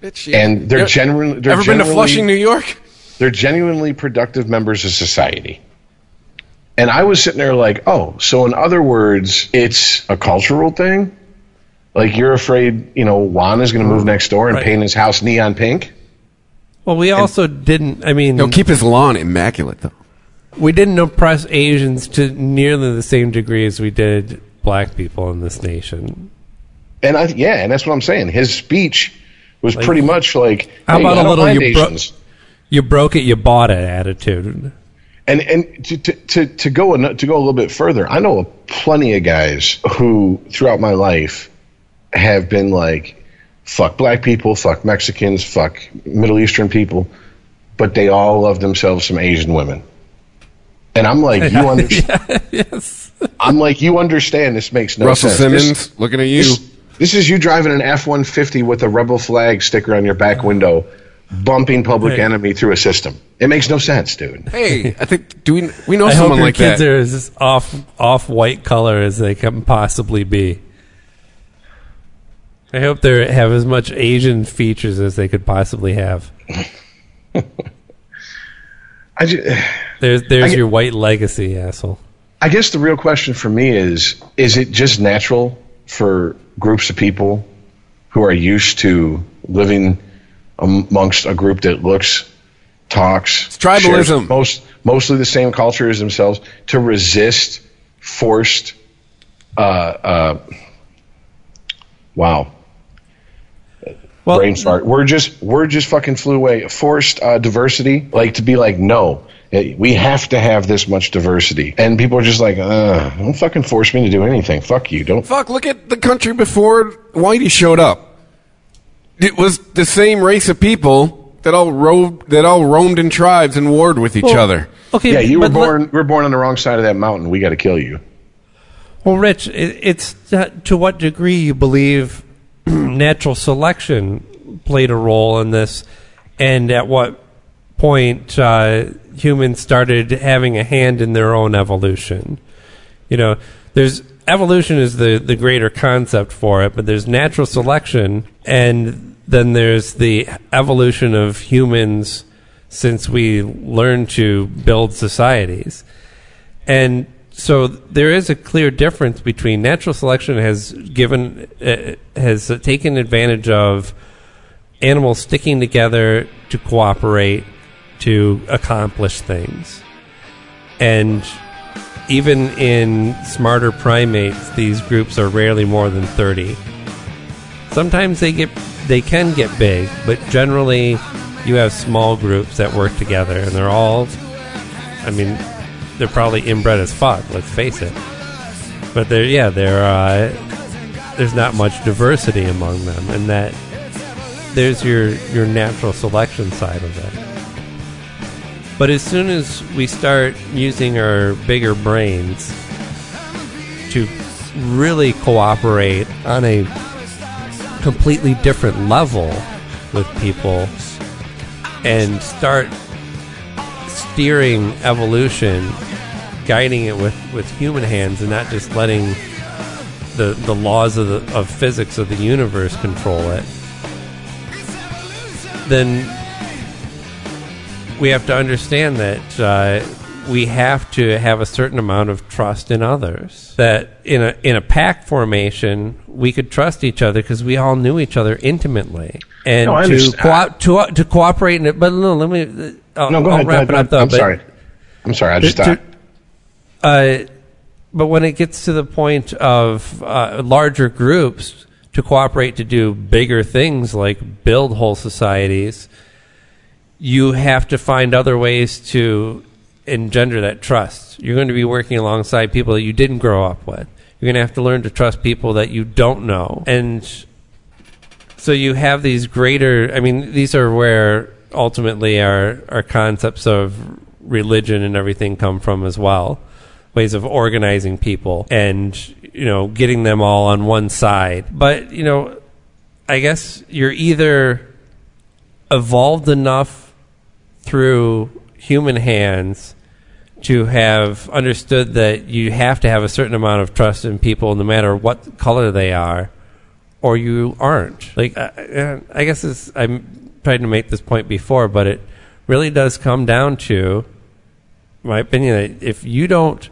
bitch. And they're You- genuinely they're ever been to Flushing, New York? they're genuinely productive members of society." And I was sitting there like, "Oh, so in other words, it's a cultural thing." Like you're afraid, you know, Juan is going to move mm. next door and Right. paint his house neon pink. Well, we also didn't. I mean, He'll keep his lawn immaculate though. we didn't oppress Asians to nearly the same degree as we did black people in this nation. And I, yeah, and that's what I'm saying. His speech was pretty much like, How hey, about I a don't little you bro- You broke it, you bought it attitude. and and to, to to to go an- to go a little bit further, I know plenty of guys who throughout my life have been like, fuck black people, fuck Mexicans, fuck Middle Eastern people, but they all love themselves some Asian women. And I'm like, [laughs] you understand? yes. I'm like, you understand? This makes no Russell sense. This- Simmons looking at you. This, this is you driving an F one fifty with a rebel flag sticker on your back window, bumping Public Hey. Enemy through a system. It makes no sense, dude. hey, I think do we we know I hope someone your like kids that? are as off off white color as they can possibly be. I hope they have as much Asian features as they could possibly have. [laughs] I, ju- There's there's I get- your white legacy, asshole. I guess the real question for me is: Is it just natural for groups of people who are used to living amongst a group that looks, talks, It's tribalism. most mostly the same culture as themselves, to resist forced? Uh, uh, wow. Well, brain fart. We're just we're just fucking flew away. Forced uh, diversity, like to be like, no, we have to have this much diversity, and people are just like, uh, don't fucking force me to do anything. Fuck you. Don't. Fuck, look at the country before Whitey showed up. It was the same race of people that all roamed, that all roamed in tribes and warred with each Well, other. Okay, Yeah, you were but let- born. we're born on the wrong side of that mountain. We got to kill you. Well, Rich, it, it's not, to what degree you believe [clears throat] natural selection played a role in this, and at what point uh, humans started having a hand in their own evolution. You know, there's evolution is the the greater concept for it, but there's natural selection, and then there's the evolution of humans since we learned to build societies, and so there is a clear difference between natural selection has given uh, has taken advantage of animals sticking together to cooperate to accomplish things and even in smarter primates these groups are rarely more than 30 sometimes they get they can get big but generally you have small groups that work together and they're all i mean they're probably inbred as fuck. Let's face it. But they're yeah, they're uh, there's not much diversity among them, and that there's your your natural selection side of it. But as soon as we start using our bigger brains to really cooperate on a completely different level with people and start steering evolution guiding it with, with human hands and not just letting the the laws of the of physics of the universe control it, then we have to understand that uh, we have to have a certain amount of trust in others. That in a in a pack formation, we could trust each other because we all knew each other intimately, and No, to, co- to to cooperate. In it, but no, let me. I'll, No, go I'll ahead. wrap go it up though. I'm but- sorry. I'm sorry. I just to- thought. uh, but when it gets to the point of uh, larger groups to cooperate to do bigger things like build whole societies, you have to find other ways to engender that trust. You're going to be working alongside people that you didn't grow up with. You're going to have to learn to trust people that you don't know. And so you have these greater, I mean, these are where ultimately our, our concepts of religion and everything come from as well. Ways of organizing people and, you know, getting them all on one side. But, you know, I guess you're either evolved enough through human hands to have understood that you have to have a certain amount of trust in people no matter what color they are or you aren't. Like I, I guess i'm trying to make this point before but it really does come down to my opinion that if you don't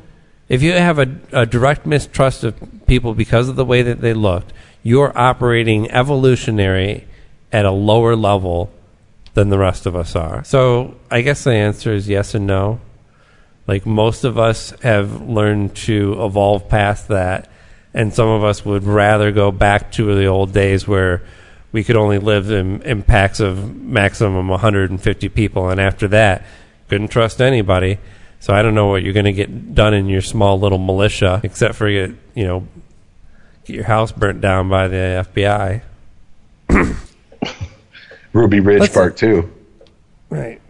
if you have a, a direct mistrust of people because of the way that they looked you're operating evolutionary at a lower level than the rest of us are. So I guess the answer is yes and no. Like most of us have learned to evolve past that, and some of us would rather go back to the old days where we could only live in, in packs of maximum 150 people, and after that, couldn't trust anybody. So I don't know what you're going to get done in your small little militia, except for get you know get your house burnt down by the FBI. Ruby Ridge Let's- Part Two. Right.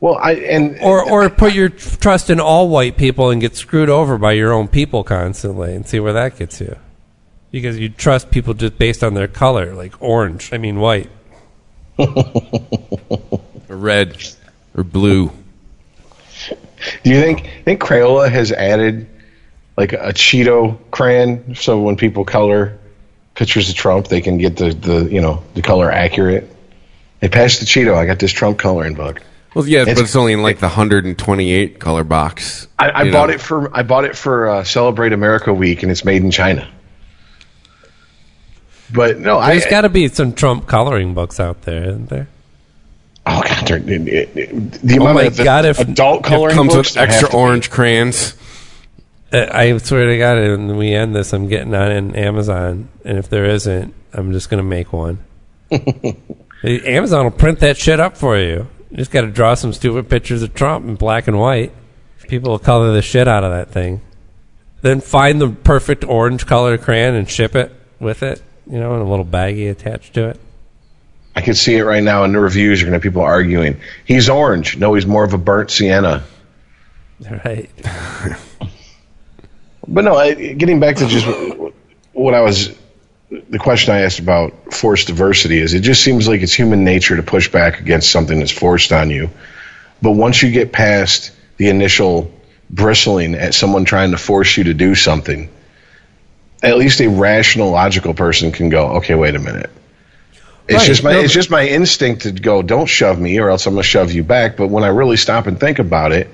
Well, I and or or put your trust in all white people and get screwed over by your own people constantly and see where that gets you because you trust people just based on their color like orange i mean white [laughs] Or red or blue. do you think think Crayola has added like a Cheeto crayon so when people color pictures of Trump they can get the, the you know the color accurate? They passed the Cheeto. I got this Trump coloring book. Well, yes, It's- but it's only in like the 128 color box. I, I bought know. it for I bought it for uh, Celebrate America Week, and it's made in China. But no, there's got to be some trump coloring books out there isn't there oh god, it, it, it, the Oh amount my of the God, if- adult coloring Comes books with extra to be. orange crayons. Uh, i swear to god when we end this i'm getting on in amazon and if there isn't i'm just going to make one [laughs] amazon will print that shit up for you you just got to draw some stupid pictures of trump in black and white people will color the shit out of that thing then find the perfect orange color crayon and ship it with it you know in a little baggie attached to it I can see it right now in the reviews. You're going to have people arguing. He's orange. No, he's more of a burnt sienna. right [laughs] But no, I, getting back to just what I was the question I asked about forced diversity is it just seems like it's human nature to push back against something that's forced on you. But once you get past the initial bristling at someone trying to force you to do something, at least a rational, logical person can go, okay, wait a minute. It's Right, just my no, it's just my instinct to go, don't shove me, or else I'm gonna shove you back. But when I really stop and think about it,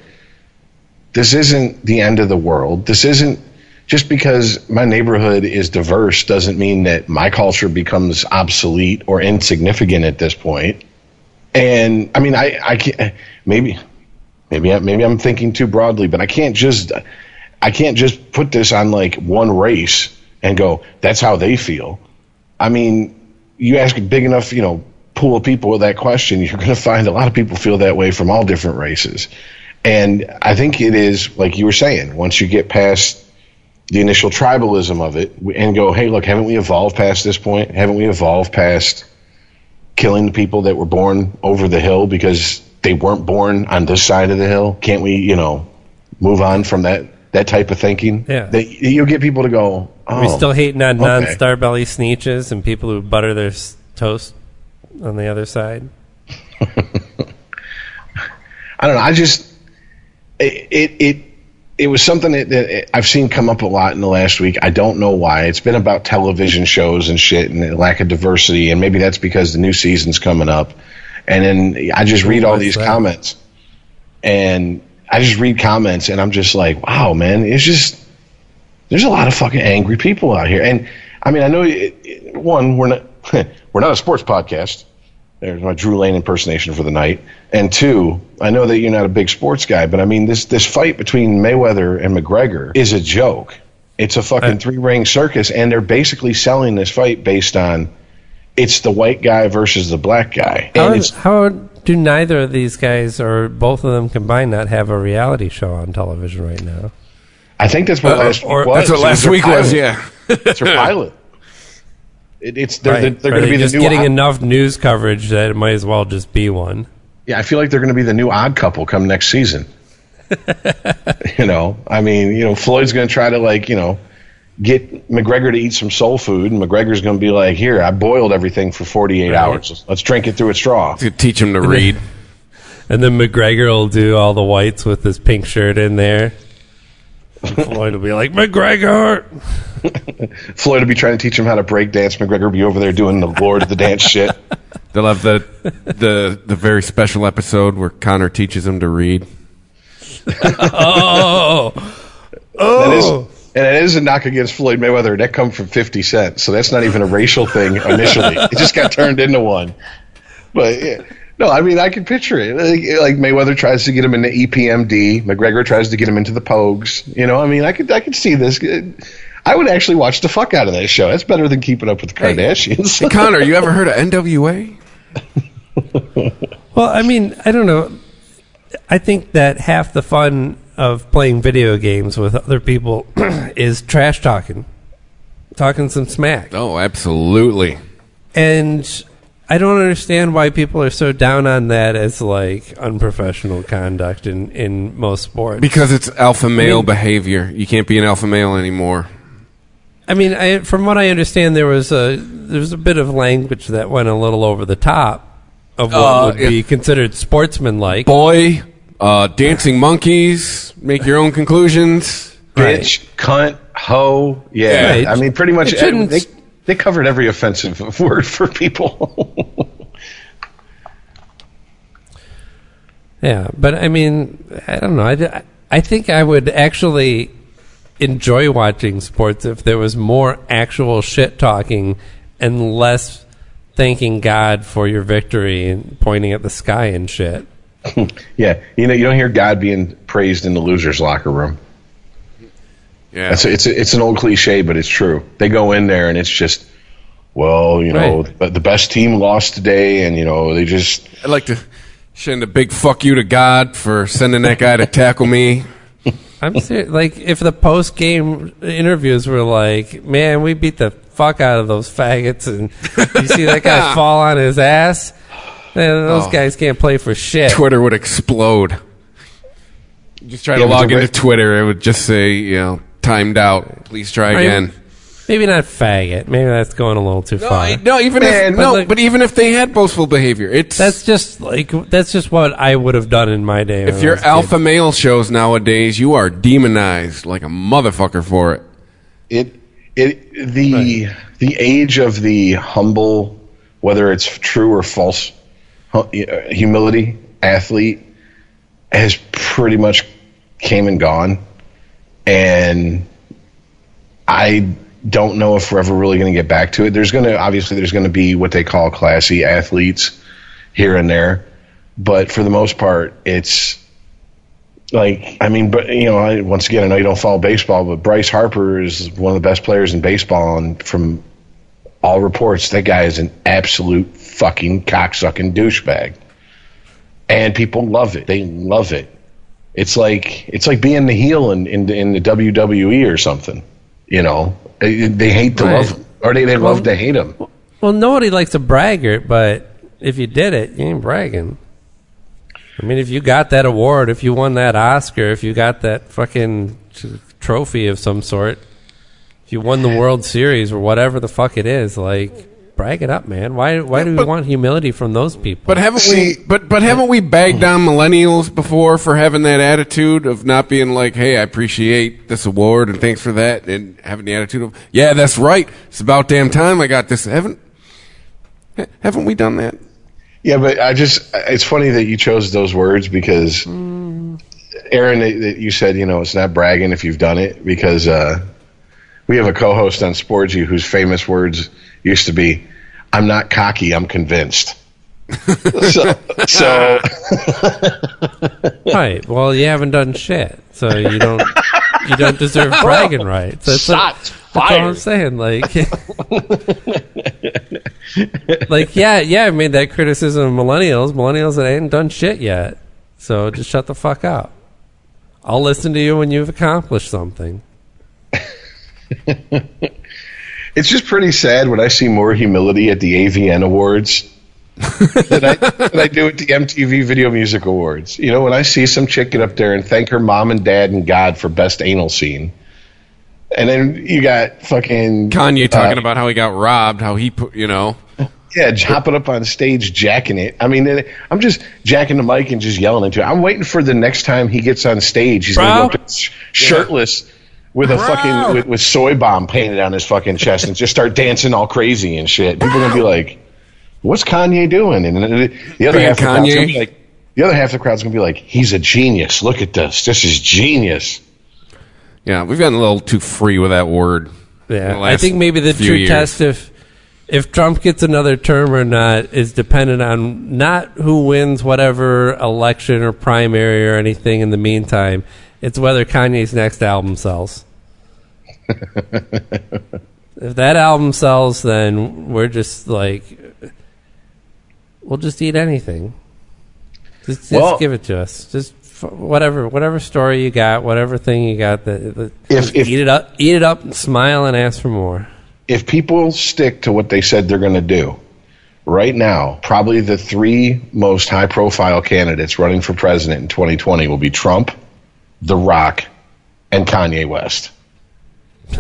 this isn't the end of the world. This isn't just because my neighborhood is diverse doesn't mean that my culture becomes obsolete or insignificant at this point. And I mean, I I can't maybe maybe maybe I'm thinking too broadly, but I can't just I can't just put this on like one race and go that's how they feel. I mean, you ask a big enough, you know, pool of people with that question, you're going to find a lot of people feel that way from all different races. And I think it is like you were saying, once you get past the initial tribalism of it and go, hey, look, haven't we evolved past this point? Haven't we evolved past killing the people that were born over the hill because they weren't born on this side of the hill? Can't we, you know, move on from that that type of thinking? Yeah. That you'll get people to go, oh, Are we oh, still hating on okay. non-star belly Sneetches and people who butter their toast on the other side? [laughs] I don't know. I just it it it, it was something that, that I've seen come up a lot in the last week. I don't know why. It's been about television shows and shit and lack of diversity, and maybe that's because the new season's coming up. And then I just read all these comments, and I just read comments, and I'm just like, wow, man, it's just there's a lot of fucking angry people out here. And I mean, I know it, it, one, we're not [laughs] we're not a sports podcast. There's my Drew Lane impersonation for the night. And two, I know that you're not a big sports guy, but I mean this this fight between Mayweather and McGregor is a joke. It's a fucking three ring circus, and they're basically selling this fight based on it's the white guy versus the black guy. How, And is- it's how do neither of these guys or both of them combined not have a reality show on television right now? I think that's what Uh, last week or- was. That's what last their week was, yeah. It's their pilot. It, it's they're, they're, they're going to they be the just new getting odd- enough news coverage that it might as well just be one. Yeah, I feel like they're going to be the new odd couple come next season. [laughs] you know, I mean, you know, Floyd's going to try to like, you know, get McGregor to eat some soul food, and McGregor's going to be like, "Here, I boiled everything for 48 Right. hours. Let's drink it through a straw." To teach him to read. And then McGregor will do all the whites with his pink shirt in there. And Floyd will be like, McGregor! [laughs] Floyd will be trying to teach him how to break dance. McGregor will be over there doing the Lord of the Dance shit. [laughs] They'll have the the the very special episode where Conor teaches him to read. [laughs] Oh! That is, oh. and it is a knock against Floyd Mayweather. That come from 50 Cent, so that's not even a racial thing initially. it just got turned into one. But yeah. No, I mean, I can picture it. Like, like Mayweather tries to get him into EPMD, McGregor tries to get him into the Pogues. You know, I mean, I could, I could see this. I would actually watch the fuck out of that show. That's better than keeping up with the Kardashians. Hey, Conor, you ever heard of NWA? [laughs] Well, I mean, I don't know. I think that half the fun of playing video games with other people [clears throat] is trash talking, talking some smack. Oh, absolutely. And I don't understand why people are so down on that as like unprofessional conduct in, in most sports. Because it's alpha male mean- behavior. You can't be an alpha male anymore. I mean, I, from what I understand, there was a there was a bit of language that went a little over the top of what Uh, would be considered sportsmanlike. Boy, uh, dancing monkeys. Make your own conclusions. Bitch, cunt, hoe. Yeah. Right. I mean, pretty much It shouldn't- they, they covered every offensive [laughs] word for people. [laughs] Yeah, but I mean, I don't know. I, I think I would actually enjoy watching sports if there was more actual shit talking and less thanking God for your victory and pointing at the sky and shit. [laughs] yeah. You know, you don't hear God being praised in the loser's locker room. Yeah. That's a, it's a, it's an old cliche, but it's true. They go in there and it's just, well, you know, Right. but the best team lost today, and you know they just I'd like to send a big fuck you to God for sending that guy to tackle me. [laughs] I'm serious. Like, if the post game interviews were like, man, we beat the fuck out of those faggots, and you see that guy [laughs] fall on his ass, man, those Oh. guys can't play for shit. Twitter would explode. Just try Yeah, to log into Twitter. It would just say, you know, timed out. Please try again. Maybe not faggot. Maybe that's going a little too No, far. I- no, even Man, if no, but like- but even if they had boastful behavior, it's That's just like that's just what I would have done in my day. when if I your was a kid. alpha male shows nowadays, you are demonized like a motherfucker for it. it it the the age of the humble, whether it's true or false, hu- uh, humility athlete has pretty much came and gone, and I don't know if we're ever really going to get back to it. There's going to obviously there's going to be what they call classy athletes here and there, but for the most part, it's like I mean, but you know, I, once again, I know you don't follow baseball, but Bryce Harper is one of the best players in baseball, and from all reports, that guy is an absolute fucking cocksucking douchebag, and people love it. They love it. It's like it's like being the heel in in, in the WWE or something. You know, they, they hate to Right. love him, or they they love to hate him. well, nobody likes a braggart, but if you did it, you ain't bragging. I mean, if you got that award, if you won that Oscar, if you got that fucking t- trophy of some sort, if you won the World Series or whatever the fuck it is, like brag it up, man. Why? Why do we but- want humility from those people? But haven't we? But but haven't we bagged on millennials before for having that attitude of not being like, "Hey, I appreciate this award and thanks for that," and having the attitude of, "Yeah, that's right. It's about damn time I got this." Haven't haven't we done that? Yeah, but I just, it's funny that you chose those words because, Aaron, that that you said, you know, it's not bragging if you've done it because uh, we have a co host on Sportsy whose famous words used to be, I'm not cocky, I'm convinced. [laughs] so, so [laughs] right. Well, you haven't done shit, so you don't. You don't deserve bragging rights. That's what- shots That's all I'm saying. Like, [laughs] like, yeah, yeah. I made that criticism of millennials. Millennials that ain't done shit yet. So just shut the fuck up. I'll listen to you when you've accomplished something. It's just pretty sad when I see more humility at the AVN Awards than, I, than I do at the MTV Video Music Awards. You know, when I see some chick get up there and thank her mom and dad and God for best anal scene, and then you got fucking Kanye talking uh, about how he got robbed, how he put, you know, yeah, hopping up on stage, jacking it. I mean, I'm just jacking the mic and just yelling into it. I'm waiting for the next time he gets on stage, he's gonna go up shirtless. With a fucking with, with soy bomb painted on his fucking chest and just start dancing all crazy and shit. People are gonna be like, "What's Kanye doing?" And the the other Being half of the crowd's Kanye? gonna be like, the other half of the crowd's gonna be like, "He's a genius. Look at this. This is genius." yeah, we've gotten a little too free with that word. Yeah, I think maybe the true years. test if if Trump gets another term or not is dependent on not who wins whatever election or primary or anything in the meantime. It's whether Kanye's next album sells. [laughs] if that album sells, then we're just like we'll just eat anything. Just, just Well- give it to us. Just f- whatever, whatever story you got, whatever thing you got. That, that If- if- eat it up, eat it up, and smile and ask for more. if people stick to what they said they're going to do, right now, probably the three most high profile candidates running for president in 2020 will be Trump, The Rock, and Kanye West. [laughs]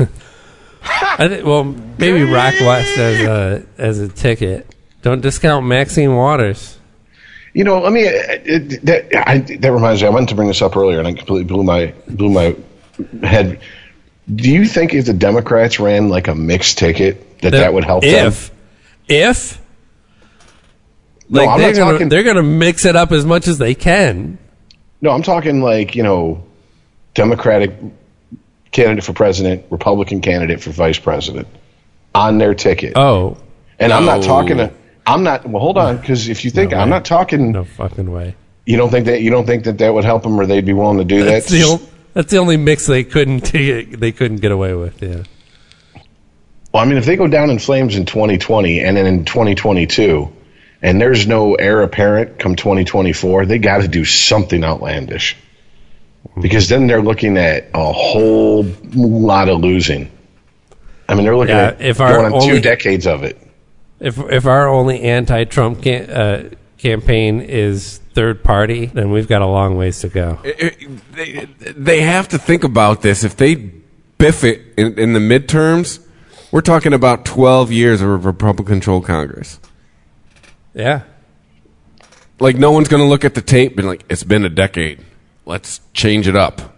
I think. Well, maybe Rock West as a as a ticket. Don't discount Maxine Waters. You know, let me. Uh, it, that I, that reminds me. I wanted to bring this up earlier, and I completely blew my blew my head. Do you think if the Democrats ran like a mixed ticket, that that would help them? If if No, I'm they're not gonna talking- they're gonna mix it up as much as they can. No, I'm talking like you know, Democratic candidate for president, Republican candidate for vice president on their ticket. Oh and I'm not talking to I'm not. Well, hold on, because if you think No I'm not talking, no fucking way. you don't think that you don't think that that would help them, or they'd be willing to do That's that. the that's the only mix they couldn't [laughs] they couldn't get away with. Yeah. Well, I mean, if they go down in flames in 2020 and then in 2022, and there's no heir apparent come 2024, they got to do something outlandish. Because then they're looking at a whole lot of losing. I mean, they're looking Yeah, at if our going on only- two decades of it. If if our only anti-Trump can, uh, campaign is third party, then we've got a long ways to go. It- it- they, they have to think about this. If they biff it in, in the midterms, We're talking about 12 years of a Republican controlled Congress. Yeah. Like, no one's going to look at the tape and, like, it's been a decade. Let's change it up.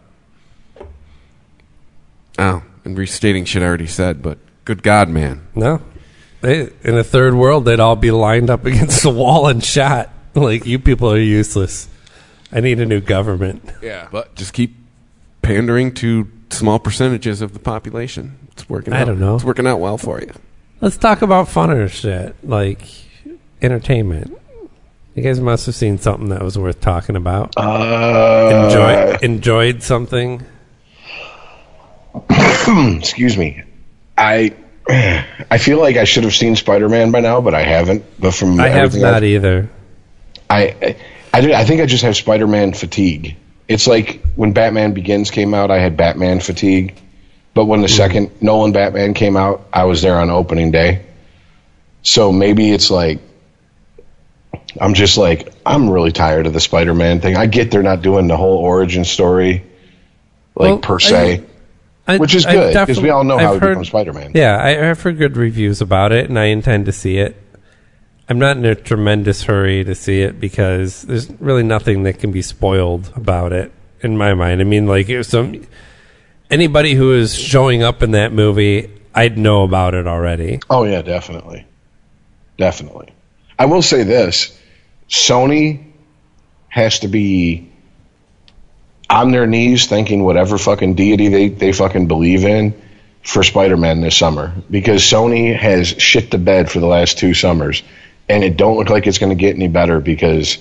Oh, and restating shit I already said, but good God, man. No. They, in a third world, they'd all be lined up [laughs] against the wall and shot. Like, you people are useless. I need a new government. Yeah. But just keep pandering to small percentages of the population. It's working I out. don't know. It's working out well for you. Let's talk about funner shit, like entertainment. You guys must have seen something that was worth talking about. Uh, Enjoy, enjoyed something. [coughs] excuse me. I I feel like I should have seen Spider Man by now, but I haven't. But from I have not I've- either. I, I, I think I just have Spider Man fatigue. It's like when Batman Begins came out, I had Batman fatigue. But when the second Nolan Batman came out, I was there on opening day. So maybe it's like, I'm just like, I'm really tired of the Spider Man thing. I get they're not doing the whole origin story, like Well, per se, I- which is I good because we all know how I've he heard- becomes Spider Man. Yeah, I, I've heard good reviews about it, and I intend to see it. I'm not in a tremendous hurry to see it because there's really nothing that can be spoiled about it in my mind. I mean, like if some anybody who is showing up in that movie, I'd know about it already. Oh yeah, definitely, definitely. I will say this: Sony has to be on their knees thanking whatever fucking deity they they fucking believe in for Spider-Man this summer. Because Sony has shit the bed for the last two summers, and it don't look like it's going to get any better because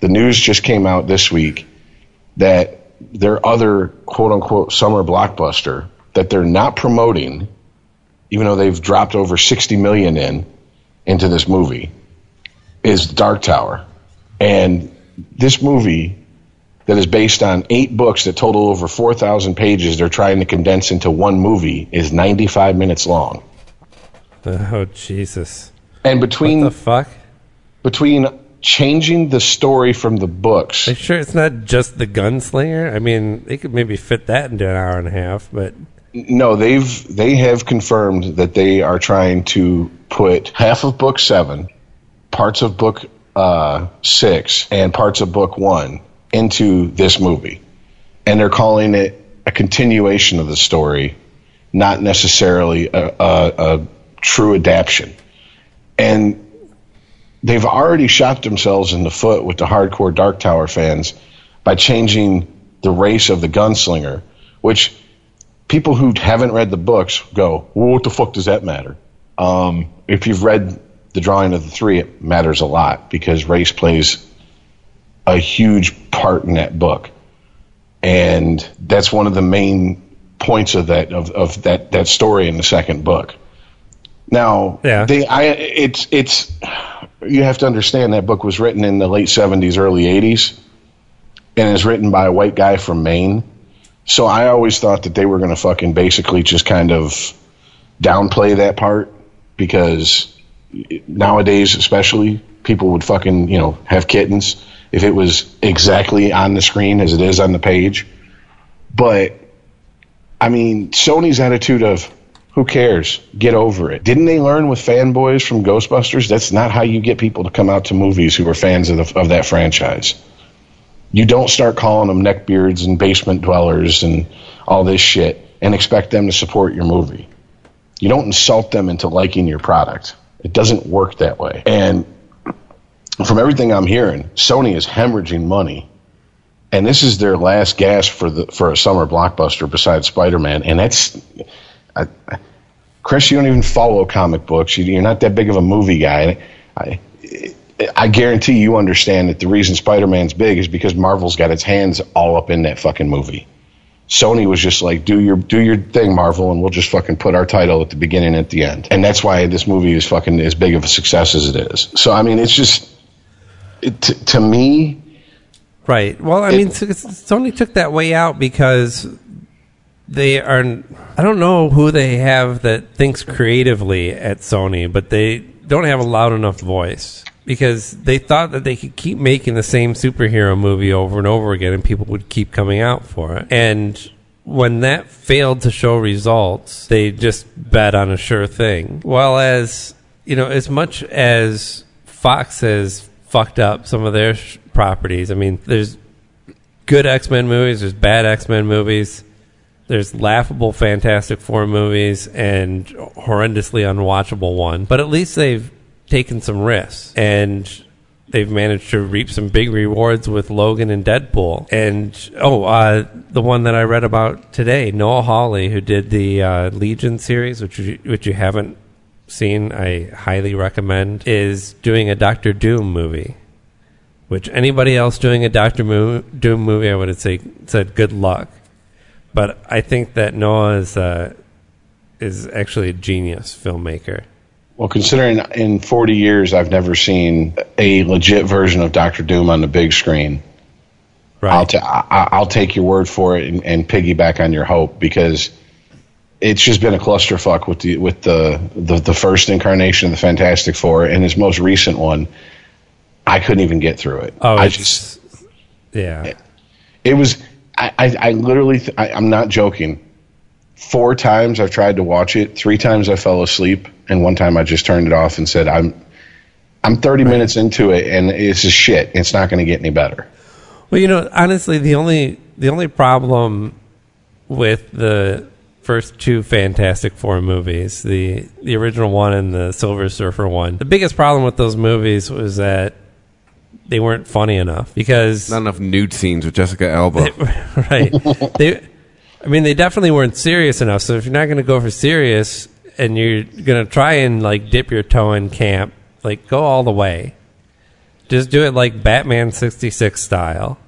the news just came out this week that their other quote unquote summer blockbuster that they're not promoting even though they've dropped over 60 million in into this movie is Dark Tower. And this movie that is based on eight books that total over 4,000 pages they're trying to condense into one movie is 95 minutes long. [laughs] Oh Jesus! And What between the fuck? between changing the story from the books Are sure it's not just the gunslinger? I mean, they could maybe fit that into an hour and a half, but No, they've they have confirmed that they are trying to put half of book seven, parts of book uh, six, and parts of book one into this movie, and they're calling it a continuation of the story, not necessarily a, a, a true adaptation. And they've already shot themselves in the foot with the hardcore Dark Tower fans by changing the race of the gunslinger, which people who haven't read the books go, well, what the fuck does that matter? Um, if you've read the drawing of the three, it matters a lot because race plays a huge part in that book. And that's one of the main points of that of, of that, that story in the second book. Now, Yeah. they, I, it's, it's, you have to understand that book was written in the late 70s, early 80s, and is written by a white guy from Maine. So I always thought that they were going to fucking basically just kind of downplay that part because nowadays, especially, people would fucking, you know, have kittens if it was exactly on the screen as it is on the page. But, I mean, Sony's attitude of, who cares? Get over it. Didn't they learn with fanboys from Ghostbusters? That's not how you get people to come out to movies who are fans of, the, of that franchise you don't start calling them neckbeards and basement dwellers and all this shit and expect them to support your movie. You don't insult them into liking your product. It doesn't work that way. And from everything I'm hearing, Sony is hemorrhaging money. And this is their last gasp for the for a summer blockbuster besides Spider-Man and that's I, Chris, you don't even follow comic books. You, you're not that big of a movie guy. I, I guarantee you understand that the reason Spider-Man's big is because Marvel's got its hands all up in that fucking movie. Sony was just like, do your do your thing, Marvel, and we'll just fucking put our title at the beginning and at the end. And that's why this movie is fucking as big of a success as it is. So I mean, it's just it, t- to me, Right. Well, I mean, Sony took that way out because they are. I don't know who they have that thinks creatively at Sony, but they don't have a loud enough voice because they thought that they could keep making the same superhero movie over and over again, and people would keep coming out for it. And when that failed to show results, they just bet on a sure thing. While as you know, as much as Fox has fucked up some of their sh- properties, I mean, there's good X Men movies, there's bad X Men movies, there's laughable Fantastic Four movies, and horrendously unwatchable one. But at least they've taken some risks and they've managed to reap some big rewards with Logan and Deadpool. And oh, uh, the one that I read about today, Noah Hawley, who did the uh, Legion series, which you, which you haven't seen, I highly recommend, is doing a Doctor Doom movie. Which anybody else doing a Doctor Mo- Doom movie, I would have say, said good luck. But I think that Noah is uh, is actually a genius filmmaker. Well, considering in 40 years I've never seen a legit version of Doctor Doom on the big screen, Right. I'll, ta- I- I'll take your word for it and, and piggyback on your hope because it's just been a clusterfuck with the with the, the the first incarnation of the Fantastic Four and his most recent one. I couldn't even get through it. oh, I it's, just yeah. it was I I, I literally th- I, I'm not joking. Four times I've tried to watch it. Three times I fell asleep, and one time I just turned it off and said, "I'm I'm 30 minutes into it, and it's just shit. It's not going to get any better." Well, you know, honestly, the only the only problem with the first two Fantastic Four movies, the the original one and the Silver Surfer one, the biggest problem with those movies was that they weren't funny enough because Not enough nude scenes with Jessica Alba. [laughs] right they, I mean, they definitely weren't serious enough. So if you're not going to go for serious and you're going to try and like dip your toe in camp, like go all the way. Just do it like Batman 66 style.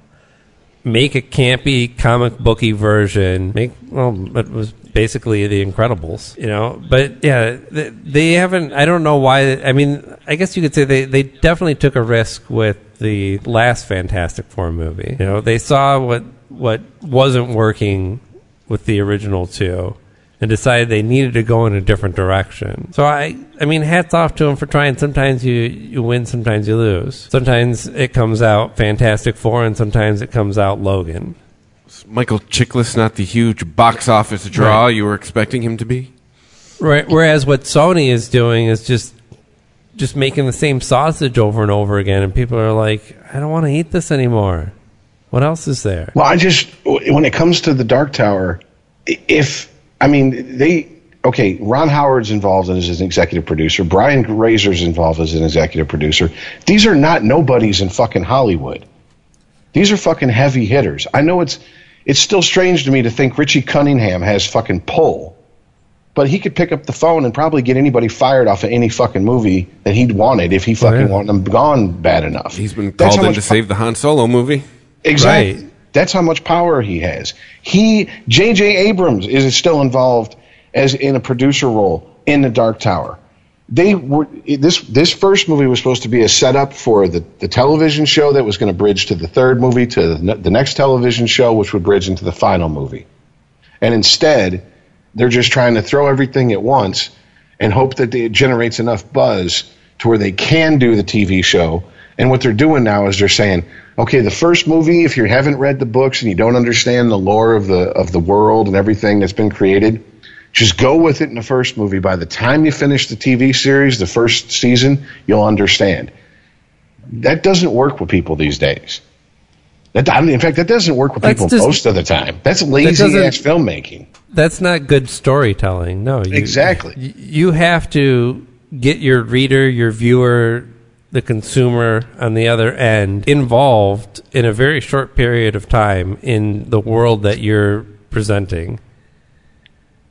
Make a campy comic booky version. Make well, it was basically the Incredibles, you know. But yeah, they, they haven't. I don't know why. I mean, I guess you could say they they definitely took a risk with the last Fantastic Four movie. You know, they saw what what wasn't working with the original two and decided they needed to go in a different direction. So I, I mean, hats off to them for trying. Sometimes you you win, sometimes you lose. Sometimes it comes out Fantastic Four, and sometimes it comes out Logan. Michael Chiklis not the huge box office draw Right. you were expecting him to be. Right. Whereas what Sony is doing is just just making the same sausage over and over again, and people are like, I don't want to eat this anymore. What else is there? Well, I just when it comes to the Dark Tower, if I mean they okay, Ron Howard's involved as an executive producer, Brian Grazer's involved as an executive producer. These are not nobodies in fucking Hollywood. These are fucking heavy hitters. I know it's it's still strange to me to think Richie Cunningham has fucking pull. But he could pick up the phone and probably get anybody fired off of any fucking movie that he'd wanted if he fucking yeah. wanted them gone bad enough. He's been That's called in to much save the Han Solo movie. Exactly. Right. That's how much power he has. He J.J. Abrams is still involved as in a producer role in the Dark Tower. They were this this first movie was supposed to be a setup for the, the television show that was going to bridge to the third movie to the, the next television show, which would bridge into the final movie. And instead, they're just trying to throw everything at once and hope that it generates enough buzz to where they can do the TV show. And what they're doing now is they're saying, okay, the first movie, if you haven't read the books and you don't understand the lore of the of the world and everything that's been created, just go with it in the first movie. By the time you finish the TV series, the first season, you'll understand. That doesn't work with people these days. That, I mean, in fact, that doesn't work with That's people just- most of the time. That's lazy doesn't- ass filmmaking. That's not good storytelling. No, you, Exactly. You have to get your reader, your viewer, the consumer on the other end involved in a very short period of time in the world that you're presenting.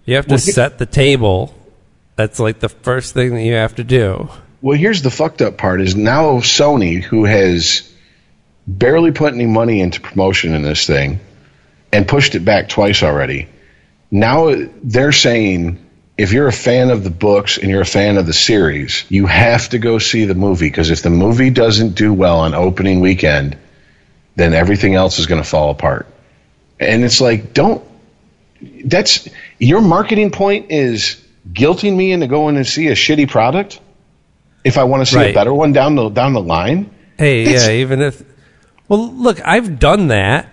You have to Well, set the table. That's like the first thing that you have to do. Well, here's the fucked up part: is now Sony, who has barely put any money into promotion in this thing, and pushed it back twice already. Now they're saying if you're a fan of the books and you're a fan of the series, you have to go see the movie because if the movie doesn't do well on opening weekend, then everything else is going to fall apart. And it's like, don't. That's your marketing point is guilting me into going and see a shitty product if I want to see a better one down the down the line. Hey, That's- yeah, even if. Well, look, I've done that.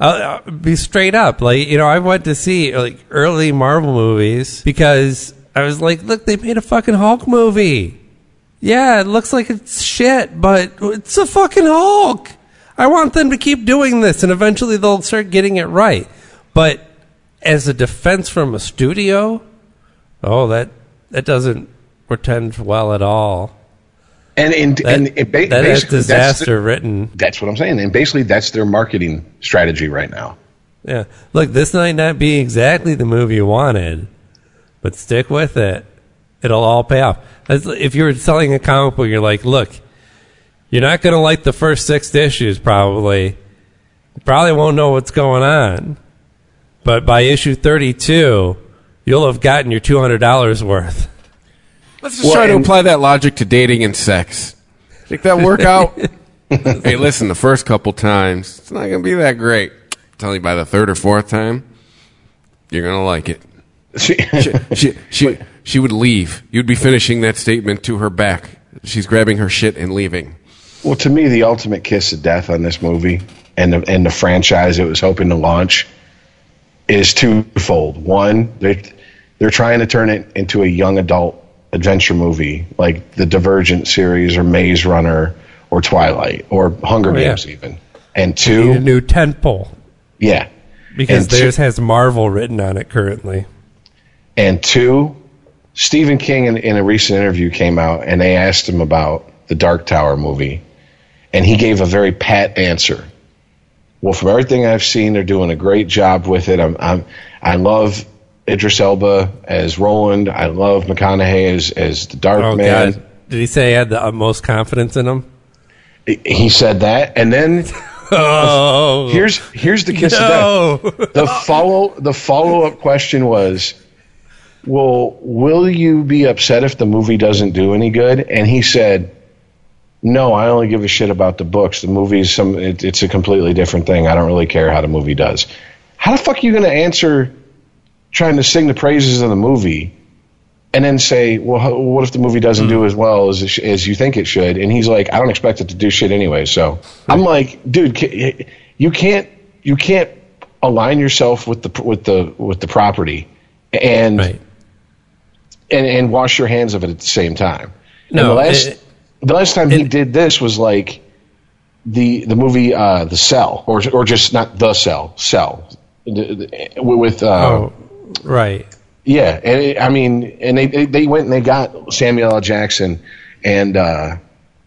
I'll, I'll be straight up. Like you know, I went to see like early Marvel movies because I was like, look, they made a fucking Hulk movie. Yeah, it looks like it's shit, but it's a fucking Hulk. I want them to keep doing this, and eventually they'll start getting it right. But as a defense from a studio, oh, that that doesn't pretend well at all. And and, That, and it ba- that is basically that's disaster the- written. That's what I'm saying. And basically, that's their marketing strategy right now. Yeah. Look, this might not be exactly the movie you wanted, but stick with it. It'll all pay off. If you're selling a comic book, you're like, look, you're not going to like the first six issues, probably. You probably won't know what's going on. But by issue 32, you'll have gotten your $200 worth. Let's just Well, try to and- apply that logic to dating and sex. Think that work [laughs] out? hey, listen, the first couple times, it's not going to be that great. I'm telling you, by the third or fourth time, you're going to like it. See, She, she, she would leave. You'd be finishing that statement to her back. She's grabbing her shit and leaving. well, to me, the ultimate kiss of death on this movie and the, and the franchise it was hoping to launch is twofold. One, they they're trying to turn it into a young adult adventure movie like the Divergent series or Maze Runner or Twilight or Hunger Oh, yeah. Games even. And two, a new tent pole yeah, because And two- theirs has Marvel written on it currently. And two, Stephen King in, in a recent interview came out and they asked him about the Dark Tower movie, and he gave a very pat answer. Well, from everything I've seen, they're doing a great job with it. I'm, I'm I love Idris Elba as Roland. I love McConaughey as as the Dark Oh, Man. God. Did he say he had the utmost confidence in him? He said that, and then [laughs] Oh, here's here's the kiss of death. the follow the follow up question was, "Well, will you be upset if the movie doesn't do any good?" And he said, "No, I only give a shit about the books. The movie's some it, it's a completely different thing. I don't really care how the movie does." How the fuck are you going to answer trying to sing the praises of the movie and then say, "Well, how, what if the movie doesn't do as well as sh- as you think it should?" And he's like, "I don't expect it to do shit anyway." So I'm like, "Dude, ca- you can't you can't align yourself with the with the with the property and Right. and and wash your hands of it at the same time." No, and the last it- the last time he did this was like the the movie uh, The Cell, or or just not The Cell, Cell, The- the- with uh, Oh, right. yeah, and it, I mean, and they, they they went and they got Samuel L. Jackson and uh,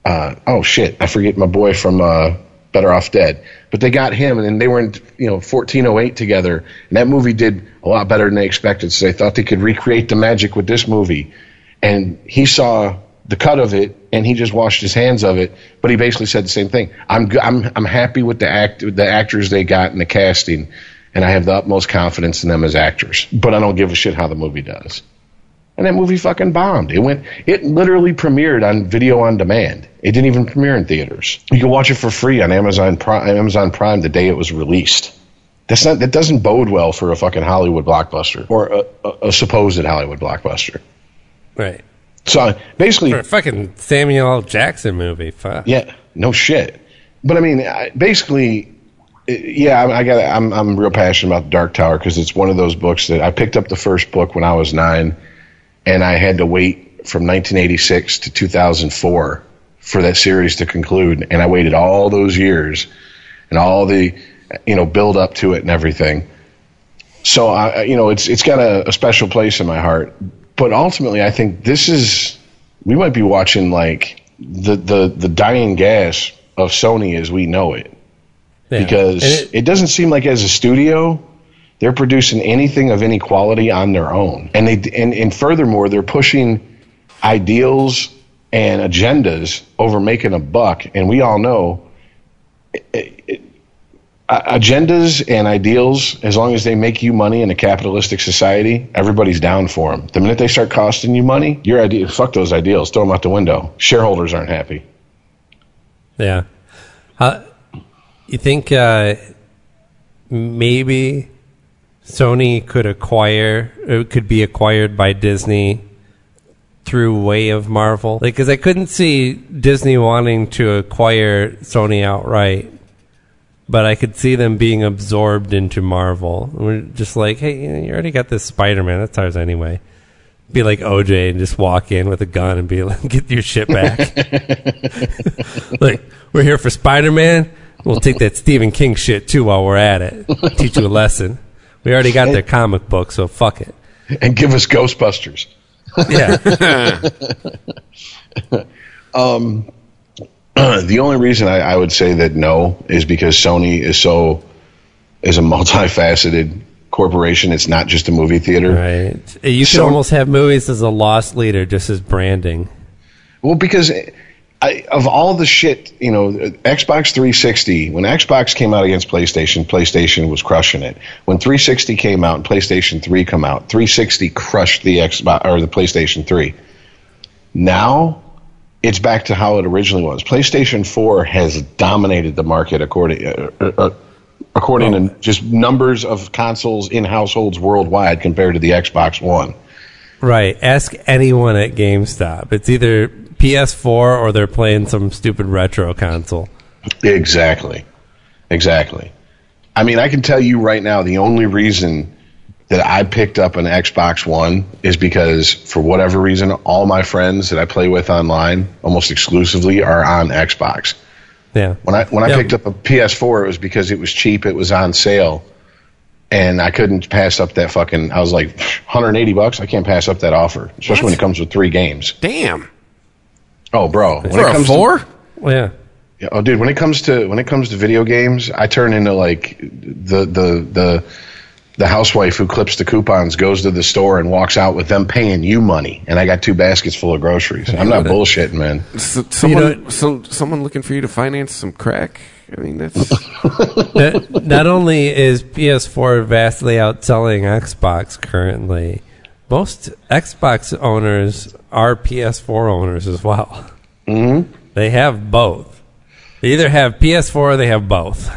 uh, oh shit, I forget my boy from uh, Better Off Dead, but they got him, and they were in you know 1408 together, and that movie did a lot better than they expected. So they thought they could recreate the magic with this movie, and he saw the cut of it, and he just washed his hands of it. But he basically said the same thing. I'm I'm I'm happy with the act the actors they got in the casting, and I have the utmost confidence in them as actors. But I don't give a shit how the movie does. And that movie fucking bombed. It went. It literally premiered on video on demand. It didn't even premiere in theaters. You can watch it for free on Amazon Prime, Amazon Prime the day it was released. That's not. That doesn't bode well for a fucking Hollywood blockbuster or a, a, a supposed Hollywood blockbuster. Right. So basically, For a fucking Samuel L. Jackson movie. Fuck. Yeah, no shit. But I mean, basically, yeah, I, I got. I'm I'm real passionate about the Dark Tower because it's one of those books that I picked up the first book when I was nine, and I had to wait from 1986 to 2004 for that series to conclude, and I waited all those years and all the you know build up to it and everything. So I, you know, it's it's got a, a special place in my heart. But ultimately, I think this is we might be watching like the the the dying gas of Sony as we know it Yeah. because And it, doesn't seem like as a studio they're producing anything of any quality on their own. And they and, and furthermore they're pushing ideals and agendas over making a buck. And we all know it- it- uh, agendas and ideals as long as they make you money in a capitalistic society everybody's down for them the minute they start costing you money your idea fuck those ideals throw them out the window. Shareholders aren't happy. Yeah. Uh, you think uh, maybe Sony could acquire, it could be acquired by Disney through way of Marvel? Like, because I couldn't see Disney wanting to acquire Sony outright, but I could see them being absorbed into Marvel. We're just like, hey, you, you already got this Spider Man. That's ours anyway. Be like OJ and just walk in with a gun and be like, [laughs] get your shit back. [laughs] like, we're here for Spider Man. We'll take that Stephen King shit too while we're at it. [laughs] Teach you a lesson. We already got their comic book, so fuck it. and give us Ghostbusters. Yeah. [laughs] Um, [clears throat] the only reason I, I would say that no is because Sony is so is a multifaceted corporation. It's not just a movie theater. right. You So- almost have movies as a loss leader just as branding. Well, because I, of all the shit, you know, Xbox 360, when Xbox came out against PlayStation, PlayStation was crushing it. When 360 came out and PlayStation 3 come out, 360 crushed the Xbox or the PlayStation 3. Now it's back to how it originally was. PlayStation 4 has dominated the market according uh, uh, uh, according to just numbers of consoles in households worldwide compared to the Xbox One. Right. Ask anyone at GameStop. It's either PS4 or they're playing some stupid retro console. Exactly. Exactly. I mean, I can tell you right now the only reason that I picked up an Xbox One is because, for whatever reason, all my friends that I play with online almost exclusively are on Xbox. Yeah. When I when I Yeah. picked up a PS4, it was because it was cheap, it was on sale, and I couldn't pass up that fucking. I was like, 180 bucks. I can't pass up that offer, especially when it comes with three games. Damn. Oh, bro, when For it a comes to- four? Well, yeah. Yeah, oh, dude, when it comes to when it comes to video games, I turn into like the the the the housewife who clips the coupons, goes to the store, and walks out with them paying you money, and I got two baskets full of groceries. I'm not bullshitting, man. So, someone, know- some, someone looking for you to finance some crack? I mean, that's. [laughs] not, not only is PS4 vastly outselling Xbox currently, most Xbox owners are PS4 owners as well. Mm-hmm. They have both. They either have PS4 or they have both.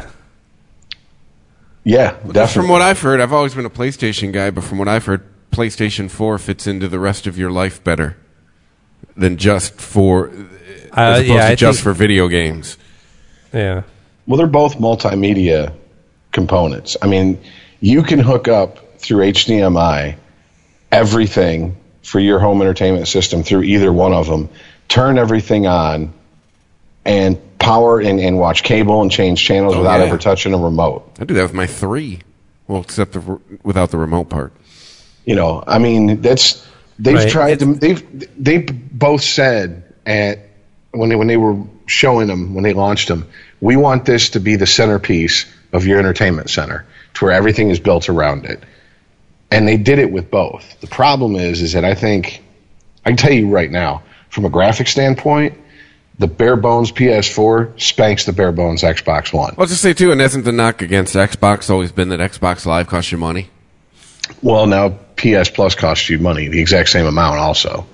Yeah, definitely. from what I've heard, I've always been a PlayStation guy, but from what I've heard, PlayStation 4 fits into the rest of your life better than just for. As Uh, opposed yeah, to I just think- for video games. Yeah. Well, they're both multimedia components. I mean, you can hook up through HDMI everything for your home entertainment system through either one of them, turn everything on, and power and, and watch cable and change channels Oh, without yeah. ever touching a remote. I do that with my three. Well, except the, without the remote part. You know, I mean, that's they've Right. tried to they've they both said at when they when they were showing them when they launched them, we want this to be the centerpiece of your entertainment center, to where everything is built around it. And they did it with both. The problem is is that I think I can tell you right now, from a graphic standpoint, the bare bones PS4 spanks the bare bones Xbox One. I'll just say, too, and isn't the knock against Xbox always been that Xbox Live costs you money? Well, now PS Plus costs you money, the exact same amount also.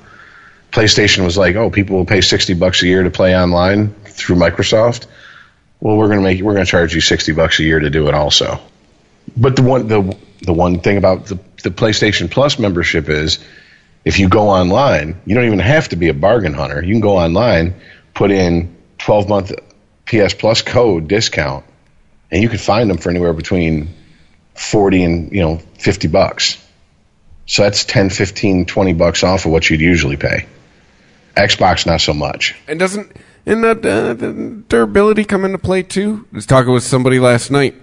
PlayStation was like, "Oh, people will pay 60 bucks a year to play online through Microsoft." Well, we're going to make we're going to charge you 60 bucks a year to do it also. But the one the the one thing about the the PlayStation Plus membership is if you go online, you don't even have to be a bargain hunter. You can go online, put in 12 month PS Plus code discount, and you can find them for anywhere between 40 and you know 50 bucks so that's 10 15 20 bucks off of what you'd usually pay xbox not so much And doesn't and that uh, durability come into play too? I was talking with somebody last night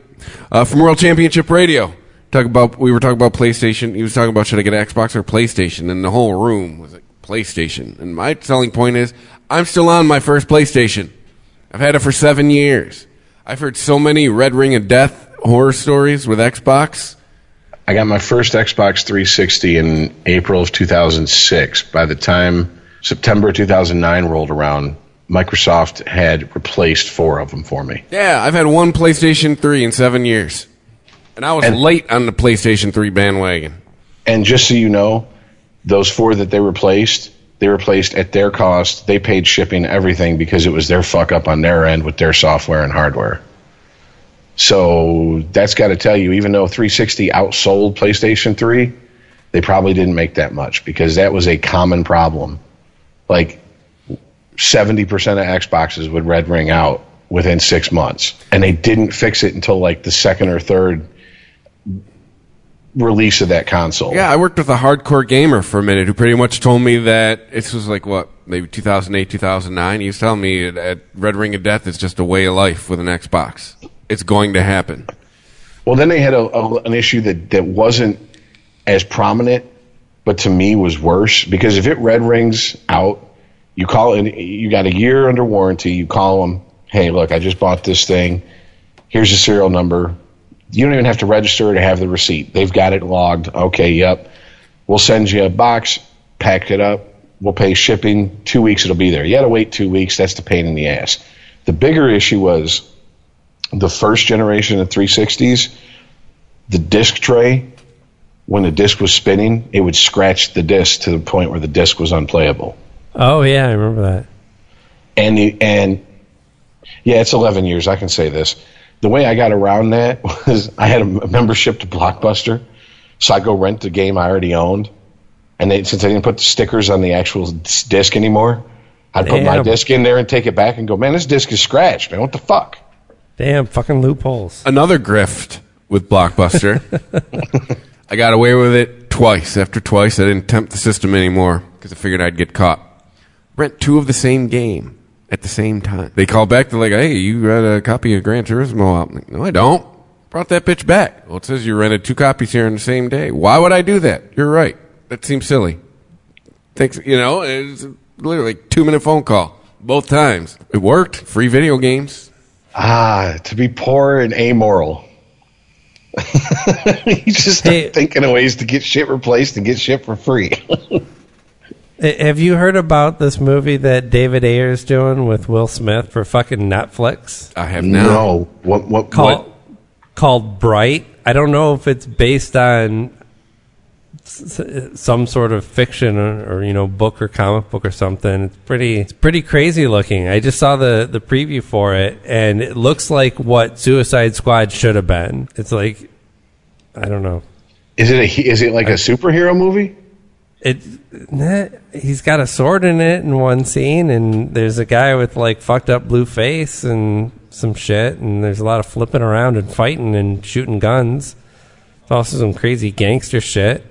uh, from World Championship Radio. Talk about we were talking about PlayStation. He was talking about should I get an Xbox or PlayStation, and the whole room was like PlayStation. And my selling point is I'm still on my first PlayStation. I've had it for seven years. I've heard so many Red Ring of Death horror stories with Xbox. i got my first xbox 360 in april of 2006 by the time september 2009 rolled around microsoft had replaced four of them for me Yeah, I've had one PlayStation 3 in seven years. And I was And- late on the PlayStation 3 bandwagon. and just so you know those four that they replaced they replaced at their cost. They paid shipping everything because it was their fuck up on their end with their software and hardware. So that's got to tell you even though 360 outsold playstation 3 they probably didn't make that much because that was a common problem. Like 70% of xboxes would red ring out within six months, and they didn't fix it until like the second or third release of that console. Yeah, I worked with a hardcore gamer for a minute who pretty much told me that this was like what maybe 2008, 2009. He was telling me that Red Ring of Death is just a way of life with an Xbox. It's going to happen. Well, then they had a, a, an issue that, that wasn't as prominent, but to me was worse because if it red rings out, you call it, you got a year under warranty. You call them, hey, look, I just bought this thing. Here's the serial number. You don't even have to register to have the receipt. They've got it logged. Okay, yep. We'll send you a box, pack it up. We'll pay shipping. Two weeks it'll be there. You got to wait two weeks. That's the pain in the ass. The bigger issue was the first generation of 360s, the disc tray, when the disc was spinning, it would scratch the disc to the point where the disc was unplayable. Oh yeah, I remember that. And the, and yeah, it's 11 years. I can say this. The way I got around that [laughs] was I had a membership to Blockbuster, so I go rent the game I already owned, and they, since I didn't put the stickers on the actual disc anymore, I'd put my disc in there and take it back and go, man, this disc is scratched, man. What the fuck? Damn, fucking loopholes. Another grift with Blockbuster. [laughs] I got away with it twice. After twice, I didn't tempt the system anymore because I figured I'd get caught. Rent two of the same game at the same time. They call back. They're like, "Hey, you got a copy of Gran Turismo out?" I'm like, no, I don't. Brought that bitch back. Well, it says you rented two copies here on the same day. Why would I do that? You're right. That seems silly. Thanks. You know, it's literally like two minute phone call both times. It worked. Free video games. Ah, to be poor and amoral. [laughs] you just start Hey. thinking of ways to get shit replaced and get shit for free. [laughs] Have you heard about this movie that David Ayer's doing with Will Smith for fucking Netflix I have now. no, what what called what? called Bright? I don't know if it's based on s- s- some sort of fiction or, or you know book or comic book or something. It's pretty it's pretty crazy looking. I just saw the the preview for it and it looks like what Suicide Squad should have been. It's like I don't know. Is it a is it like a superhero movie? It he's got a sword in it in one scene, and there's a guy with like fucked up blue face and some shit, and there's a lot of flipping around and fighting and shooting guns. There's also some crazy gangster shit.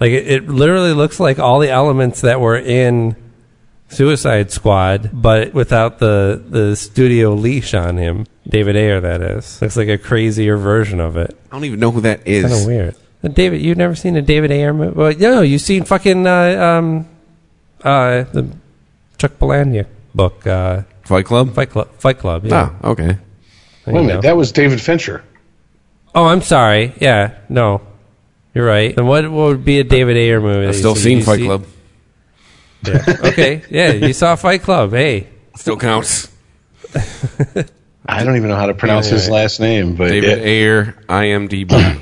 Like it, it literally looks like all the elements that were in Suicide Squad, but without the the studio leash on him. David Ayer, that is. Looks like a crazier version of it. I don't even know who that is. Kind of weird. David, you've never seen a David Ayer movie? Well, no, you've seen fucking uh, um, uh, the Chuck Palahniuk book, uh, Fight Club. Fight Club. Fight Club. Yeah. Oh, okay. There Wait a minute, go. that was David Fincher. oh, I'm sorry. Yeah, no, you're right. And what, what would be a David Ayer movie? I've you still see? seen You Fight see- Club. Yeah. [laughs] okay, yeah, you saw Fight Club. Hey, Still counts. [laughs] I don't even know how to pronounce his Right. last name, but David it- Ayer, IMDb.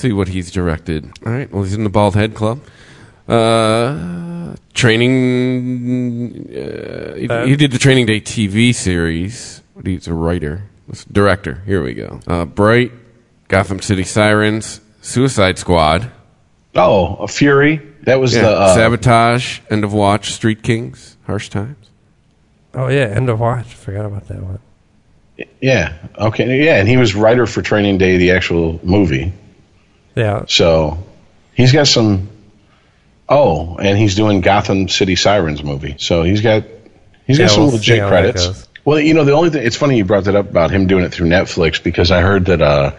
Let's see what he's directed. All right. Well, he's in the Bald Head Club. Uh, training. Uh, he, he did the Training Day TV series. He's a writer, director. Here we go. Uh, Bright, Gotham City Sirens, Suicide Squad, oh, a Fury. That was yeah, the uh, Sabotage, End of Watch, Street Kings, Harsh Times. oh yeah, End of Watch. Forgot about that one. Yeah. Okay. Yeah, and he was writer for Training Day, the actual movie. Yeah, So he's got some. Oh, and he's doing Gotham City Sirens movie. So he's got he's got Yeah, some we'll legit credits. Well, you know, the only thing it's funny you brought that up about him doing it through Netflix because I heard that uh,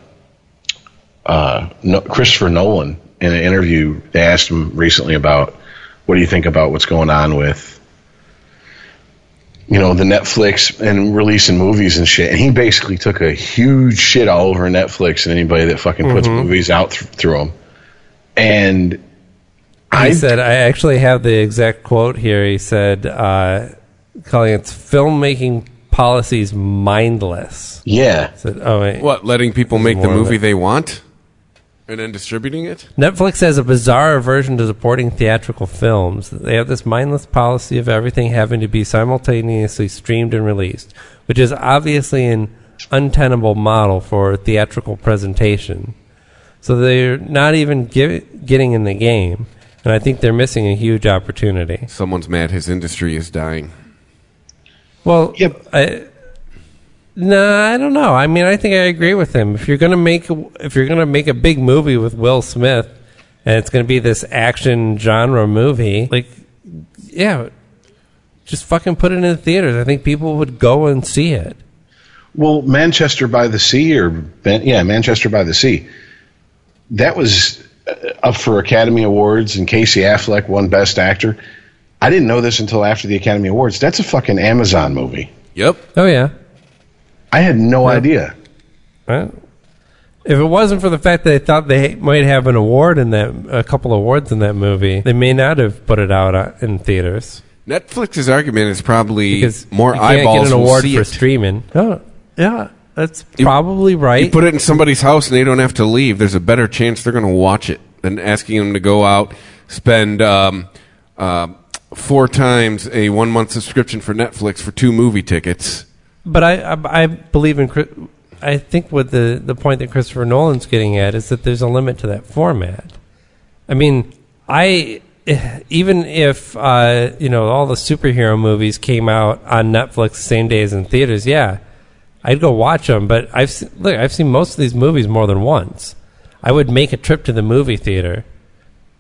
uh, no, Christopher Nolan in an interview they asked him recently about what do you think about what's going on with you know the Netflix and releasing movies and shit, and he basically took a huge shit all over Netflix and anybody that fucking puts Mm-hmm. movies out th- through them. And he I said I actually have the exact quote here. He said, uh, calling its filmmaking policies mindless. yeah, said, oh wait. What? Letting people make the movie they want, and then distributing it. Netflix has a bizarre aversion to supporting theatrical films. They have this mindless policy of everything having to be simultaneously streamed and released, which is obviously an untenable model for theatrical presentation. So they're not even give, getting in the game, and I think they're missing a huge opportunity. Someone's mad his industry is dying. Well, Yep. I No, I don't know. I mean, I think I agree with him. If you're gonna make if you're gonna make a big movie with Will Smith, and it's gonna be this action genre movie, like, yeah, just fucking put it in the theaters. I think people would go and see it. Well, Manchester by the Sea, or Ben- yeah, Manchester by the Sea. That was uh, up for Academy Awards, and Casey Affleck won Best Actor. I didn't know this until after the Academy Awards. That's a fucking Amazon movie. Yep. Oh yeah. I had no idea. Well, if it wasn't for the fact that they thought they might have an award in that, a couple awards in that movie, they may not have put it out uh, in theaters Netflix's argument is probably because more you can't eyeballs get an will award see for it. streaming. Oh, yeah, that's You- probably right. You put it in somebody's house and they don't have to leave. There's a better chance they're going to watch it than asking them to go out, spend um, uh, four times a one month subscription for Netflix for two movie tickets. But I, I, I believe in. I think what the the point that Christopher Nolan's getting at is that there's a limit to that format. I mean, I [sighs] even if uh, you know all the superhero movies came out on Netflix the same day as in theaters, yeah, I'd go watch them. But I've se- look, I've seen most of these movies more than once. I would make a trip to the movie theater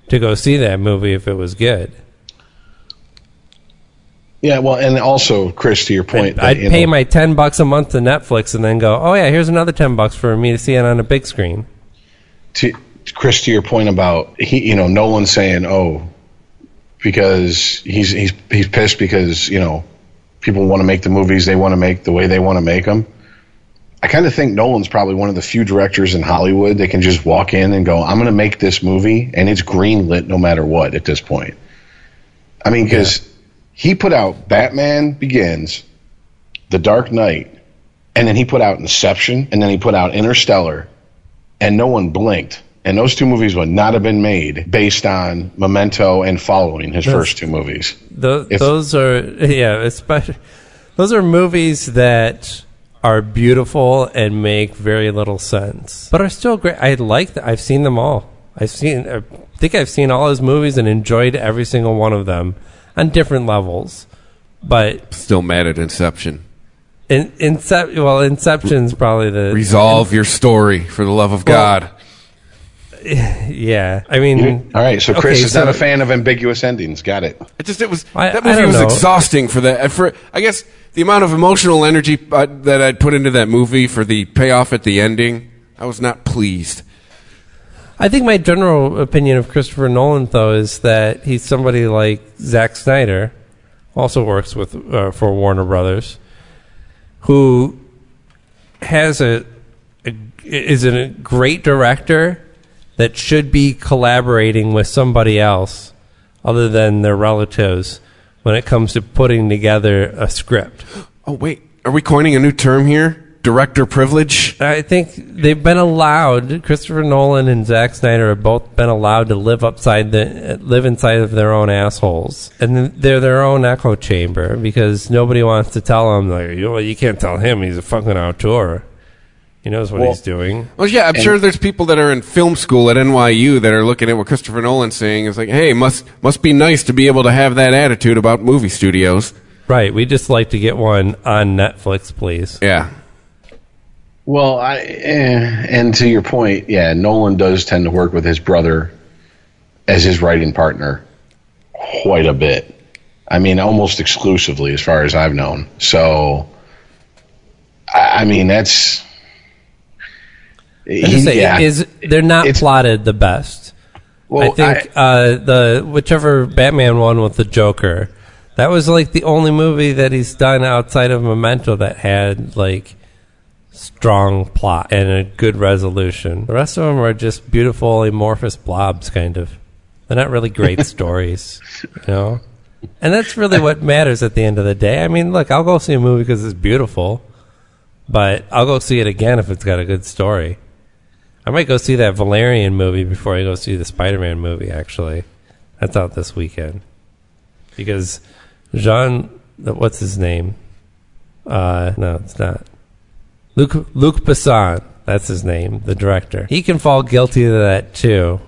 to go see that movie if it was good. Yeah, well, and also, Chris, to your point, that, I'd pay know, my ten bucks a month to Netflix and then go, oh yeah, here's another ten bucks for me to see it on a big screen. to Chris, to your point about he, you know, Nolan saying, "Oh, because he's he's he's pissed because you know people want to make the movies they want to make the way they want to make them." I kind of think Nolan's probably one of the few directors in Hollywood that can just walk in and go, "I'm going to make this movie," and it's greenlit no matter what at this point. I mean, because he put out Batman Begins, The Dark Knight, and then he put out Inception, and then he put out Interstellar, and no one blinked. And those two movies would not have been made based on Memento and following his Yes. first two movies. If- those are [laughs] yeah, especially those are movies that are beautiful and make very little sense, but are still great. I like that. I've seen them all. I've seen. I think I've seen all his movies and enjoyed every single one of them on different levels. But Still mad at Inception. in, Incep- well, Inception's probably the Resolve your story for the love of Well, God. [laughs] Yeah, I mean, All right, so Chris okay, is not a fan of ambiguous endings. Got it. It just it was I- that I movie don't was know. exhausting for that. For I guess the amount of emotional energy uh, that I'd put into that movie for the payoff at the ending, I was not pleased. I think my general opinion of Christopher Nolan, though, is that he's somebody like Zack Snyder, also works with uh, for Warner Brothers, who has a, a is a great director that should be collaborating with somebody else other than their relatives when it comes to putting together a script. [gasps] Oh wait, are we coining a new term here? Director privilege. I think they've been allowed. Christopher Nolan and Zack Snyder have both been allowed to live upside the live inside of their own assholes, and they're their own echo chamber because nobody wants to tell them like, you, you can't tell him he's a fucking auteur. He knows what Well- he's doing. Well, yeah, I'm sure there's people that are in film school at NYU that are looking at what Christopher Nolan's saying. It's like, hey, must must be nice to be able to have that attitude about movie studios. Right. We just like to get one on Netflix, please. Yeah, Well, I eh, and to your point, yeah, Nolan does tend to work with his brother as his writing partner quite a bit. I mean, almost exclusively, as far as I've known. So, I I mean, that's. I just say yeah. is they're not plotted the best. Well, I think uh, the whichever Batman one with the Joker, that was like the only movie that he's done outside of Memento that had like strong plot and a good resolution. The rest of them are just beautiful amorphous blobs, kind of. They're not really great [laughs] stories, you know. And that's really what matters at the end of the day. I mean, look, I'll go see a movie because it's beautiful, but I'll go see it again if it's got a good story. I might go see that Valerian movie before I go see the Spider-Man movie. Actually, that's out this weekend because Jean, what's his name? Uh, no, it's not. Luc Luc Besson. That's his name, the director. He can fall guilty of that too.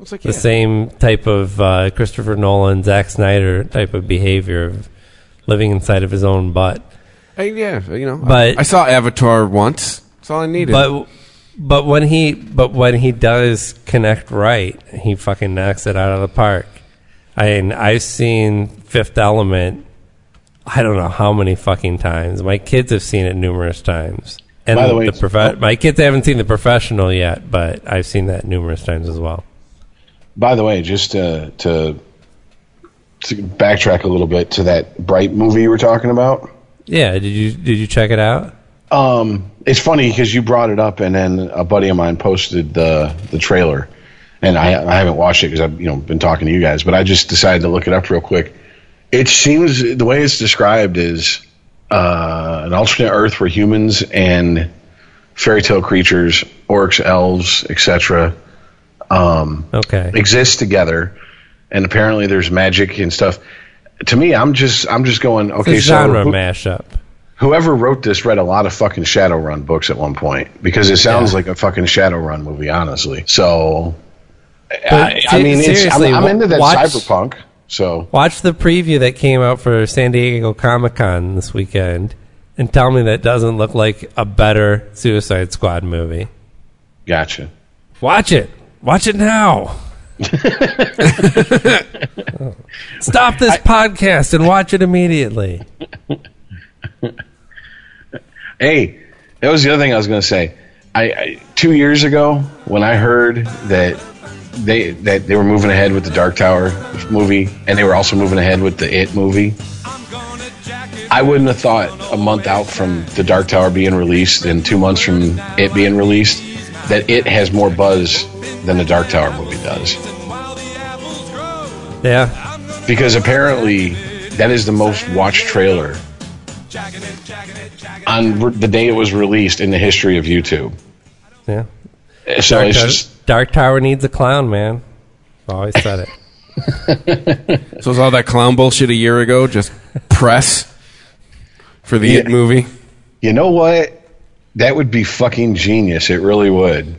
it's like The same type of uh, Christopher Nolan, Zack Snyder type of behavior of living inside of his own butt. Hey, yeah, you know. But- I saw Avatar once. That's all I needed. But but when he but when he does connect right, he fucking knocks it out of the park. I mean, I've seen Fifth Element. I don't know how many fucking times. My kids have seen it numerous times. And By the way, profe- my kids haven't seen the professional yet, but I've seen that numerous times as well. By the way, just to, to to backtrack a little bit to that Bright movie you were talking about. Yeah, did you did you check it out? Um, it's funny because you brought it up, and then a buddy of mine posted the the trailer, and I, I haven't watched it because I've you know been talking to you guys, but I just decided to look it up real quick. It seems the way it's described is uh, an alternate Earth where humans and fairy tale creatures, orcs, elves, etc., um, Okay. exist together, and apparently there's magic and stuff. To me, I'm just I'm just going It's okay. a so genre who- mashup. whoever wrote this read a lot of fucking Shadowrun books at one point because it sounds Yeah. like a fucking Shadowrun movie, honestly. So, I, I mean, it's, I'm, I'm into that watch- cyberpunk. So, Watch the preview that came out for San Diego Comic Con this weekend and tell me that doesn't look like a better Suicide Squad movie. gotcha. Watch it. Watch it now. [laughs] Stop this podcast and watch it immediately. [laughs] Hey, that was the other thing I was going to say. I, I two years ago when I heard that they that they were moving ahead with the Dark Tower movie and they were also moving ahead with the It movie. I wouldn't have thought a month out from the Dark Tower being released and two months from it being released that it has more buzz than the Dark Tower movie does. Yeah. Because apparently that is the most watched trailer on the day it was released in the history of YouTube. Yeah. So Dark, it's Tower- just Dark Tower needs a clown, man. Oh, I've always said it. [laughs] so was all that clown bullshit a year ago just press for the Yeah. It movie? You know what? That would be fucking genius. It really would.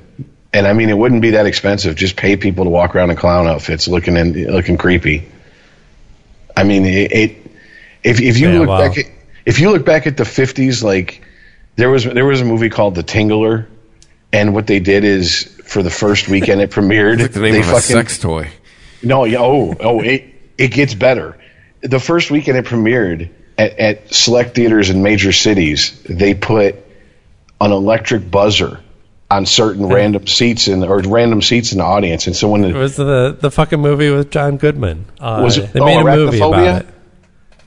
And I mean, it wouldn't be that expensive. Just pay people to walk around in clown outfits, looking in, looking creepy. I mean, it. it if if you Yeah, look wow. back at if you look back at the fifties, like there was there was a movie called The Tingler, and what they did is for the first weekend it premiered, It's like the name they of a fucking sex toy. no, yeah, oh, oh, it it gets better. The first weekend it premiered at, at select theaters in major cities, they put an electric buzzer on certain random seats in or random seats in the audience, and so when It the, was the the fucking movie with John Goodman. Uh, Was it- they oh, made a movie about it.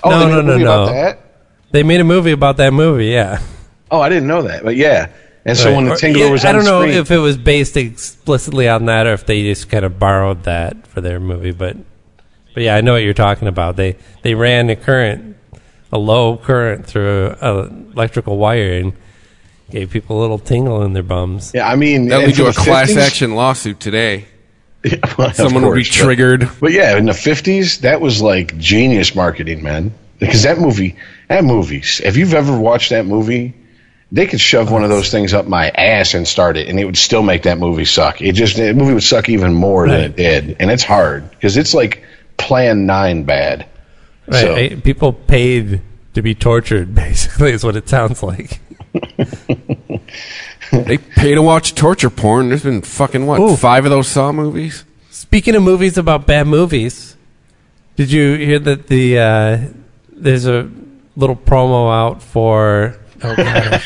oh, no, they made no, a no, movie about no. that? They made a movie about that movie. Yeah. Oh, I didn't know that, but yeah. And so Right. when the Or- Tingler yeah, was I don't know screen, if it was based explicitly on that or if they just kind of borrowed that for their movie, but but yeah, I know what you're talking about. They they ran a current, a low current through a electrical wire and gave people a little tingle in their bums. yeah, I mean, That and lead to a class 50s action lawsuit today. [laughs] well, of Someone would be course, but- triggered. But yeah, in the fifties, that was like genius marketing, man. Because that movie, that movie, if you've ever watched that movie, they could shove one of those things up my ass and start it, and it would still make that movie suck. It just the movie would suck even more than it did, and it's hard because it's like Plan Nine bad. Right? So- I- people paid to be tortured. [laughs] Basically, is what it sounds like. [laughs] They pay to watch torture porn. There's been fucking what Ooh. five of those Saw movies. Speaking of movies about bad movies, did you hear that the uh, there's a little promo out for? Oh God,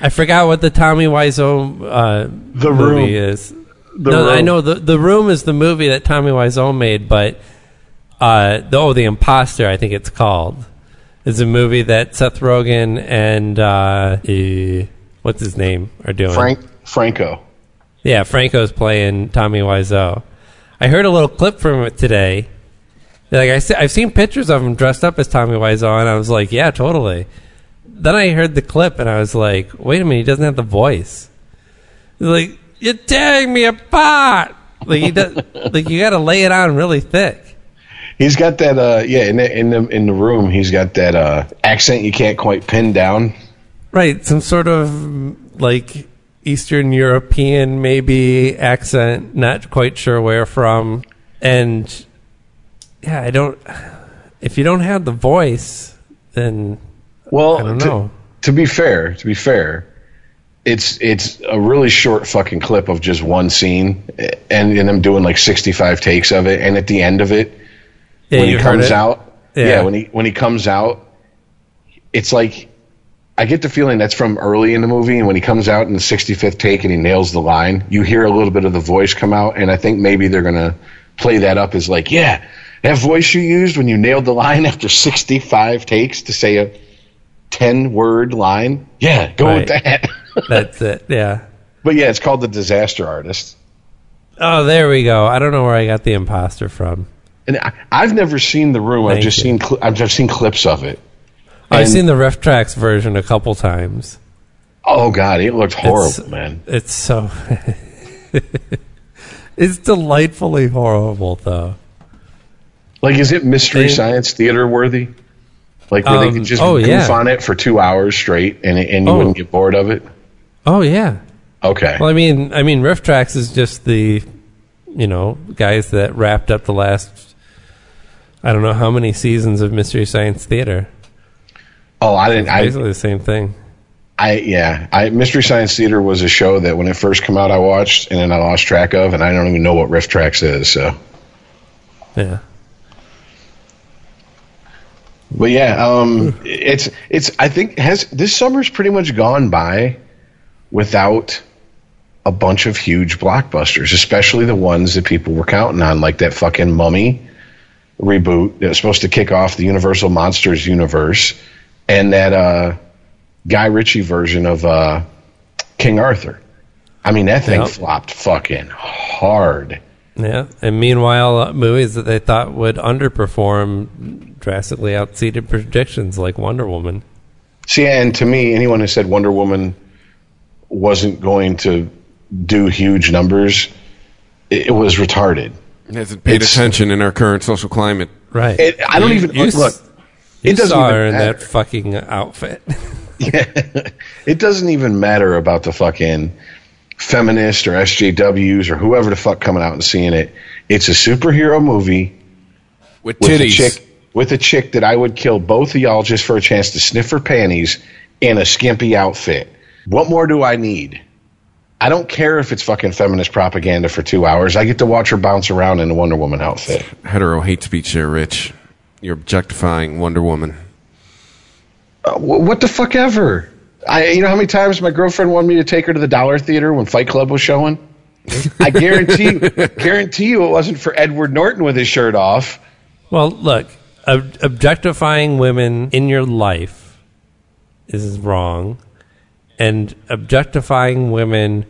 I forgot what the Tommy Wiseau uh, The movie Room. is. The no, I know the the Room is the movie that Tommy Wiseau made, but uh, the, oh, the Imposter, I think it's called, is a movie that Seth Rogen and uh, eh, what's his name are doing. Frank Franco. Yeah, Franco's playing Tommy Wiseau. I heard a little clip from it today. Like I se- I've seen pictures of him dressed up as Tommy Wiseau, and I was like, yeah, totally. Then I heard the clip, and I was like, wait a minute, he doesn't have the voice. He's like, you're tearing me apart. Like he does, [laughs] like you got to lay it on really thick. He's got that. Uh, yeah, in the in the in the room, he's got that uh, accent you can't quite pin down. Right, some sort of like Eastern European maybe accent, not quite sure where from. And yeah, I don't if you don't have the voice, then Well, I don't to- know. To, be fair, to be fair, it's it's a really short fucking clip of just one scene, and and I'm doing like 65 takes of it, and at the end of it, Yeah, when he comes out, Yeah. yeah. when he when he comes out, it's like I get the feeling that's from early in the movie, and when he comes out in the 65th take and he nails the line, you hear a little bit of the voice come out, and I think maybe they're gonna play that up as like, yeah, that voice you used when you nailed the line [laughs] after 65 takes to say a 10 word line, yeah, go with that. [laughs] That's it. Yeah. but yeah, it's called the Disaster Artist. Oh, there we go. I don't know where I got the imposter from. And I, I've never seen the room. I've just you. seen cl- I've just seen clips of it. I've seen the RiffTrax version a couple times. Oh god, it looked horrible, It's- man. It's so. [laughs] it's delightfully horrible, though. Like, is it mystery They- science theater worthy? Like, where they Um, could just oh, goof yeah. on it for two hours straight, and and you Oh. wouldn't get bored of it? Oh yeah. Okay. Well, I mean, I mean, RiffTrax is just the, you know, guys that wrapped up the last, I don't know how many seasons of Mystery Science Theater. oh, I didn't. I, Basically the same thing. I yeah. I Mystery Science Theater was a show that when it first came out, I watched, and then I lost track of, and I don't even know what RiffTrax is. So, Yeah. But yeah, um, it's it's. I think has this summer's pretty much gone by without a bunch of huge blockbusters, especially the ones that people were counting on, like that fucking Mummy reboot that was supposed to kick off the Universal Monsters universe, and that uh, Guy Ritchie version of uh, King Arthur. I mean, that thing Yep. flopped fucking hard. Yeah. And meanwhile, uh, movies that they thought would underperform drastically outseated predictions like Wonder Woman. See, and to me, anyone who said Wonder Woman wasn't going to do huge numbers, it, it was retarded. Hasn't paid It's- attention in our current social climate. Right. It, I don't You- even you s- look. You it doesn't saw her in matter. that fucking outfit. [laughs] it doesn't even matter about the fucking feminist or SJWs or whoever the fuck coming out and seeing it. It's a superhero movie With with a titties. chick with a chick that I would kill both of y'all just for a chance to sniff her panties in a skimpy outfit. What more do I need? I don't care if it's fucking feminist propaganda for two hours. I get to watch her bounce around in a Wonder Woman outfit. Hetero hate speech there, Rich. You're objectifying Wonder Woman. Uh, wh- what the fuck ever? I, you know how many times my girlfriend wanted me to take her to the Dollar Theater when Fight Club was showing? I guarantee, guarantee you, it wasn't for Edward Norton with his shirt off. Well, look, ob- objectifying women in your life is wrong, and objectifying women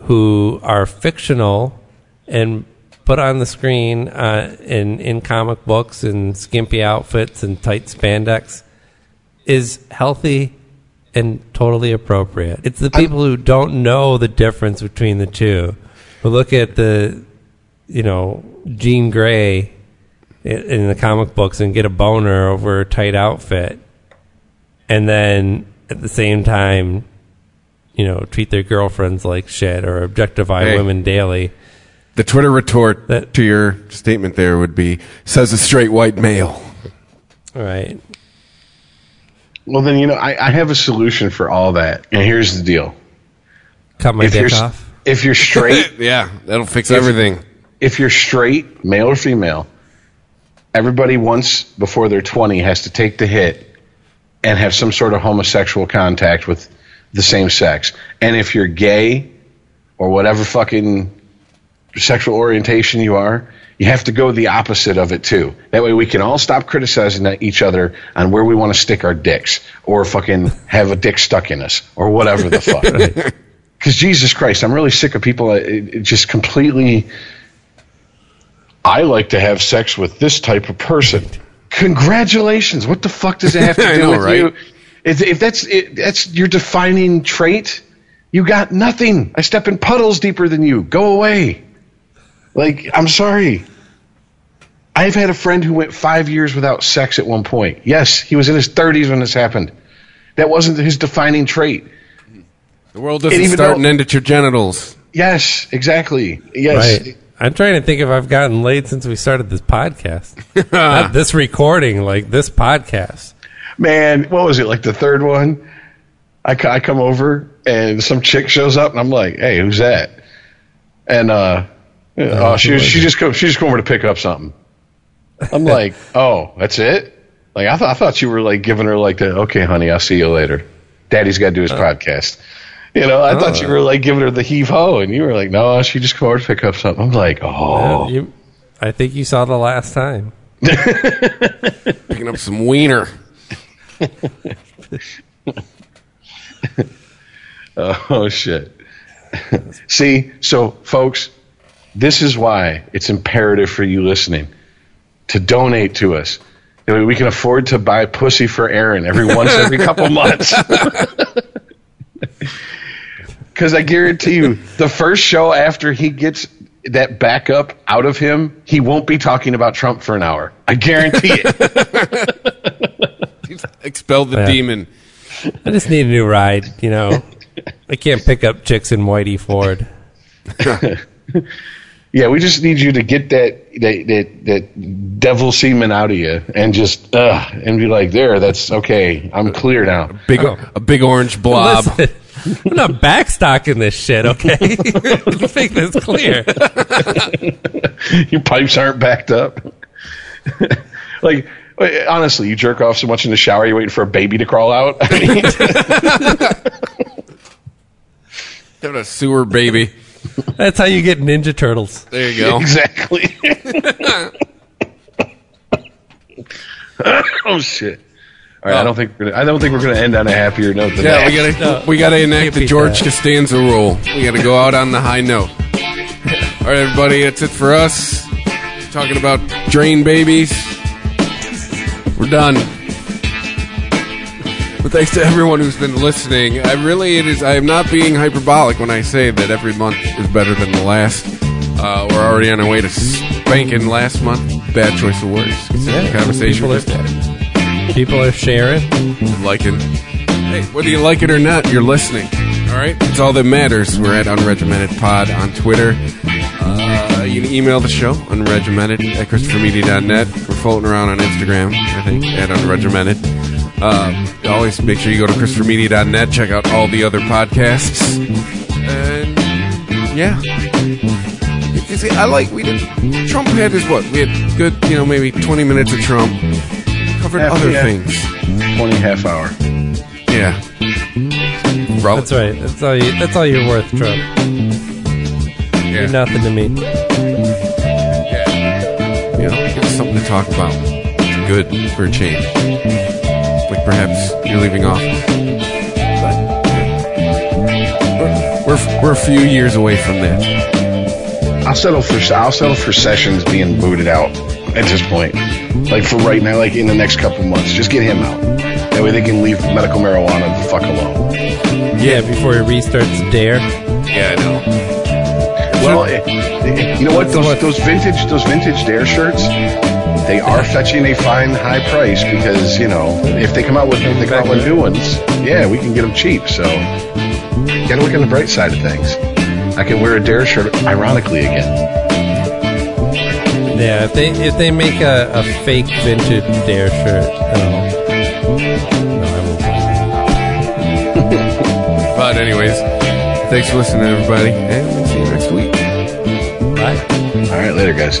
who are fictional and put on the screen uh, in in comic books and skimpy outfits and tight spandex is healthy and totally appropriate. It's the people who don't know the difference between the two who look at the you know Jean Grey in the comic books and get a boner over a tight outfit, and then at the same time, you know, treat their girlfriends like shit or objectify Hey. women daily. The Twitter retort That- to your statement there would be says a straight white male. All right. Well, then, you know, I, I have a solution for all that. And here's the deal. Cut my If dick off. if you're [laughs] straight, yeah, that'll fix everything. if you're straight, male or female, everybody once before they're 20 has to take the hit and have some sort of homosexual contact with the same sex. And if you're gay or whatever fucking sexual orientation you are, you have to go the opposite of it too. That way we can all stop criticizing each other on where we want to stick our dicks or fucking have a dick stuck in us or whatever the fuck. [laughs] Because Jesus Christ, I'm really sick of people uh, it- it just completely. I like to have sex with this type of person. Congratulations! What the fuck does it have to [laughs] do know, with right? you? If, if that's it, that's your defining trait, you got nothing. I step in puddles deeper than you. Go away. Like I'm sorry. I've had a friend who went five years without sex at one point. Yes, he was in his 30s when this happened. That wasn't his defining trait. The world doesn't even start though- and end at your genitals. Yes, exactly. Yes. Right. I'm trying to think if I've gotten laid since we started this podcast. [laughs] Not this recording, like this podcast. Man, what was it like the third one? I, I come over and some chick shows up and I'm like, hey, who's that? And uh, oh, she she just come she just come over to pick up something. I'm [laughs] like, oh, that's it. Like I thought I thought you were like giving her like the okay, honey, I'll see you later. Daddy's got to do his podcast. You know, I thought you were like giving her the heave ho, and you were like, no, she just come over to pick up something. I'm like, oh, Uh, you, I think you saw the last time. [laughs] Picking up some wiener. [laughs] Oh shit. See, so folks, this is why it's imperative for you listening to donate to us. We can afford to buy pussy for Aaron every once every couple [laughs] months. [laughs] Because I guarantee you, the first show after he gets that backup out of him, he won't be talking about Trump for an hour. I guarantee it. Expel the Yeah. demon. I just need a new ride. You know, I can't pick up chicks in Whitey Ford. [laughs] Yeah, we just need you to get that that that, that devil semen out of you and just uh and be like, there, that's okay. I'm clear now. Big, a big orange blob. Listen, [laughs] I'm not backstocking this shit, okay? Let's make this clear. [laughs] Your pipes aren't backed up. [laughs] like honestly, you jerk off so much in the shower, you're waiting for a baby to crawl out. I mean, Got a sewer baby. [laughs] That's how you get Ninja Turtles. There you go. [laughs] exactly. [laughs] oh shit. All right, I oh. don't think we're gonna. I don't think we're gonna end on a happier note than Yeah, that. we gotta we gotta enact the George that. Costanza rule. We gotta go out on the high note. All right, everybody, that's it for us. Talking about drain babies. We're done. But thanks to everyone who's been listening. I really, it is. I am not being hyperbolic when I say that every month is better than the last. Uh, we're already on our way to spanking last month. Bad choice of words. The conversation people are- People are sharing. liking. Hey, whether you like it or not, you're listening. All right, it's all that matters. We're at Unregimented Pod on Twitter. Uh, you can email the show unregimented at ChristopherMedia.net. We're floating around on Instagram, I think, at Unregimented. Uh, always make sure you go to ChristopherMedia.net. Check out all the other podcasts. And yeah. You see, I like we did. Trump had his what? We had good, you know, maybe 20 minutes of Trump. Covered Yeah, other yeah. things. Twenty half hour. Yeah. Bro, That's right. That's all. You, that's all you're worth, Trump. Yeah. You're nothing to me. yeah. You know, give us something to talk about. Good for a change. Like perhaps you're leaving off. But we're, we're, we're a few years away from that. I'll settle for I'll settle for Sessions being booted out at this point. Like for right now, like in the next couple months, just get him out. That way they can leave medical marijuana the fuck alone. Yeah, before he restarts DARE. Yeah, I know. Well, eh, eh, you know what? Those those vintage those vintage DARE shirts, they are fetching a fine high price because you know if they come out with if they come out with new ones, yeah, we can get them cheap. So you gotta look on the bright side of things. I can wear a DARE shirt ironically again. Yeah, if they if they make a, a fake vintage DARE shirt, no, no, I won't. buy [laughs] it. But anyways, thanks for listening, everybody, and we'll see you next week. Bye. All right, later, guys.